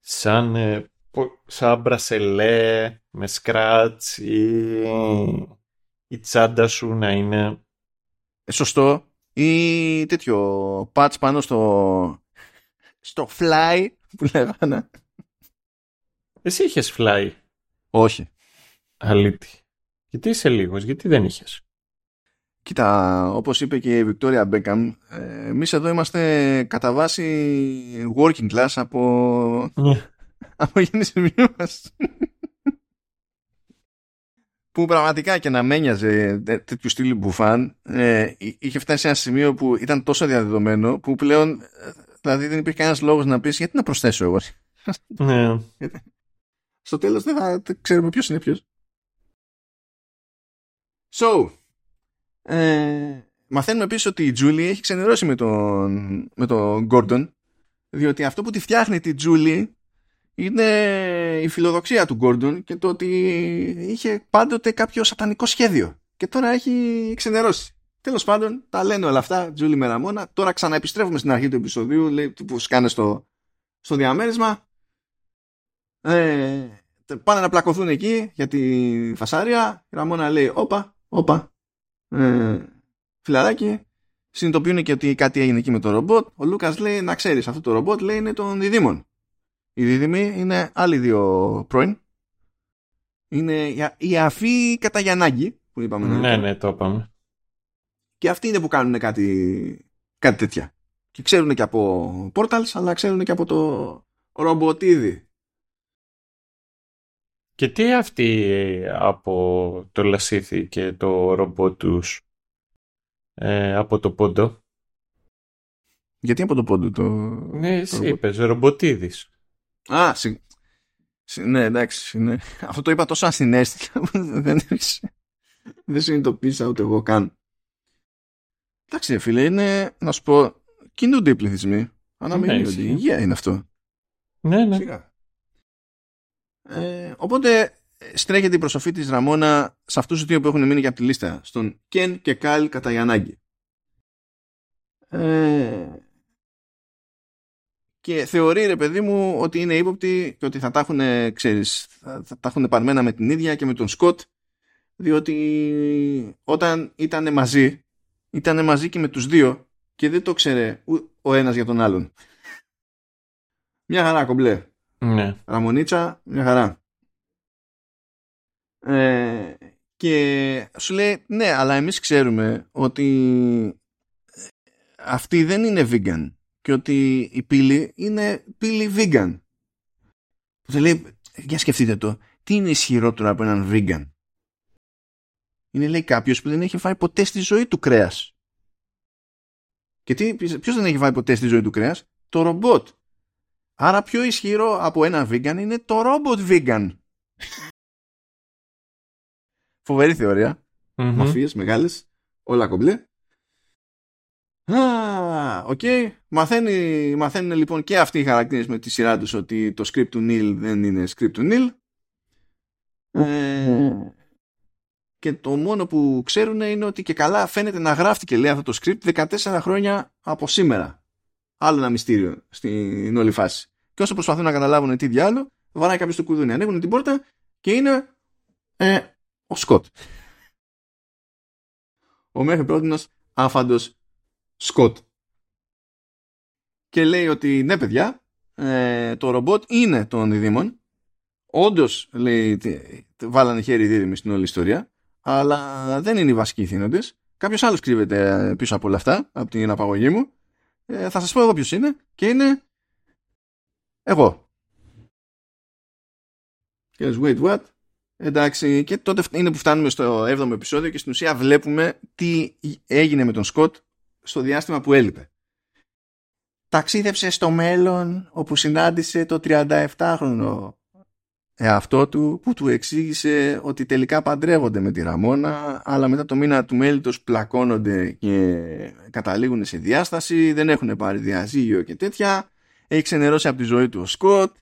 Speaker 2: σαν, ε, σαν μπρασελέ με σκράτς ή η τσάντα σου να είναι...
Speaker 1: Ε, σωστό. Ή τέτοιο πατς πάνω στο στο fly που λέγανε.
Speaker 2: Εσύ είχες fly.
Speaker 1: Όχι.
Speaker 2: Αλήτη. Γιατί είσαι λίγος, γιατί δεν είχες;
Speaker 1: Κοίτα, όπως είπε και η Βικτόρια Μπέκαμ, εμείς εδώ είμαστε κατά βάση working class από, yeah. <laughs> από γεννησιμιού μας. που πραγματικά και να μένιαζε τέτοιου στυλ μπουφάν, ε, είχε φτάσει σε ένα σημείο που ήταν τόσο διαδεδομένο που πλέον ε, Δηλαδή δεν υπήρχε κανένας λόγος να πεις γιατί να προσθέσω εγώ.
Speaker 2: Ναι.
Speaker 1: Στο τέλος δεν θα ξέρουμε ποιος είναι ποιος. So, ε, μαθαίνουμε επίσης ότι η Τζούλη έχει ξενερώσει με τον, με τον Gordon διότι αυτό που τη φτιάχνει τη Τζούλη είναι η φιλοδοξία του Gordon και το ότι είχε πάντοτε κάποιο σατανικό σχέδιο και τώρα έχει ξενερώσει. Τέλος πάντων, τα λένε όλα αυτά, Τζούλη με Ραμόνα. Τώρα ξαναεπιστρέφουμε στην αρχή του επεισοδίου, λέει, που σκάνε στο, στο διαμέρισμα. Ε, πάνε να πλακωθούν εκεί για τη φασάρια. Η Ραμόνα λέει, όπα, όπα, ε, φιλαράκι. Συνειδητοποιούν και ότι κάτι έγινε εκεί με το ρομπότ. Ο Λούκας λέει, να ξέρεις, αυτό το ρομπότ λέει είναι των διδήμων. Οι δίδυμοι είναι άλλοι δύο πρώην. Είναι η αφή κατά Γιαννάγκη που είπαμε.
Speaker 2: Ναι, ναι, το είπαμε.
Speaker 1: Και αυτοί είναι που κάνουν κάτι, κάτι τέτοια. Και ξέρουν και από portals, αλλά ξέρουν και από το ρομποτίδι.
Speaker 2: Και τι αυτοί από το Λασίθι και το ρομπότ τους ε, από το πόντο;
Speaker 1: Γιατί από το πόντο το...
Speaker 2: Ναι, εσύ είπες, ρομποτίδης.
Speaker 1: Α, συ... ναι, εντάξει. Ναι. Αυτό το είπα τόσο ασυνέστητα δεν, δεν συνειδητοποίησα ούτε εγώ καν. Εντάξει, φίλε, είναι, να σου πω, κινούνται οι πληθυσμοί. Αναμένει ναι, ότι η υγεία είναι αυτό.
Speaker 2: Ναι, ναι. Σιγά.
Speaker 1: Ε, οπότε στρέχεται η προσοφή της Ραμόνα σε αυτούς τους δύο που έχουν μείνει και από τη λίστα. Στον Κεν και Καλ κατά η ανάγκη. Ε, και θεωρεί ρε παιδί μου ότι είναι ύποπτη και ότι θα τα έχουν, ξέρεις, θα, θα τα έχουν παρμένα με την ίδια και με τον Σκοτ διότι όταν ήταν μαζί ήταν μαζί και με τους δύο και δεν το ξέρε ο ένας για τον άλλον. Μια χαρά κομπλέ.
Speaker 2: Ναι.
Speaker 1: Ραμονίτσα, μια χαρά. Ε, και σου λέει ναι αλλά εμείς ξέρουμε ότι αυτή δεν είναι vegan και ότι η πύλη είναι πύλη vegan. Του λέει για σκεφτείτε το τι είναι ισχυρότερο από έναν vegan; Είναι λέει κάποιος που δεν έχει φάει ποτέ στη ζωή του κρέας. Και ποιος δεν έχει φάει ποτέ στη ζωή του κρέας, το ρομπότ. Άρα πιο ισχυρό από ένα vegan είναι το robot vegan. Φοβερή θεωρία. Mm-hmm. Μαφίες μεγάλες. Όλα κομπλέ. OK. Okay. Μαθαίνει, μαθαίνουν λοιπόν και αυτοί οι χαρακτήρες με τη σειρά τους ότι το script του Neil δεν είναι script του Neil. Ε, και το μόνο που ξέρουν είναι ότι και καλά φαίνεται να γράφτηκε λέει αυτό το script 14 χρόνια από σήμερα. Άλλο ένα μυστήριο στην όλη φάση. Και όσο προσπαθούν να καταλάβουν τι διάλογο, βαράει κάποιος το κουδούνι. Ανοίγουν την πόρτα και είναι ε, ο Σκοτ. Ο μέχρι πρότινος άφαντος Σκοτ. Και λέει ότι ναι παιδιά, ε, το ρομπότ είναι των διδήμων. Όντως λέει, βάλανε χέρι δίδυμοι στην όλη ιστορία αλλά δεν είναι οι βασικοί θύνοντε. Κάποιος άλλος κρύβεται πίσω από όλα αυτά, από την απαγωγή μου. Ε, θα σας πω εγώ ποιος είναι και είναι εγώ. Και wait what; Εντάξει, και τότε είναι που φτάνουμε στο 7ο επεισόδιο και στην ουσία βλέπουμε τι έγινε με τον Σκοτ στο διάστημα που έλειπε. Ταξίδεψε στο μέλλον όπου συνάντησε το 37χρονο εαυτό του που του εξήγησε ότι τελικά παντρεύονται με τη Ραμόνα αλλά μετά το μήνα του μέλη τους πλακώνονται και καταλήγουν σε διάσταση δεν έχουν πάρει διαζύγιο και τέτοια. Έχει ξενερώσει από τη ζωή του ο Σκοτ.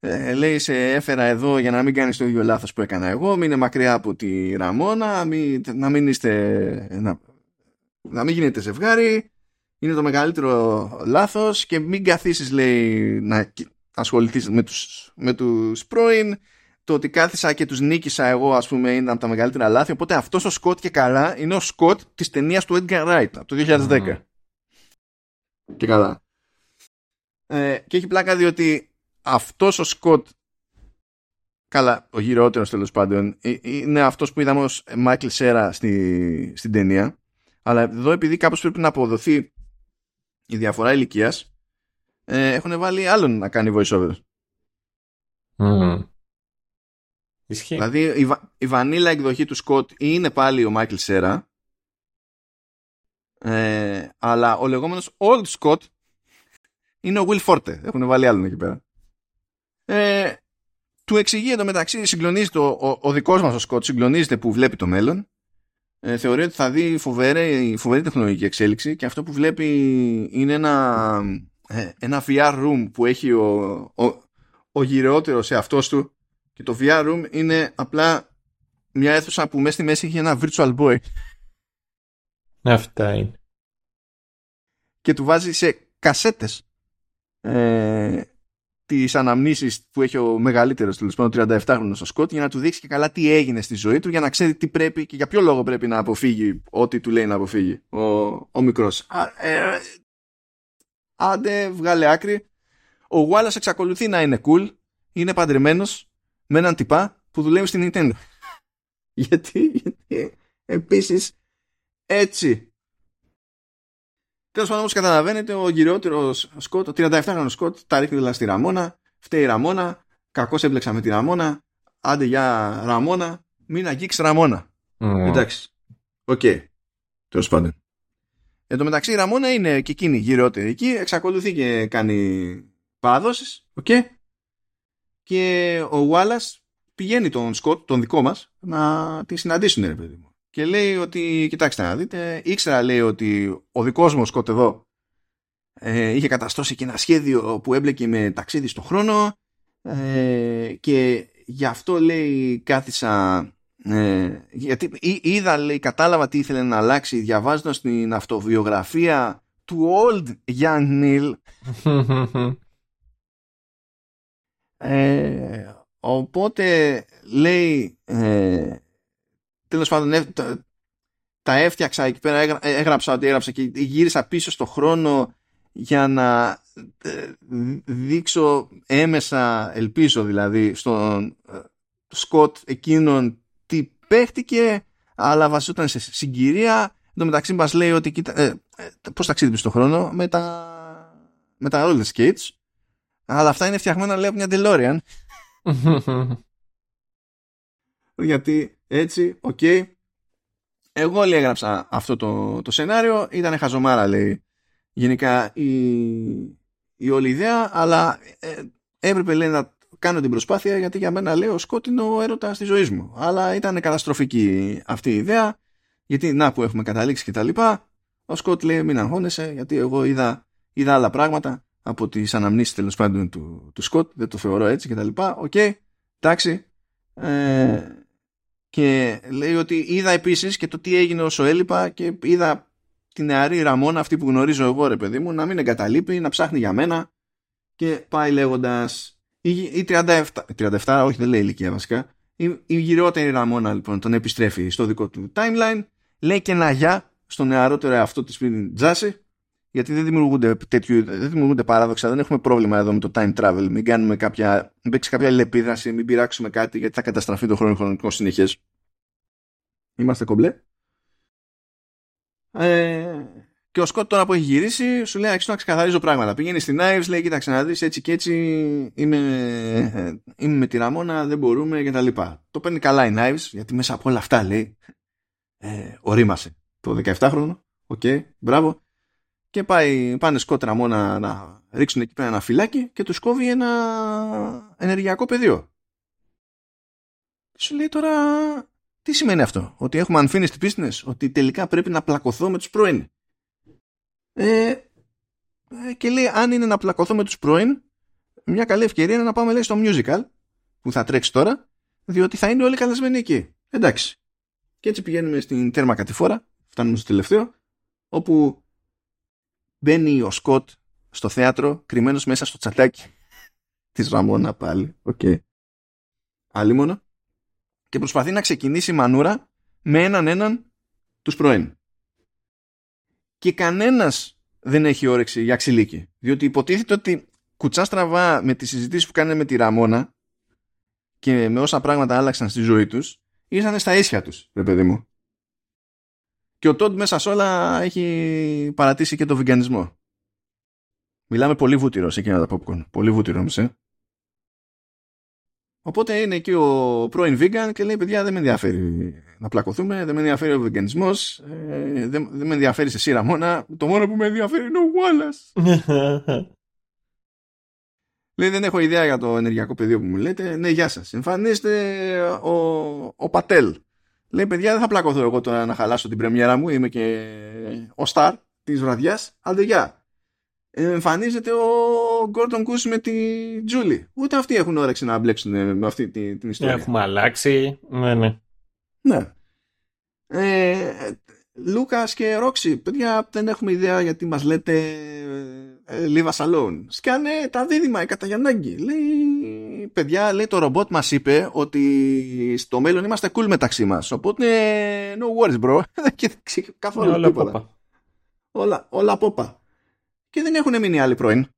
Speaker 1: Ε, λέει σε έφερα εδώ για να μην κάνεις το ίδιο λάθος που έκανα εγώ. Μην είναι μακριά από τη Ραμόνα. Μην, να μην είστε να, να μην γίνετε ζευγάρι. Είναι το μεγαλύτερο λάθος και μην καθίσεις λέει να ασχοληθείς με τους, με τους πρώην το ότι κάθισα και τους νίκησα εγώ ας πούμε είναι από τα μεγαλύτερα λάθη. Οπότε αυτός ο Σκοτ και καλά είναι ο Σκοτ της ταινίας του Edgar Wright από το 2010 και καλά. Ε, και έχει πλάκα διότι αυτός ο Σκοτ καλά ο γυρότερος τέλος πάντων ε, είναι αυτός που είδαμε ως Μάικλ Σέρα στη, στην ταινία. Αλλά εδώ επειδή κάπως πρέπει να αποδοθεί η διαφορά ηλικίας ε, έχουν βάλει άλλον να κάνει voiceover.
Speaker 2: Mm.
Speaker 1: Δηλαδή η, η βανίλα εκδοχή του Σκοτ είναι πάλι ο Μάικλ Σέρα ε, αλλά ο λεγόμενος Old Scott είναι ο Will Forte. Έχουν βάλει άλλον εκεί πέρα. Ε, του εξηγεί εντωμεταξύ, συγκλονίζεται ο, ο, ο δικός μας ο Σκότ, συγκλονίζεται που βλέπει το μέλλον. Ε, θεωρεί ότι θα δει φοβερή, φοβερή τεχνολογική εξέλιξη και αυτό που βλέπει είναι ένα, ε, ένα VR room που έχει ο, ο, ο γυρεότερος σε αυτός του και το VR room είναι απλά μια αίθουσα που μέσα στη μέση έχει ένα virtual boy.
Speaker 2: Αυτά είναι.
Speaker 1: Και του βάζει σε κασέτες ε, τις αναμνήσεις που έχει ο μεγαλύτερος τέλος πάντων 37χρονος ο Σκότ για να του δείξει και καλά τι έγινε στη ζωή του για να ξέρει τι πρέπει και για ποιο λόγο πρέπει να αποφύγει ό,τι του λέει να αποφύγει ο, ο μικρός. ε, άντε βγάλε άκρη. Ο Wallace εξακολουθεί να είναι cool, είναι παντρεμένος με έναν τυπά που δουλεύει στην Nintendo. <laughs> γιατί, γιατί επίσης έτσι Τέλος πάντων, όπως καταλαβαίνετε, ο γυριότερο Σκότ, ο 37χρονο Σκότ, τα ρίχνει δηλαδή στη Ραμόνα. Φταίει η Ραμόνα. Κακώς έμπλεξα με τη Ραμόνα. Άντε για Ραμόνα. Μην αγγίξεις Ραμόνα. Mm. Εντάξει. OK. Okay. Τέλος πάντων. Εν τω μεταξύ η Ραμόνα είναι και εκείνη γηραιότερη εκεί. Εξακολουθεί και κάνει παραδόσεις. OK. Okay. Και ο Γουάλλας πηγαίνει τον Σκότ, τον δικό μας, να τη συναντήσουν, ρε παιδί μου και λέει ότι, κοιτάξτε να δείτε, ήξερα λέει ότι ο δικός μου σκότ εδώ ε, είχε καταστρώσει και ένα σχέδιο που έμπλεκε με ταξίδι στον χρόνο ε, και γι' αυτό λέει κάθισα ε, γιατί είδα λέει κατάλαβα τι ήθελε να αλλάξει διαβάζοντας την αυτοβιογραφία του Old Young Neil. Ε, οπότε λέει ε, τέλος πάντων τα έφτιαξα εκεί πέρα, έγραψα ότι έγραψα και γύρισα πίσω στο χρόνο για να ε, δείξω έμεσα, ελπίζω δηλαδή, στον ε, Σκοτ εκείνον τι παίχτηκε, αλλά βασιζόταν σε συγκυρία. Εν τω μεταξύ μας λέει ότι κοίτα, ε, ε, πώς ταξίδι στον χρόνο με τα, με τα roller skates. Αλλά αυτά είναι φτιαγμένα λέει από μια DeLorean. <laughs> Γιατί έτσι, OK. Okay. Εγώ λέει έγραψα αυτό το, το σενάριο, ήταν χαζομάρα λέει γενικά η, η όλη ιδέα, αλλά ε, έπρεπε λέει να κάνω την προσπάθεια γιατί για μένα λέει ο Σκότ είναι ο έρωτα της ζωής μου. Αλλά ήταν καταστροφική αυτή η ιδέα, γιατί να που έχουμε καταλήξει και τα λοιπά. Ο Σκότ λέει μην αγχώνεσαι γιατί εγώ είδα, είδα άλλα πράγματα από τις αναμνήσεις τέλος πάντων του, του Σκότ, δεν το θεωρώ έτσι και τα λοιπά. OK, okay, εντάξει. Ε, και λέει ότι είδα επίσης και το τι έγινε όσο έλειπα και είδα την νεαρή Ραμόνα αυτή που γνωρίζω εγώ ρε παιδί μου να μην εγκαταλείπει, να ψάχνει για μένα και πάει λέγοντας η, 37, 37 όχι δεν λέει ηλικία βασικά η, η γυρεότερη Ραμόνα λοιπόν τον επιστρέφει στο δικό του timeline λέει και ένα γεια στο νεαρότερο αυτό της πριν Τζάση γιατί δεν δημιουργούνται τέτοιου, δεν δημιουργούνται παράδοξα, δεν έχουμε πρόβλημα εδώ με το time travel, μην κάνουμε κάποια, μην παίξεις κάποια λεπίδραση, μην πειράξουμε κάτι γιατί θα καταστραφεί το χρόνο χρονικό συνεχές. Είμαστε κομπλέ. Ε, και ο Σκότ τώρα που έχει γυρίσει σου λέει αρχίζω να ξεκαθαρίζω πράγματα. Πηγαίνει στην Knives, λέει κοίταξε να δεις έτσι και έτσι είμαι, είμαι με τη Ραμόνα, δεν μπορούμε και τα λοιπά. Το παίρνει καλά η Knives γιατί μέσα από όλα αυτά λέει ε, ορίμασε το 17χρονο. Okay, μπράβο και πάει, πάνε Σκοτ Ραμόνα να ρίξουν εκεί πέρα ένα φιλάκι και τους κόβει ένα ενεργειακό πεδίο. Σου λέει τώρα τι σημαίνει αυτό, ότι έχουμε unfinished business, ότι τελικά πρέπει να πλακωθώ με τους πρώην; Ε, ε, και λέει αν είναι να πλακωθώ με τους πρώην, μια καλή ευκαιρία είναι να πάμε λέει στο musical που θα τρέξει τώρα, διότι θα είναι όλοι καλεσμένοι εκεί. Εντάξει. Και έτσι πηγαίνουμε στην τέρμα κατηφόρα, φτάνουμε στο τελευταίο, όπου μπαίνει ο Σκοτ στο θέατρο κρυμμένος μέσα στο τσαντάκι της Ραμόνα πάλι. Okay. μόνο. Και προσπαθεί να ξεκινήσει η μανούρα με έναν έναν τους πρώην. Και κανένας δεν έχει όρεξη για ξυλίκι. Διότι υποτίθεται ότι κουτσά στραβά με τις συζητήσεις που κάνει με τη Ραμόνα και με όσα πράγματα άλλαξαν στη ζωή τους, ήσαν στα ίσια τους, ρε παιδί μου. Και ο Τόντ μέσα σε όλα έχει παρατήσει και το βιγκανισμό. Μιλάμε πολύ βούτυρο σε εκείνα τα popcorn. Πολύ βούτυρο όμως, ε. Οπότε είναι εκεί ο πρώην vegan και λέει παιδιά δεν με ενδιαφέρει να πλακωθούμε, δεν με ενδιαφέρει ο βιγκανισμός, ε, δεν, δεν με ενδιαφέρει σε σύρα μόνα, το μόνο που με ενδιαφέρει είναι ο Wallace. <laughs> Λέει δεν έχω ιδέα για το ενεργειακό πεδίο που μου λέτε. Ναι, γεια σας. Εμφανίστε ο, ο Πατέλ. Λέει παιδιά δεν θα πλακωθώ εγώ τώρα να χαλάσω την πρεμιέρα μου. Είμαι και ο Σταρ της βραδιάς. Άντε γεια. Εμφανίζεται ο Γκόρτον Κούς με τη Τζούλη. Ούτε αυτοί έχουν όρεξη να μπλέξουν με αυτή την, την ιστορία.
Speaker 2: Έχουμε αλλάξει. Ναι, ναι.
Speaker 1: Ναι. Ε, Λούκας και Ρόξι, παιδιά δεν έχουμε ιδέα γιατί μας λέτε ε, leave us alone. Σκάνε τα δίδυμα η Καταγιαννάγκη. Λέει, παιδιά, λέει το ρομπότ μας είπε ότι στο μέλλον είμαστε cool μεταξύ μας. Οπότε no worries bro. <laughs> Δεν καθόλου
Speaker 2: όλα τίποτα. Πόπα.
Speaker 1: Όλα, όλα πόπα. Και δεν έχουν μείνει άλλοι πρώην.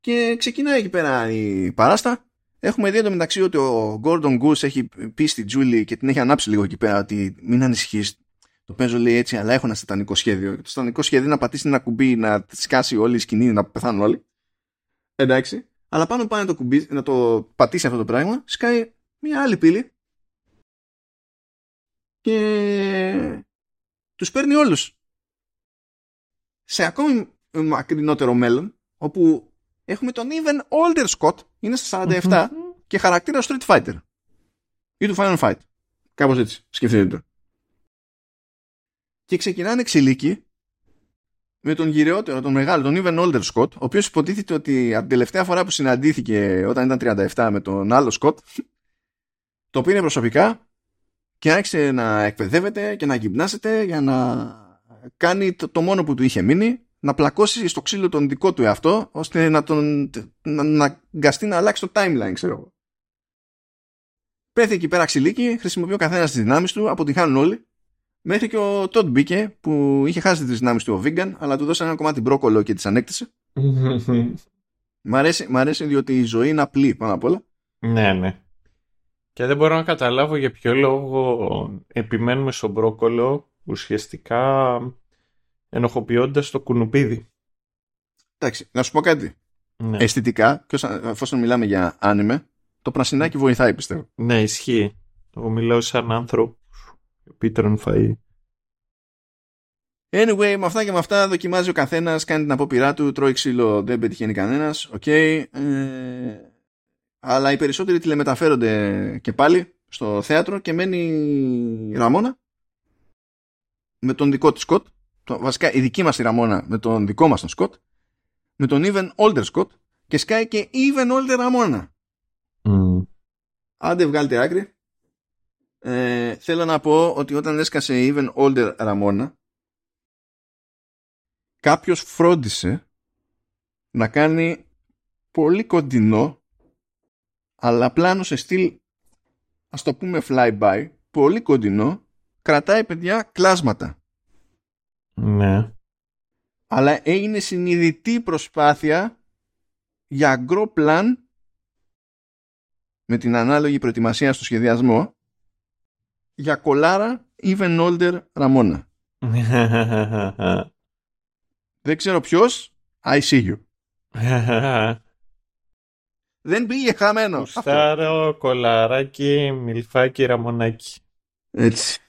Speaker 1: Και ξεκινάει εκεί πέρα η παράστα Έχουμε δει μεταξύ ότι ο Gordon Goose έχει πει στη Τζούλη και την έχει ανάψει λίγο εκεί πέρα ότι μην ανησυχείς. Το παίζω λέει έτσι, αλλά έχω ένα σατανικό σχέδιο. Το σατανικό σχέδιο είναι να πατήσει ένα κουμπί, να σκάσει όλη η σκηνή, να πεθάνουν όλοι. Εντάξει. Αλλά πάνω πάνω το κουμπί, να το πατήσει αυτό το πράγμα, σκάει μια άλλη πύλη και τους παίρνει όλους. Σε ακόμη μακρινότερο μέλλον, όπου έχουμε τον even older Scott, είναι στα 47 και χαρακτήρα Street Fighter. Ή του Final Fight. Κάπως έτσι, σκεφτείτε το. Και ξεκινάνε εξηλίκη με τον γυρεότερο, τον μεγάλο, τον even older Scott, ο οποίος υποτίθεται ότι από την τελευταία φορά που συναντήθηκε όταν ήταν 37 με τον άλλο Scott, το πήρε προσωπικά και άρχισε να εκπαιδεύεται και να γυμνάσεται για να κάνει το, το μόνο που του είχε μείνει να πλακώσει στο ξύλο τον δικό του εαυτό ώστε να τον να, να γκαστεί να αλλάξει το timeline ξέρω εγώ. Πέθει εκεί πέρα ξυλίκι, χρησιμοποιεί ο καθένας τις δυνάμεις του, αποτυχάνουν όλοι. Μέχρι και ο Τόντ μπήκε που είχε χάσει τις δυνάμεις του ο Vegan, αλλά του δώσανε ένα κομμάτι μπρόκολο και τις ανέκτησε. <laughs> μ, αρέσει, μ' αρέσει διότι η ζωή είναι απλή πάνω απ' όλα.
Speaker 2: Ναι, ναι. Και δεν μπορώ να καταλάβω για ποιο λόγο επιμένουμε στο μπρόκολο ουσιαστικά ενοχοποιώντας το κουνουπίδι.
Speaker 1: Εντάξει, να σου πω κάτι. Ναι. Αισθητικά, και εφόσον μιλάμε για anime, το πρασινάκι βοηθάει πιστεύω.
Speaker 2: Ναι, ισχύει. Εγώ μιλάω σαν άνθρωπο που τρώνε φαΐ.
Speaker 1: Anyway, με αυτά και με αυτά δοκιμάζει ο καθένας, κάνει την απόπειρά του, τρώει ξύλο, δεν πετυχαίνει κανένας. Okay. Ε, αλλά οι περισσότεροι τηλεμεταφέρονται και πάλι στο θέατρο και μένει η Ραμόνα με τον δικό της Σκοτ το, βασικά η δική μας η Ραμόνα με τον δικό μας τον Σκοτ, με τον Even Older Scott και σκάει και Even Older Ραμόνα. Mm. Άντε βγάλτε άκρη. Ε, θέλω να πω ότι όταν έσκασε Even Older Ραμόνα κάποιος φρόντισε να κάνει πολύ κοντινό αλλά πλάνο σε στυλ ας το πούμε flyby πολύ κοντινό κρατάει παιδιά κλάσματα
Speaker 2: ναι.
Speaker 1: Αλλά έγινε συνειδητή προσπάθεια για γκρο πλάν με την ανάλογη προετοιμασία στο σχεδιασμό για κολάρα even older Ραμόνα. <laughs> Δεν ξέρω ποιος, I see you. <laughs> Δεν πήγε χαμένος.
Speaker 2: Στάρο, κολαράκι, μιλφάκι, ραμονάκι.
Speaker 1: Έτσι.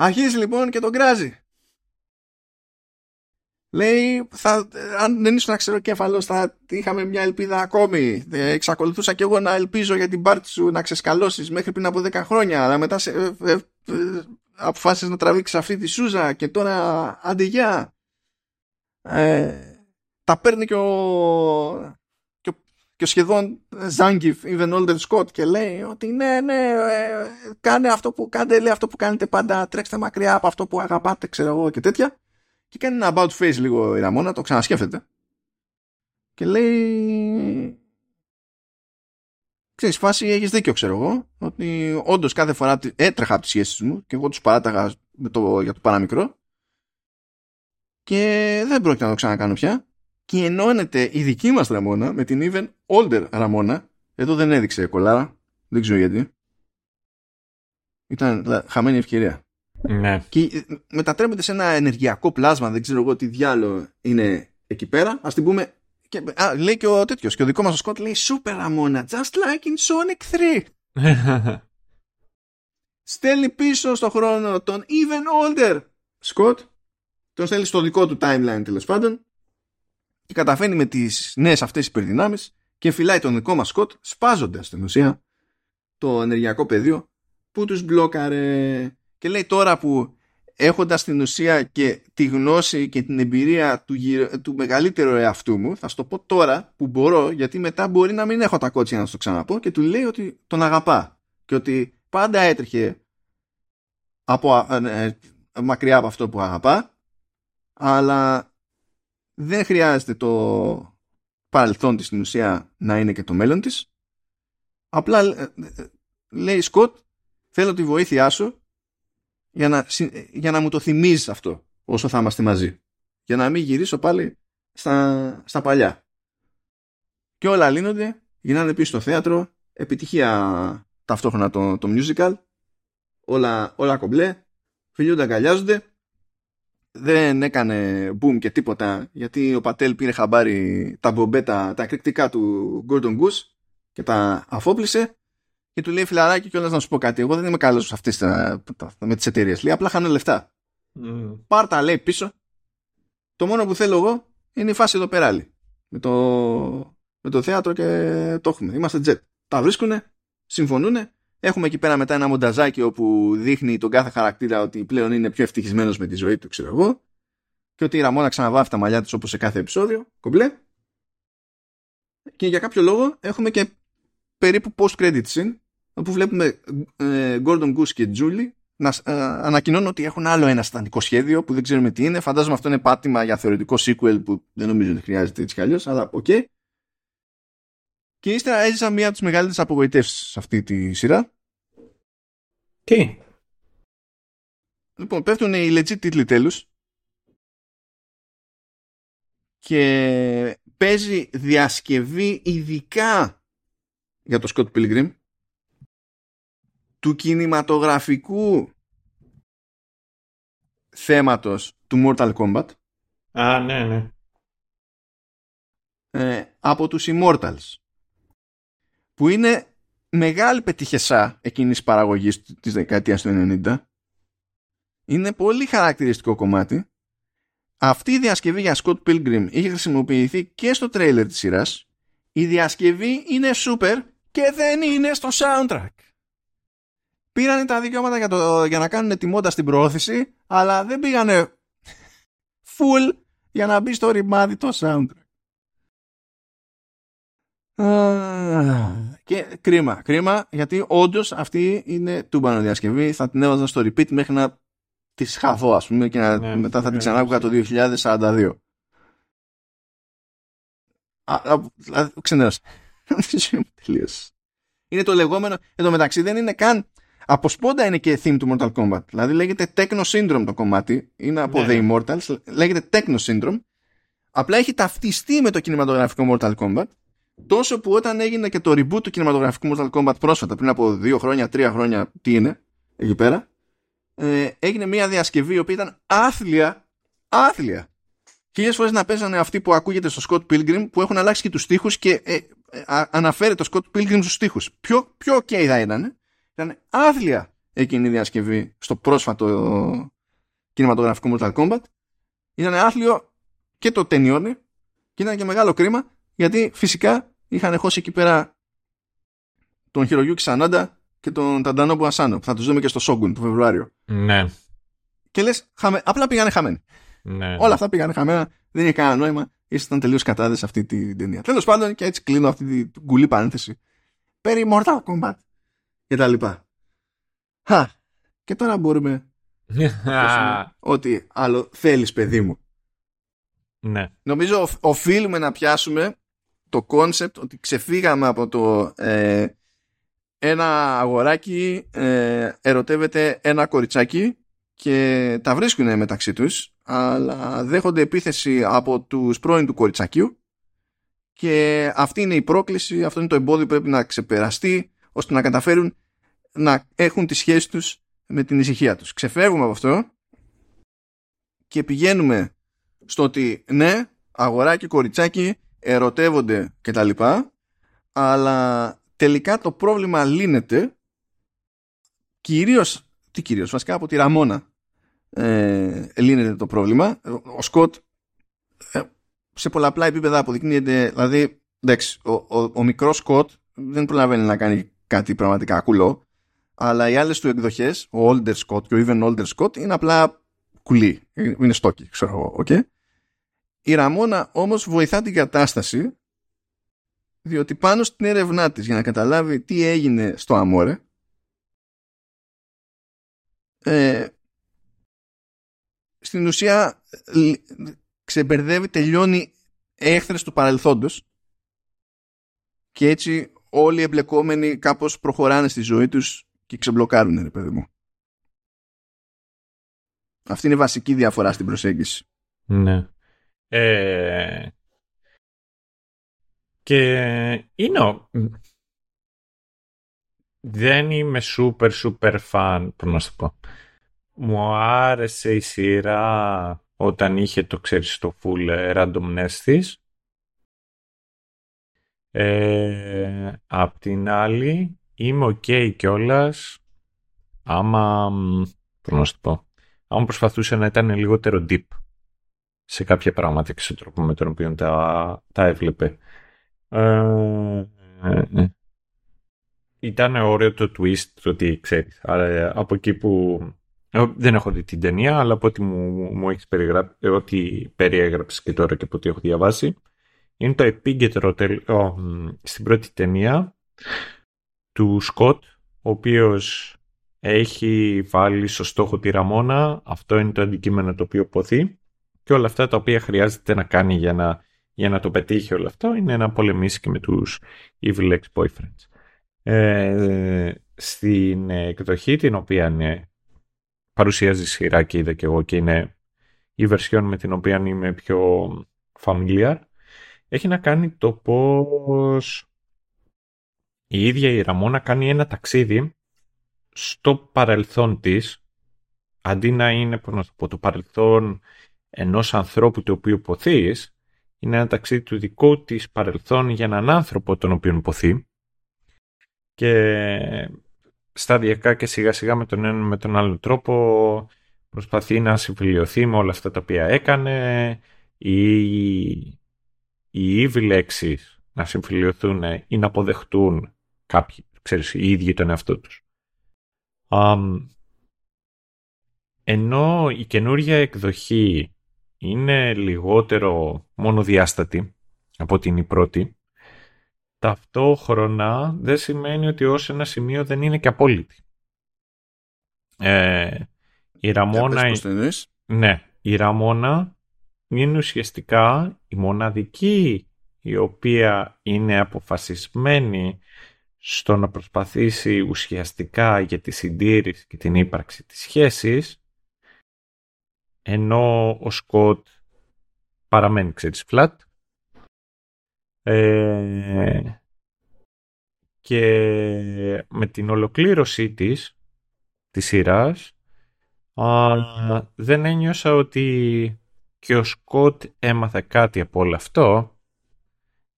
Speaker 1: Αρχίζει λοιπόν και τον κράζει. Λέει, θα, αν δεν ήσουν κέφαλος θα είχαμε μια ελπίδα ακόμη. Ε, εξακολουθούσα και εγώ να ελπίζω για την πάρτι σου να ξεσκαλώσεις μέχρι πριν από 10 χρόνια. Αλλά μετά σε, ε, ε, ε, αποφάσισες να τραβήξεις αυτή τη σούζα και τώρα αντιγιά. Ε, τα παίρνει και ο, και ο σχεδόν Zangief, even older Scott και λέει ότι ναι, ναι, ε, κάνε αυτό που κάνετε, λέει αυτό που κάνετε πάντα, τρέξτε μακριά από αυτό που αγαπάτε, ξέρω εγώ και τέτοια. Και κάνει ένα about face λίγο η Ραμόνα, το ξανασκέφτεται. Και λέει... Ξέρεις, φάση έχεις δίκιο, ξέρω εγώ, ότι όντως κάθε φορά έτρεχα από τις σχέσεις μου και εγώ τους παράταγα με το, για το παραμικρό και δεν πρόκειται να το ξανακάνω πια και ενώνεται η δική μας Ραμόνα με την even older Ραμόνα. Εδώ δεν έδειξε κολάρα. Δεν ξέρω γιατί. Ήταν χαμένη ευκαιρία.
Speaker 2: Ναι.
Speaker 1: Και μετατρέπεται σε ένα ενεργειακό πλάσμα, δεν ξέρω εγώ τι διάλογο είναι εκεί πέρα. Ας την πούμε... Και, α, λέει και ο τέτοιος, και ο δικός μας ο Σκότ λέει Super Ραμόνα, just like in Sonic 3. <laughs> Στέλνει πίσω στο χρόνο τον even older Σκότ. Τον στέλνει στο δικό του timeline τέλος πάντων και καταφέρνει με τις νέες αυτές υπερδυνάμεις και φυλάει τον δικό μας Σκοτ σπάζοντας στην ουσία το ενεργειακό πεδίο που τους μπλόκαρε. Και λέει τώρα που έχοντας την ουσία και τη γνώση και την εμπειρία του, του μεγαλύτερου εαυτού μου θα στο πω τώρα που μπορώ γιατί μετά μπορεί να μην έχω τα κότσια να στο ξαναπώ και του λέει ότι τον αγαπά και ότι πάντα έτρεχε από, ε, ε, μακριά από αυτό που αγαπά αλλά δεν χρειάζεται το παρελθόν της στην ουσία να είναι και το μέλλον της. Απλά ε, λέει Σκοτ θέλω τη βοήθειά σου για να, για να μου το θυμίζεις αυτό όσο θα είμαστε μαζί. Για να μην γυρίσω πάλι στα, στα παλιά. Και όλα λύνονται γυρνάνε πίσω στο θέατρο επιτυχία ταυτόχρονα το, το musical όλα, όλα κομπλέ φιλιούνται αγκαλιάζονται δεν έκανε boom και τίποτα γιατί ο Πατέλ πήρε χαμπάρι τα μπομπέτα, τα εκρηκτικά του Gordon Goose και τα αφόπλησε και του λέει φιλαράκι κιόλας να σου πω κάτι. Εγώ δεν είμαι καλός σε αυτές τα, με τις εταιρείες. λέει απλά χάνω λεφτά mm. πάρτα λέει πίσω. Το μόνο που θέλω εγώ είναι η φάση εδώ πέρα με το, με το θέατρο και το έχουμε. Είμαστε jet τα βρίσκουνε, συμφωνούνε Έχουμε εκεί πέρα μετά ένα μονταζάκι όπου δείχνει τον κάθε χαρακτήρα ότι πλέον είναι πιο ευτυχισμένος με τη ζωή του, ξέρω εγώ. Και ότι η Ραμόνα ξαναβάφει τα μαλλιά της όπως σε κάθε επεισόδιο. Κομπλέ. Και για κάποιο λόγο έχουμε και περίπου post-credit scene όπου βλέπουμε ε, Gordon Goose και Julie να ε, ανακοινώνουν ότι έχουν άλλο ένα σατανικό σχέδιο που δεν ξέρουμε τι είναι. Φαντάζομαι αυτό είναι πάτημα για θεωρητικό sequel που δεν νομίζω ότι χρειάζεται έτσι κι αλλιώς, αλλά okay. Και ύστερα έζησα μία από τις μεγαλύτερες απογοητεύσεις σε αυτή τη σειρά.
Speaker 2: Τι;
Speaker 1: Λοιπόν, πέφτουν οι legit τίτλοι τέλους. Και παίζει διασκευή ειδικά για το Scott Pilgrim του κινηματογραφικού θέματος του Mortal Kombat.
Speaker 2: Α, ναι, ναι.
Speaker 1: Ε, από τους Immortals που είναι μεγάλη πετυχεσά εκείνης παραγωγής της δεκαετίας του 90 είναι πολύ χαρακτηριστικό κομμάτι. Αυτή η διασκευή για Scott Pilgrim είχε χρησιμοποιηθεί και στο τρέιλερ της σειράς. Η διασκευή είναι super και δεν είναι στο soundtrack. Πήραν τα δικαιώματα για, το, για να κάνουν τη μόντα στην προώθηση αλλά δεν πήγανε <laughs> full για να μπει στο ρημάδι το soundtrack και κρίμα, κρίμα, γιατί όντως αυτή είναι τούμπανο διασκευή. Θα την έβαζα στο repeat μέχρι να της χαθώ, ας πούμε, και να, ναι, μετά θα την ναι, ξανάκουγα το 2042. Ξενέρωσα. Τελείωσε. Είναι το λεγόμενο. Εδώ μεταξύ δεν είναι καν. Από σπόντα είναι και theme του Mortal Kombat. Δηλαδή λέγεται Techno Syndrome το κομμάτι. Είναι από ναι. The Immortals. Λέγεται Techno Syndrome. Απλά έχει ταυτιστεί με το κινηματογραφικό Mortal Kombat Τόσο που όταν έγινε και το reboot του κινηματογραφικού Mortal Kombat πρόσφατα, πριν από δύο χρόνια, τρία χρόνια, τι είναι, εκεί πέρα, ε, έγινε μια διασκευή η οποία ήταν άθλια, άθλια. Χίλιες φορές να παίζανε αυτοί που ακούγεται στο Scott Pilgrim που έχουν αλλάξει και τους στίχους και ε, ε, αναφέρει το Scott Pilgrim στους στίχους. Πιο, πιο ok θα ήταν. Ήταν άθλια εκείνη η διασκευή στο πρόσφατο κινηματογραφικό Mortal Kombat. Ήταν άθλιο και το ταινιόνι και ήταν και μεγάλο κρίμα γιατί φυσικά είχαν χώσει εκεί πέρα τον Χειρογιούκη Σανάντα και τον Ταντανόμπου Ασάνο που θα τους δούμε και στο Σόγκουν το Φεβρουάριο.
Speaker 2: Ναι.
Speaker 1: Και λες, χαμε... απλά πήγανε χαμένοι.
Speaker 2: Ναι.
Speaker 1: Όλα αυτά πήγανε χαμένα, δεν είχε κανένα νόημα, ήσασταν τελείως κατάδες σε αυτή την ταινία. Τέλος πάντων, και έτσι κλείνω αυτή την κουλή παρένθεση. Περί Mortal Kombat και τα λοιπά. Χα, και τώρα μπορούμε <laughs> ότι άλλο θέλεις παιδί μου.
Speaker 2: Ναι.
Speaker 1: Νομίζω οφείλουμε να πιάσουμε το concept ότι ξεφύγαμε από το ε, ένα αγοράκι ε, ερωτεύεται ένα κοριτσάκι και τα βρίσκουν μεταξύ τους αλλά δέχονται επίθεση από τους πρώην του κοριτσακίου και αυτή είναι η πρόκληση, αυτό είναι το εμπόδιο που πρέπει να ξεπεραστεί ώστε να καταφέρουν να έχουν τη σχέση τους με την ησυχία τους. Ξεφεύγουμε από αυτό και πηγαίνουμε στο ότι ναι, αγοράκι, κοριτσάκι ερωτεύονται κτλ. Αλλά τελικά το πρόβλημα λύνεται κυρίως, τι κυρίως, βασικά από τη Ραμόνα ε, λύνεται το πρόβλημα. Ο Σκοτ ε, σε πολλαπλά επίπεδα αποδεικνύεται, δηλαδή, εντάξει, ο, ο, ο μικρός Σκοτ δεν προλαβαίνει να κάνει κάτι πραγματικά κουλό, αλλά οι άλλες του εκδοχές, ο Older Scott και ο Even Older Scott είναι απλά κουλή, είναι στόκι, ξέρω εγώ, okay? Η Ραμόνα όμως βοηθά την κατάσταση διότι πάνω στην έρευνά της για να καταλάβει τι έγινε στο Αμόρε ε, στην ουσία ξεμπερδεύει, τελειώνει έχθρες του παρελθόντος και έτσι όλοι οι εμπλεκόμενοι κάπως προχωράνε στη ζωή τους και ξεμπλοκάρουν, ρε παιδί μου. Αυτή είναι η βασική διαφορά στην προσέγγιση.
Speaker 2: Ναι. Ε, και είναι... Δεν είμαι super super fan, πώς να σου πω. Μου άρεσε η σειρά όταν είχε το ξέρεις το full randomness της. Ε, απ' την άλλη είμαι ok κιόλας άμα, πώς να σου πω, άμα προσπαθούσε να ήταν λιγότερο deep σε κάποια πράγματα και στον τρόπο με τον οποίο τα, τα έβλεπε. Ε, ε, ήταν ωραίο το twist, το ότι ξέρεις. Αλλά από εκεί που... Δεν έχω δει την ταινία, αλλά από ό,τι μου, μου έχεις περιγράψει, ό,τι περιέγραψες και τώρα και από ό,τι έχω διαβάσει, είναι το επίκεντρο στην πρώτη ταινία του Σκοτ, ο οποίος έχει βάλει στο στόχο τη Ραμόνα, αυτό είναι το αντικείμενο το οποίο ποθεί και όλα αυτά τα οποία χρειάζεται να κάνει για να, για να το πετύχει όλο αυτό είναι να πολεμήσει και με τους evil ex-boyfriends. Ε, στην εκδοχή την οποία ναι, παρουσιάζει σειρά και είδα και εγώ και είναι η βερσιόν με την οποία είμαι πιο familiar έχει να κάνει το πώς η ίδια η Ραμόνα κάνει ένα ταξίδι στο παρελθόν της αντί να είναι πώς να το, πω, το παρελθόν ενός ανθρώπου το οποίο ποθείς είναι ένα ταξίδι του δικού της παρελθόν για έναν άνθρωπο τον οποίο ποθεί και σταδιακά και σιγά σιγά με τον ένα με τον άλλο τρόπο προσπαθεί να συμφιλειωθεί με όλα αυτά τα οποία έκανε ή οι ήβοι λέξεις να συμφιλειωθούν ή να αποδεχτούν κάποιοι, ξέρεις, οι ίδιοι τον εαυτό τους. ενώ η καινούργια εκδοχή είναι λιγότερο μονοδιάστατη από την η πρώτη, ταυτόχρονα δεν σημαίνει ότι ως ένα σημείο δεν είναι και απόλυτη. Ε, η Ραμόνα... Ναι, η Ραμόνα είναι ουσιαστικά η μοναδική η οποία είναι αποφασισμένη στο να προσπαθήσει ουσιαστικά για τη συντήρηση και την ύπαρξη της σχέσης ενώ ο Σκοτ παραμένει ξέρεις φλατ ε, και με την ολοκλήρωσή της της σειράς δεν ένιωσα ότι και ο Σκοτ έμαθε κάτι από όλο αυτό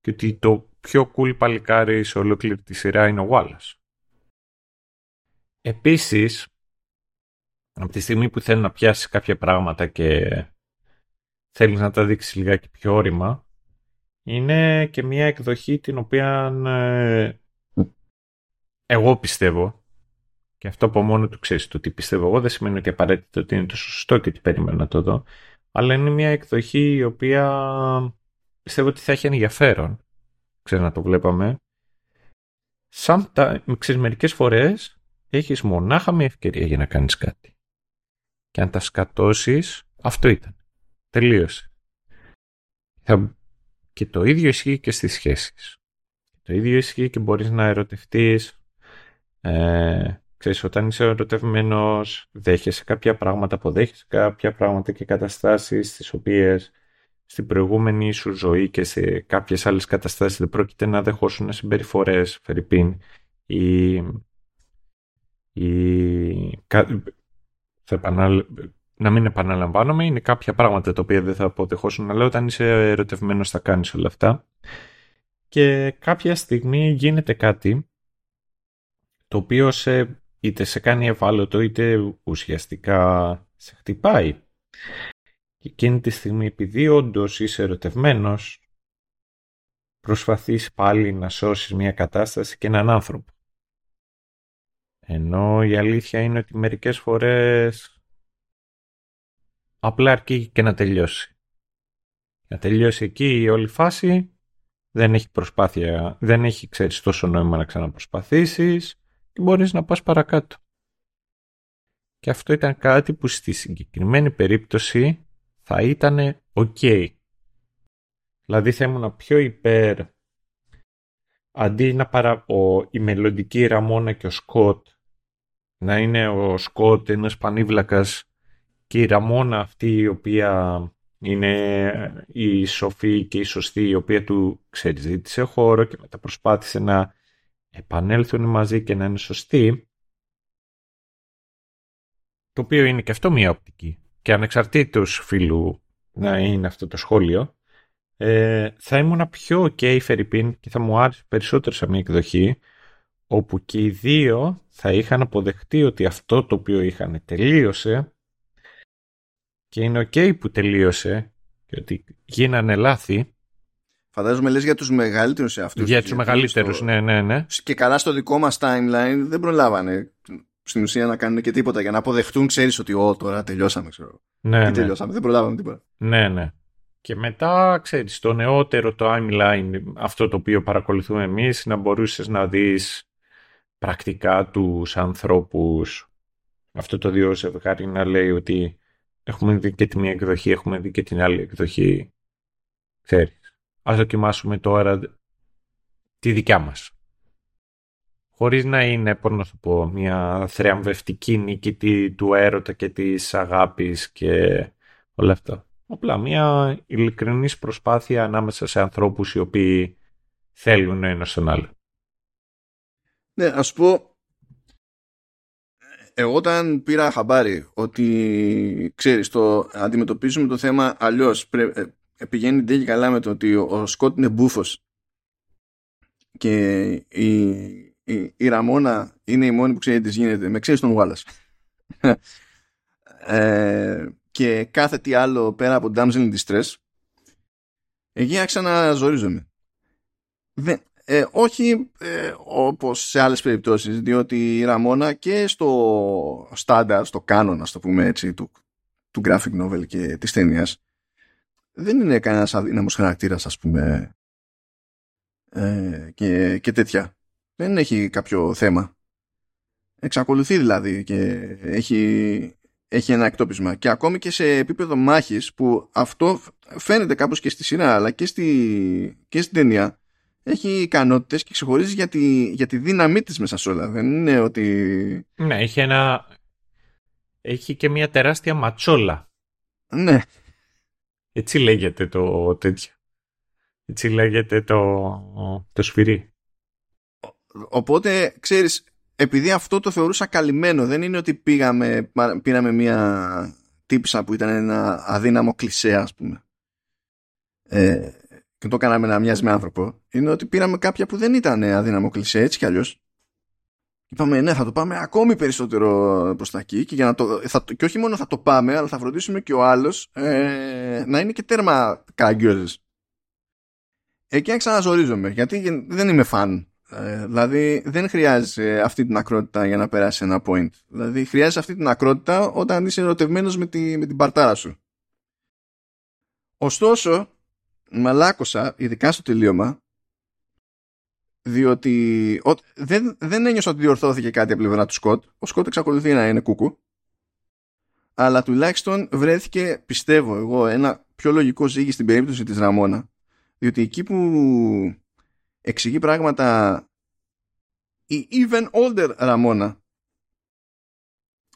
Speaker 2: και ότι το πιο cool παλικάρι σε ολόκληρη τη σειρά είναι ο Wallace. Επίσης, από τη στιγμή που θέλει να πιάσει κάποια πράγματα και θέλεις να τα δείξεις λιγάκι πιο όρημα, είναι και μια εκδοχή την οποία ε, εγώ πιστεύω και αυτό από μόνο του ξέρεις το τι πιστεύω εγώ δεν σημαίνει ότι απαραίτητα ότι είναι το σωστό και ότι περίμενα να το δω αλλά είναι μια εκδοχή η οποία πιστεύω ότι θα έχει ενδιαφέρον. Ξέρω να το βλέπαμε. Sometimes, ξέρεις, μερικές φορές έχεις μονάχα μια ευκαιρία για να κάνεις κάτι και αν τα σκατώσεις αυτό ήταν τελείωσε θα και το ίδιο ισχύει και στις σχέσεις. Το ίδιο ισχύει και μπορείς να ερωτευτείς. Ε, ξέρεις, όταν είσαι ερωτευμένος, δέχεσαι κάποια πράγματα, αποδέχεσαι κάποια πράγματα και καταστάσεις τις οποίες στην προηγούμενη σου ζωή και σε κάποιες άλλες καταστάσεις δεν πρόκειται να δεχόσουν συμπεριφορές, Φερρυπίν, ή, ή, θα επαναλ να μην επαναλαμβάνομαι, είναι κάποια πράγματα τα οποία δεν θα αποτεχώσουν, αλλά όταν είσαι ερωτευμένος θα κάνεις όλα αυτά. Και κάποια στιγμή γίνεται κάτι το οποίο σε, είτε σε κάνει ευάλωτο είτε ουσιαστικά σε χτυπάει. Και εκείνη τη στιγμή, επειδή όντως είσαι ερωτευμένος, προσπαθείς πάλι να σώσεις μια κατάσταση και έναν άνθρωπο. Ενώ η αλήθεια είναι ότι μερικές φορές απλά αρκεί και να τελειώσει. Να τελειώσει εκεί η όλη φάση, δεν έχει προσπάθεια, δεν έχει ξέρεις τόσο νόημα να ξαναπροσπαθήσεις και μπορείς να πας παρακάτω. Και αυτό ήταν κάτι που στη συγκεκριμένη περίπτωση θα ήταν ok. Δηλαδή θα ήμουν πιο υπέρ αντί να παρα... ο... η μελλοντική Ραμόνα και ο Σκότ να είναι ο Σκότ ένας πανίβλακας και η Ραμόνα αυτή η οποία είναι η σοφή και η σωστή η οποία του ξέρεις ζήτησε χώρο και μετά προσπάθησε να επανέλθουν μαζί και να είναι σωστοί το οποίο είναι και αυτό μία οπτική. Και ανεξαρτήτως φίλου να είναι αυτό το σχόλιο ε, θα ήμουν πιο ok Φερρυπίν και θα μου άρεσε περισσότερο σε μια εκδοχή όπου και οι δύο θα είχαν αποδεχτεί ότι αυτό το οποίο είχαν τελείωσε και είναι ok που τελείωσε και ότι γίνανε λάθη
Speaker 1: Φαντάζομαι λες για τους μεγαλύτερους σε αυτούς.
Speaker 2: Για τους μεγαλύτερους, ναι, ναι, ναι.
Speaker 1: Και καλά στο δικό μας timeline δεν προλάβανε στην ουσία να κάνουν και τίποτα για να αποδεχτούν, ξέρεις ότι ό, τώρα τελειώσαμε, ξέρω.
Speaker 2: Ναι,
Speaker 1: Τι
Speaker 2: ναι.
Speaker 1: τελειώσαμε, δεν προλάβαμε τίποτα.
Speaker 2: Ναι, ναι. Και μετά, ξέρεις, το νεότερο το timeline, αυτό το οποίο παρακολουθούμε εμείς, να μπορούσες να δεις πρακτικά τους ανθρώπους. Αυτό το δύο ζευγάρι να λέει ότι έχουμε δει και τη μία εκδοχή, έχουμε δει και την άλλη εκδοχή. Ξέρεις. Ας δοκιμάσουμε τώρα τη δικιά μας. Χωρίς να είναι, πώς να σου πω, μια θριαμβευτική νίκη τη- του έρωτα και της αγάπης και όλα αυτά. Απλά μια ειλικρινής προσπάθεια ανάμεσα σε ανθρώπους οι οποίοι θέλουν ένας τον άλλο.
Speaker 1: Ναι, ας σου πω, εγώ όταν πήρα χαμπάρι ότι, ξέρεις, το αντιμετωπίζουμε το θέμα αλλιώς, πρέ, ε, πηγαίνει ντε και καλά με το ότι ο, ο Σκότ είναι μπούφος και η, η, η Ραμόνα είναι η μόνη που ξέρει τι γίνεται, με ξέρεις τον Wallace. ε, και κάθε τι άλλο πέρα από damsel in distress, εκεί άρχισα να ζορίζομαι. Δεν, ε, όχι ε, όπως σε άλλες περιπτώσεις, διότι η Ραμόνα και στο στάνταρ, στο κάνον, ας το πούμε έτσι, του, του graphic novel και της ταινίας, δεν είναι κανένας αδύναμος χαρακτήρας, ας πούμε, ε, και, και τέτοια. Δεν έχει κάποιο θέμα. Εξακολουθεί δηλαδή και έχει, έχει ένα εκτόπισμα. Και ακόμη και σε επίπεδο μάχης που αυτό φαίνεται κάπως και στη σειρά αλλά και, στη, και στην ταινία έχει ικανότητες και ξεχωρίζει για τη, για τη δύναμή της μέσα σε όλα. Δεν είναι ότι...
Speaker 2: Ναι, έχει ένα... Έχει και μια τεράστια ματσόλα.
Speaker 1: Ναι,
Speaker 2: Έτσι λέγεται το τέτοιο. Έτσι λέγεται το, το σφυρί.
Speaker 1: Οπότε, ξέρεις, επειδή αυτό το θεωρούσα καλυμμένο, δεν είναι ότι πήγαμε, πήραμε μια τύπησα που ήταν ένα αδύναμο κλισέ, ας πούμε. Ε, και το κάναμε να μοιάζει με άνθρωπο. Είναι ότι πήραμε κάποια που δεν ήταν αδύναμο κλισέ, έτσι κι αλλιώς. Είπαμε, ναι, θα το πάμε ακόμη περισσότερο προς τα εκεί και, για να το, θα, και όχι μόνο θα το πάμε, αλλά θα φροντίσουμε και ο άλλος ε, να είναι και τέρμα κάγκιόζες. Εκεί ξαναζορίζομαι, γιατί δεν είμαι φαν ε, δηλαδή δεν χρειάζεσαι αυτή την ακρότητα για να περάσει ένα point. Δηλαδή χρειάζεσαι αυτή την ακρότητα όταν είσαι ερωτευμένος με, τη, με την παρτάρα σου. Ωστόσο, μαλάκωσα, ειδικά στο τελείωμα, διότι ο, δεν, δεν ένιωσα ότι διορθώθηκε κάτι από πλευρά του Σκοτ. Ο Σκοτ εξακολουθεί να είναι κούκου. Αλλά τουλάχιστον βρέθηκε, πιστεύω εγώ, ένα πιο λογικό ζύγι στην περίπτωση της Ραμόνα. Διότι εκεί που εξηγεί πράγματα η even older Ραμόνα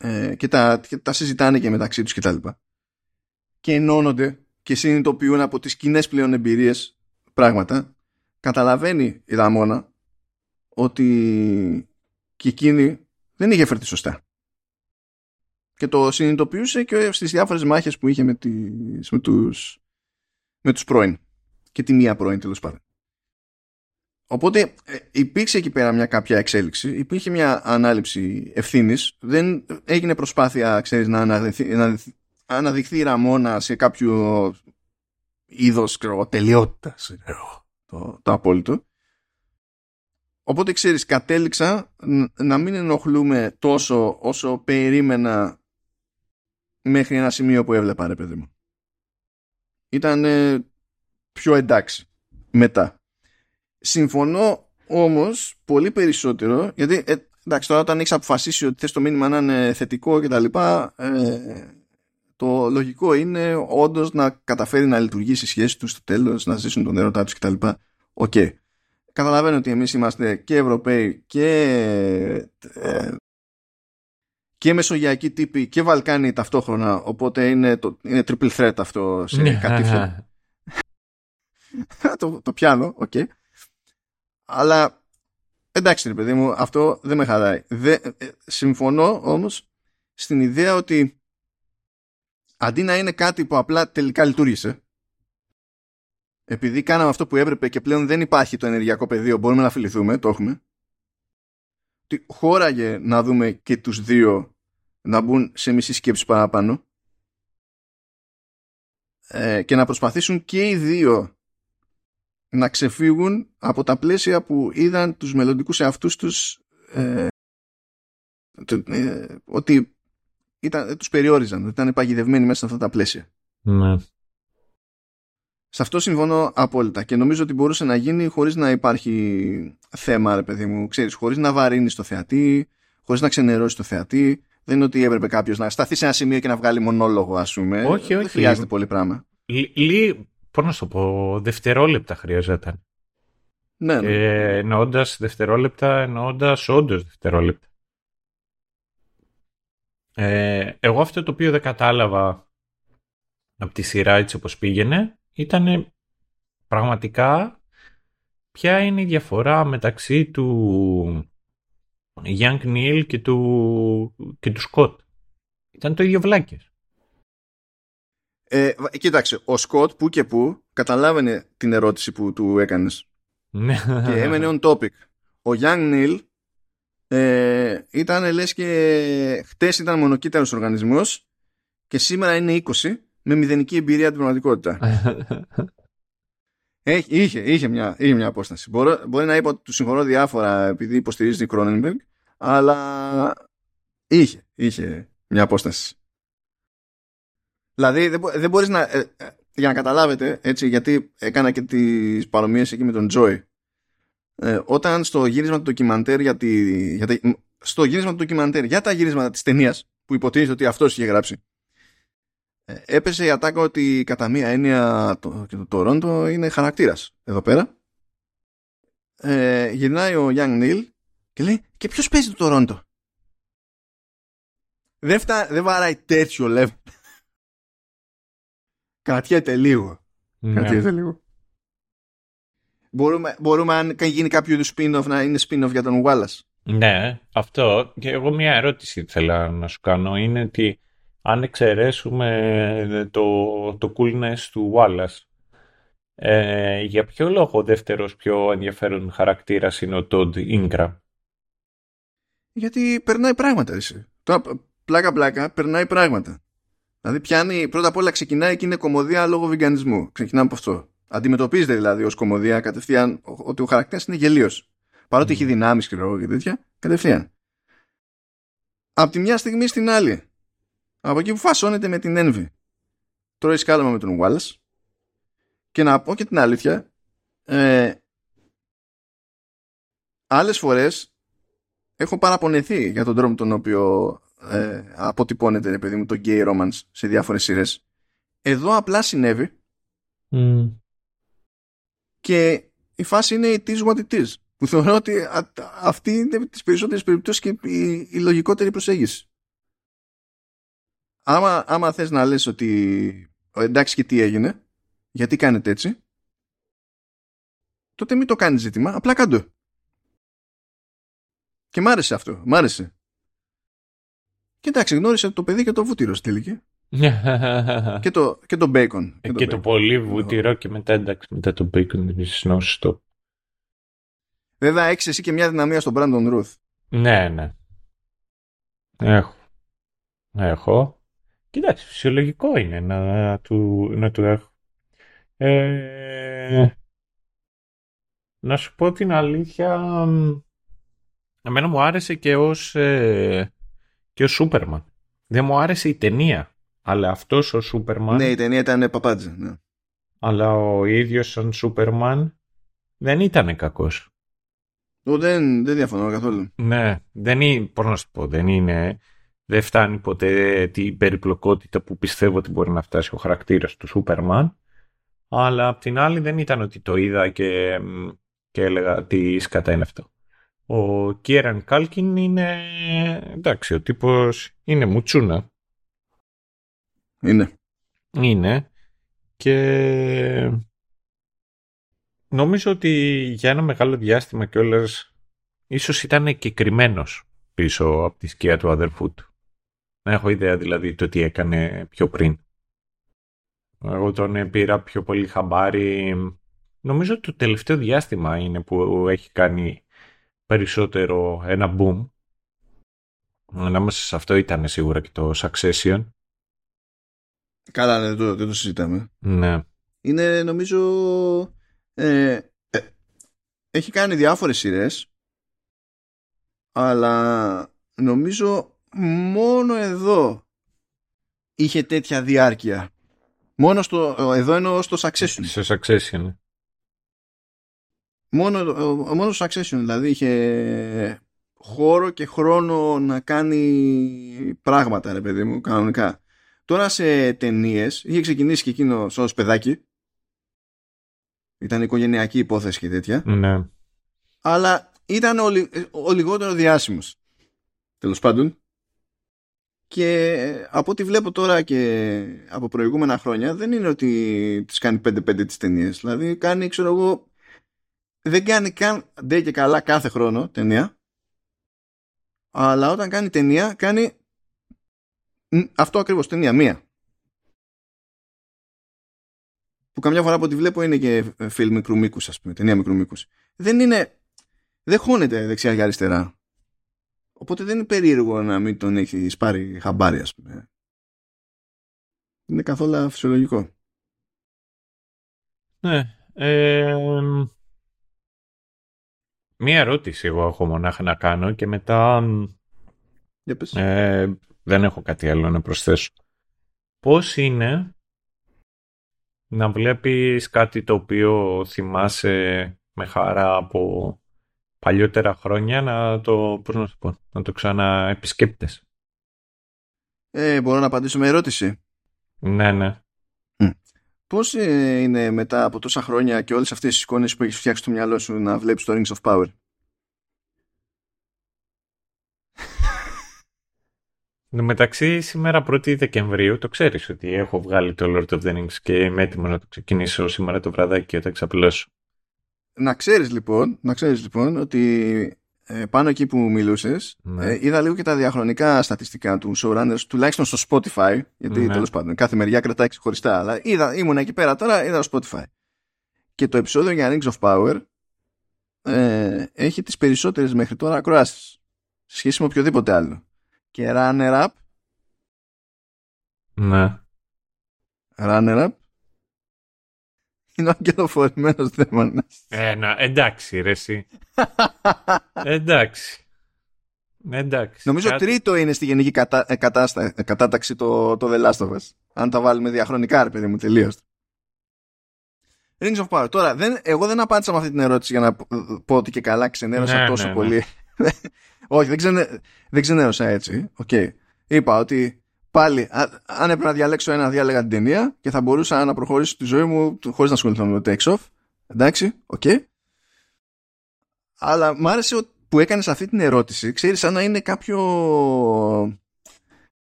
Speaker 1: ε, και, τα, και τα συζητάνε και μεταξύ τους και τα λοιπά και ενώνονται και συνειδητοποιούν από τις κοινές πλέον εμπειρίες πράγματα καταλαβαίνει η Ραμόνα ότι και εκείνη δεν είχε φερθεί σωστά. Και το συνειδητοποιούσε και στις διάφορες μάχες που είχε με, τις, με, τους, με τους πρώην. Και τη μία πρώην τέλος πάντων. Οπότε ε, υπήρξε εκεί πέρα μια κάποια εξέλιξη, υπήρχε μια ανάληψη ευθύνης, δεν έγινε προσπάθεια, ξέρεις, να αναδεθεί, να αναδειχθεί η Ραμόνα σε κάποιο είδος τελειότητας το, το απόλυτο. Οπότε ξέρεις κατέληξα να μην ενοχλούμε τόσο όσο περίμενα μέχρι ένα σημείο που έβλεπα ρε παιδί μου. Ήταν πιο εντάξει μετά. Συμφωνώ όμως πολύ περισσότερο γιατί ε, εντάξει τώρα όταν έχεις αποφασίσει ότι θες το μήνυμα να είναι θετικό και τα λοιπά ε, το λογικό είναι όντως να καταφέρει να λειτουργήσει η σχέση τους στο τέλος να ζήσουν τον έρωτά τους κτλ. Okay. Καταλαβαίνω ότι εμείς είμαστε και Ευρωπαίοι και ε, και μεσογειακοί τύποι και Βαλκάνοι ταυτόχρονα οπότε είναι, το, είναι triple threat αυτό σε ναι. κατήφεια <laughs> το, το πιάνω, okay. αλλά εντάξει ρε παιδί μου αυτό δεν με χαλάει ε, συμφωνώ όμως στην ιδέα ότι αντί να είναι κάτι που απλά τελικά λειτούργησε επειδή κάναμε αυτό που έπρεπε και πλέον δεν υπάρχει το ενεργειακό πεδίο μπορούμε να φιληθούμε, το έχουμε ότι χώραγε να δούμε και τους δύο να μπουν σε μισή σκέψη παραπάνω ε, και να προσπαθήσουν και οι δύο να ξεφύγουν από τα πλαίσια που είδαν τους μελλοντικούς εαυτούς τους ε, ε, ότι ήταν, τους περιόριζαν, ότι ήταν παγιδευμένοι μέσα σε αυτά τα πλαίσια.
Speaker 2: Ναι.
Speaker 1: Σε αυτό συμφωνώ απόλυτα και νομίζω ότι μπορούσε να γίνει χωρίς να υπάρχει θέμα, ρε παιδί μου, ξέρεις, χωρίς να βαρύνεις το θεατή, χωρίς να ξενερώσεις το θεατή. Δεν είναι ότι έπρεπε κάποιος να σταθεί σε ένα σημείο και να βγάλει μονόλογο, ας πούμε.
Speaker 2: Όχι, όχι.
Speaker 1: Δεν χρειάζεται πολύ πράγμα.
Speaker 2: Λί, πώς να το πω, δευτερόλεπτα χρειαζόταν.
Speaker 1: Ναι, ναι.
Speaker 2: Ε, εννοώντας δευτερόλεπτα, εννοώντας όντως δευτερόλεπτα. Ε, εγώ αυτό το οποίο δεν κατάλαβα από τη σειρά έτσι όπως πήγαινε ήταν πραγματικά ποια είναι η διαφορά μεταξύ του Young Neil και του, και του Σκοτ. Ήταν το ίδιο βλάκες.
Speaker 1: Ε, κοίταξε, ο Σκοτ που και που καταλάβαινε την ερώτηση που του έκανες.
Speaker 2: Ναι.
Speaker 1: και έμενε on topic. Ο Young Neil ε, ήταν λες και χτες ήταν μονοκύτταρος οργανισμός και σήμερα είναι 20 με μηδενική εμπειρία την πραγματικότητα. <laughs> Έχει, είχε, είχε, μια, είχε μια απόσταση. Μπορώ, μπορεί να είπα ότι του συγχωρώ διάφορα επειδή υποστηρίζει την Κρόνενμπεργκ, αλλά είχε, είχε μια απόσταση. Δηλαδή δεν, δεν μπορείς να... Ε, ε, για να καταλάβετε, έτσι, γιατί έκανα και τις παρομοίες εκεί με τον Τζόι. Ε, όταν στο γύρισμα του ντοκιμαντέρ για, τη, για στο γύρισμα του ντοκιμαντέρ για τα γύρισματα της ταινίας που υποτίθεται ότι αυτός είχε γράψει ε, έπεσε η ατάκα ότι κατά μία έννοια το, και το Τορόντο είναι χαρακτήρας εδώ πέρα. Ε, γυρνάει ο Young Neil και λέει και ποιος παίζει το Τορόντο δεν, φτά, δεν βαράει τέτοιο level. <laughs> Κρατιέται λίγο. Ναι. κρατιέται λίγο Μπορούμε, μπορούμε αν γίνει κάποιο είδους spin-off να είναι spin-off για τον Wallace.
Speaker 2: Ναι, αυτό. Και εγώ μια ερώτηση θέλω να σου κάνω είναι ότι αν εξαιρέσουμε το, το coolness του Wallace, ε, για ποιο λόγο ο δεύτερος πιο ενδιαφέρον χαρακτήρας είναι ο Todd Ingram;
Speaker 1: Γιατί περνάει πράγματα εσύ. Τώρα πλάκα πλάκα περνάει πράγματα. Δηλαδή πιάνει, πρώτα απ' όλα ξεκινάει και είναι κομμωδία λόγω βιγκανισμού. Ξεκινάμε από αυτό. Αντιμετωπίζεται δηλαδή ως κομμωδία κατευθείαν ότι ο χαρακτήρας είναι γελίος. Παρότι mm. έχει δυνάμεις και και τέτοια, κατευθείαν. Από τη μια στιγμή στην άλλη, από εκεί που φασώνεται με την Envy, τρώει σκάλαμα με τον Wallace και να πω και την αλήθεια, ε, άλλες φορές έχω παραπονεθεί για τον τρόπο τον οποίο ε, αποτυπώνεται παιδί μου το gay romance σε διάφορες σειρές. Εδώ απλά συνέβη
Speaker 2: mm.
Speaker 1: Και η φάση είναι it is what it is. Που θεωρώ ότι αυτή είναι τις περισσότερες περιπτώσεις και η, η λογικότερη προσέγγιση. Άμα, άμα θες να λες ότι εντάξει και τι έγινε, γιατί κάνετε έτσι, τότε μην το κάνεις ζήτημα, απλά κάντο. Και μ' άρεσε αυτό, μ' άρεσε. Και εντάξει, γνώρισε το παιδί και το βούτυρο στη τελική. Και, το, και το bacon.
Speaker 2: Και, το, το πολύ βούτυρο και μετά εντάξει, μετά το bacon είναι σνόστο.
Speaker 1: Βέβαια έχεις εσύ και μια δυναμία στον Brandon Ruth.
Speaker 2: Ναι, ναι. Έχω. Έχω. Κοιτάξτε, φυσιολογικό είναι να του, να του έχω. Ε, να σου πω την αλήθεια, εμένα μου άρεσε και ως, ε, και ως Σούπερμαν. Δεν μου άρεσε η ταινία, αλλά αυτός ο Σούπερμαν...
Speaker 1: Ναι, η ταινία ήταν παπάντζα. Ναι.
Speaker 2: Αλλά ο ίδιος σαν Σούπερμαν δεν ήταν κακός.
Speaker 1: δεν, δεν διαφωνώ καθόλου.
Speaker 2: Ναι, δεν είναι, πώς να σου πω, δεν είναι... Δεν φτάνει ποτέ την περιπλοκότητα που πιστεύω ότι μπορεί να φτάσει ο χαρακτήρας του Σούπερμαν. Αλλά απ' την άλλη δεν ήταν ότι το είδα και, και έλεγα τι σκατά είναι αυτό. Ο Κίεραν Κάλκιν είναι, εντάξει, ο τύπος είναι μουτσούνα.
Speaker 1: Είναι.
Speaker 2: Είναι. Και νομίζω ότι για ένα μεγάλο διάστημα κιόλας ίσως ήταν και πίσω από τη σκιά του αδερφού του. Να έχω ιδέα δηλαδή το τι έκανε πιο πριν. Εγώ τον πήρα πιο πολύ χαμπάρι. Νομίζω το τελευταίο διάστημα είναι που έχει κάνει περισσότερο ένα boom. Ανάμεσα σε αυτό ήταν σίγουρα και το Succession.
Speaker 1: Καλά, δεν το, δεν το συζητάμε.
Speaker 2: Ναι.
Speaker 1: Είναι νομίζω... Ε, ε, έχει κάνει διάφορες σειρές αλλά νομίζω μόνο εδώ είχε τέτοια διάρκεια. Μόνο στο, εδώ εννοώ στο Succession.
Speaker 2: Στο Succession.
Speaker 1: Μόνο, μόνο στο Succession δηλαδή είχε χώρο και χρόνο να κάνει πράγματα ρε παιδί μου κανονικά. Τώρα σε ταινίες είχε ξεκινήσει και εκείνο ως παιδάκι. Ήταν οικογενειακή υπόθεση και τέτοια.
Speaker 2: Ναι.
Speaker 1: Αλλά ήταν ο, ο λιγότερο διάσημος. Τέλος πάντων. Και από ό,τι βλέπω τώρα και από προηγούμενα χρόνια δεν είναι ότι τις κάνει 5-5 τις ταινίες. Δηλαδή κάνει, ξέρω εγώ, δεν κάνει καν ντε και καλά κάθε χρόνο ταινία. Αλλά όταν κάνει ταινία κάνει αυτό ακριβώς ταινία, μία. Που καμιά φορά από ό,τι βλέπω είναι και φιλμ μικρού μήκους, ας πούμε, ταινία μικρού μήκους. Δεν είναι δεν χώνεται δεξιά και αριστερά. Οπότε δεν είναι περίεργο να μην τον έχει πάρει χαμπάρι, ας πούμε. Είναι καθόλου φυσιολογικό.
Speaker 2: Ναι. Ε, μία ερώτηση εγώ έχω μονάχα να κάνω και μετά ε, δεν έχω κάτι άλλο να προσθέσω. Πώς είναι να βλέπεις κάτι το οποίο θυμάσαι με χαρά από παλιότερα χρόνια να το, πώς να, πω, να το ξαναεπισκέπτες;
Speaker 1: Ε, μπορώ να απαντήσω με ερώτηση.
Speaker 2: Ναι, ναι.
Speaker 1: Πώς ε, είναι μετά από τόσα χρόνια και όλες αυτές τις εικόνες που έχεις φτιάξει στο μυαλό σου να βλέπεις το Rings of Power;
Speaker 2: Μεταξύ σήμερα 1η Δεκεμβρίου το ξέρεις ότι έχω βγάλει το Lord of the Rings και είμαι έτοιμος να το ξεκινήσω σήμερα το βραδάκι όταν ξαπλώσω
Speaker 1: να ξέρεις λοιπόν, να ξέρεις λοιπόν ότι ε, πάνω εκεί που μιλούσες ναι. ε, είδα λίγο και τα διαχρονικά στατιστικά του showrunners τουλάχιστον στο Spotify γιατί ναι. τέλος πάντων κάθε μεριά κρατάει ξεχωριστά αλλά είδα, ήμουν εκεί πέρα τώρα είδα στο Spotify και το επεισόδιο για Rings of Power ε, έχει τις περισσότερες μέχρι τώρα ακροάσεις σε σχέση με οποιοδήποτε άλλο και runner up
Speaker 2: ναι
Speaker 1: runner up είναι ο αγγελοφορημένος δαίμονας.
Speaker 2: Ε, να, εντάξει ρε εσύ. εντάξει. Εντάξει.
Speaker 1: Νομίζω κάτι... τρίτο είναι στη γενική κατα... Ε, κατάστα... Ε, κατάταξη το, το The Last of Us. Αν τα βάλουμε διαχρονικά, ρε παιδί μου, τελείως. Rings of Power. Τώρα, δεν, εγώ δεν απάντησα με αυτή την ερώτηση για να πω ότι και καλά ξενέρωσα ναι, τόσο ναι, ναι. πολύ. Όχι, δεν, ξενε... δεν ξενέρωσα έτσι. Okay. Είπα ότι πάλι, αν έπρεπε να διαλέξω ένα, διάλεγα την ταινία και θα μπορούσα να προχωρήσω τη ζωή μου χωρίς να ασχοληθώ με το Take Off. Εντάξει, okay. Αλλά μ' άρεσε που έκανες αυτή την ερώτηση. Ξέρεις, σαν να είναι κάποιο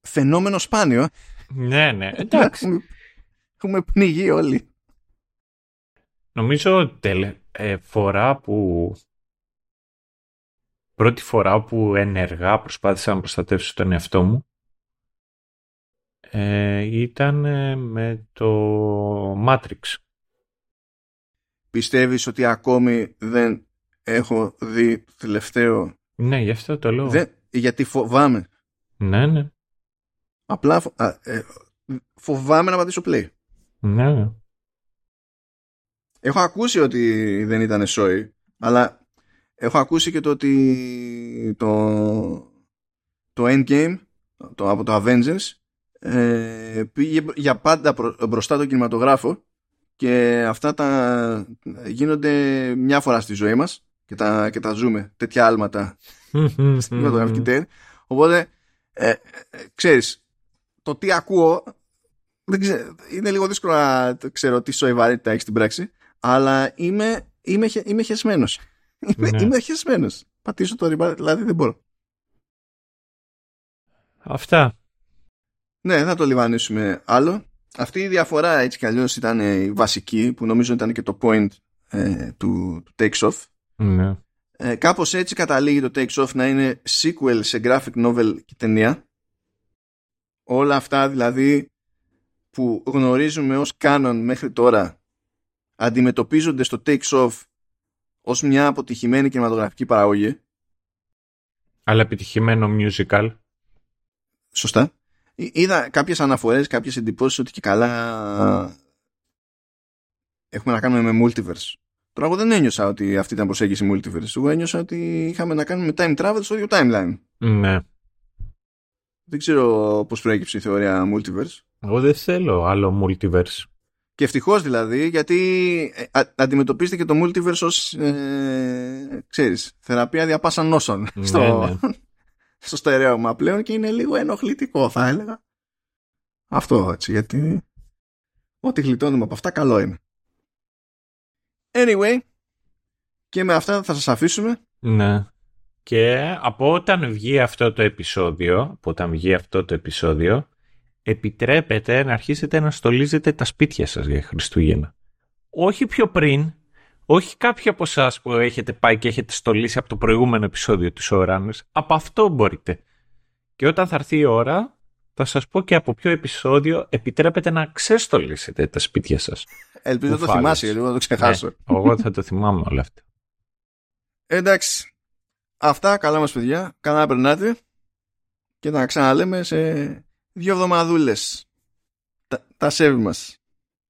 Speaker 1: φαινόμενο σπάνιο.
Speaker 2: Ναι, ναι, εντάξει.
Speaker 1: Έχουμε πνιγεί όλοι.
Speaker 2: Νομίζω τελε, ε, φορά που πρώτη φορά που ενεργά προσπάθησα να προστατεύσω τον εαυτό μου ε, ήταν ε, με το Matrix.
Speaker 1: Πιστεύεις ότι ακόμη δεν έχω δει τελευταίο...
Speaker 2: Ναι, γι' αυτό το λέω.
Speaker 1: Δεν, γιατί φοβάμαι.
Speaker 2: Ναι, ναι.
Speaker 1: Απλά ε, φοβάμαι να πατήσω play.
Speaker 2: Ναι.
Speaker 1: Έχω ακούσει ότι δεν ήταν σόι, αλλά έχω ακούσει και το ότι το, το Endgame το, από το Avengers ε, πήγε για πάντα μπροστά το κινηματογράφο και αυτά τα γίνονται μια φορά στη ζωή μας και τα, και τα ζούμε τέτοια άλματα <laughs> στην κινηματογραφική τέχνη. Οπότε, ε, ε, ξέρεις, το τι ακούω δεν ξέρω, είναι λίγο δύσκολο να ξέρω τι σοϊβαρότητα έχει στην πράξη αλλά είμαι, είμαι, είμαι χεσμένος. Είμαι, ναι. είμαι χεσμένος. Πατήσω το ριμπάρ, δηλαδή δεν μπορώ.
Speaker 2: Αυτά.
Speaker 1: Ναι, θα το λιβανίσουμε άλλο. Αυτή η διαφορά έτσι κι αλλιώς ήταν η βασική που νομίζω ήταν και το point ε, του, του Takes Off.
Speaker 2: Ναι.
Speaker 1: Ε, κάπως έτσι καταλήγει το Takes Off να είναι sequel σε graphic novel και ταινία. Όλα αυτά δηλαδή που γνωρίζουμε ως canon μέχρι τώρα αντιμετωπίζονται στο Takes Off ως μια αποτυχημένη κινηματογραφική παραγωγή.
Speaker 2: Αλλά επιτυχημένο musical.
Speaker 1: Σωστά. Είδα κάποιες αναφορές, κάποιες εντυπώσεις ότι και καλά έχουμε να κάνουμε με multiverse. Τώρα εγώ δεν ένιωσα ότι αυτή ήταν προσέγγιση multiverse. Εγώ ένιωσα ότι είχαμε να κάνουμε time travel στο ίδιο timeline.
Speaker 2: Ναι.
Speaker 1: Δεν ξέρω πώς προέκυψε η θεωρία multiverse.
Speaker 2: Εγώ δεν θέλω άλλο multiverse.
Speaker 1: Και ευτυχώς δηλαδή, γιατί ε, αντιμετωπίζεται και το multiverse ως, ε, ξέρεις, θεραπεία διαπάσαν νόσων ναι, στο, ναι. <laughs> στο στερέωμα πλέον και είναι λίγο ενοχλητικό θα έλεγα. Αυτό έτσι, γιατί ό,τι γλιτώνουμε από αυτά καλό είναι. Anyway, και με αυτά θα σας αφήσουμε.
Speaker 2: Ναι. Και από όταν βγει αυτό το επεισόδιο, από όταν βγει αυτό το επεισόδιο, επιτρέπετε να αρχίσετε να στολίζετε τα σπίτια σας για Χριστούγεννα. Όχι πιο πριν, όχι κάποιοι από εσάς που έχετε πάει και έχετε στολίσει από το προηγούμενο επεισόδιο του Showrunners. Από αυτό μπορείτε. Και όταν θα έρθει η ώρα, θα σας πω και από ποιο επεισόδιο επιτρέπετε να ξεστολίσετε τα σπίτια σας.
Speaker 1: Ελπίζω να το θυμάσαι, γιατί να το ξεχάσω. Ναι,
Speaker 2: εγώ θα το θυμάμαι όλα αυτά.
Speaker 1: Εντάξει. Αυτά, καλά μας παιδιά. Καλά να περνάτε. Και να ξαναλέμε σε δύο εβδομαδούλες. Τα, τα σέβη μας.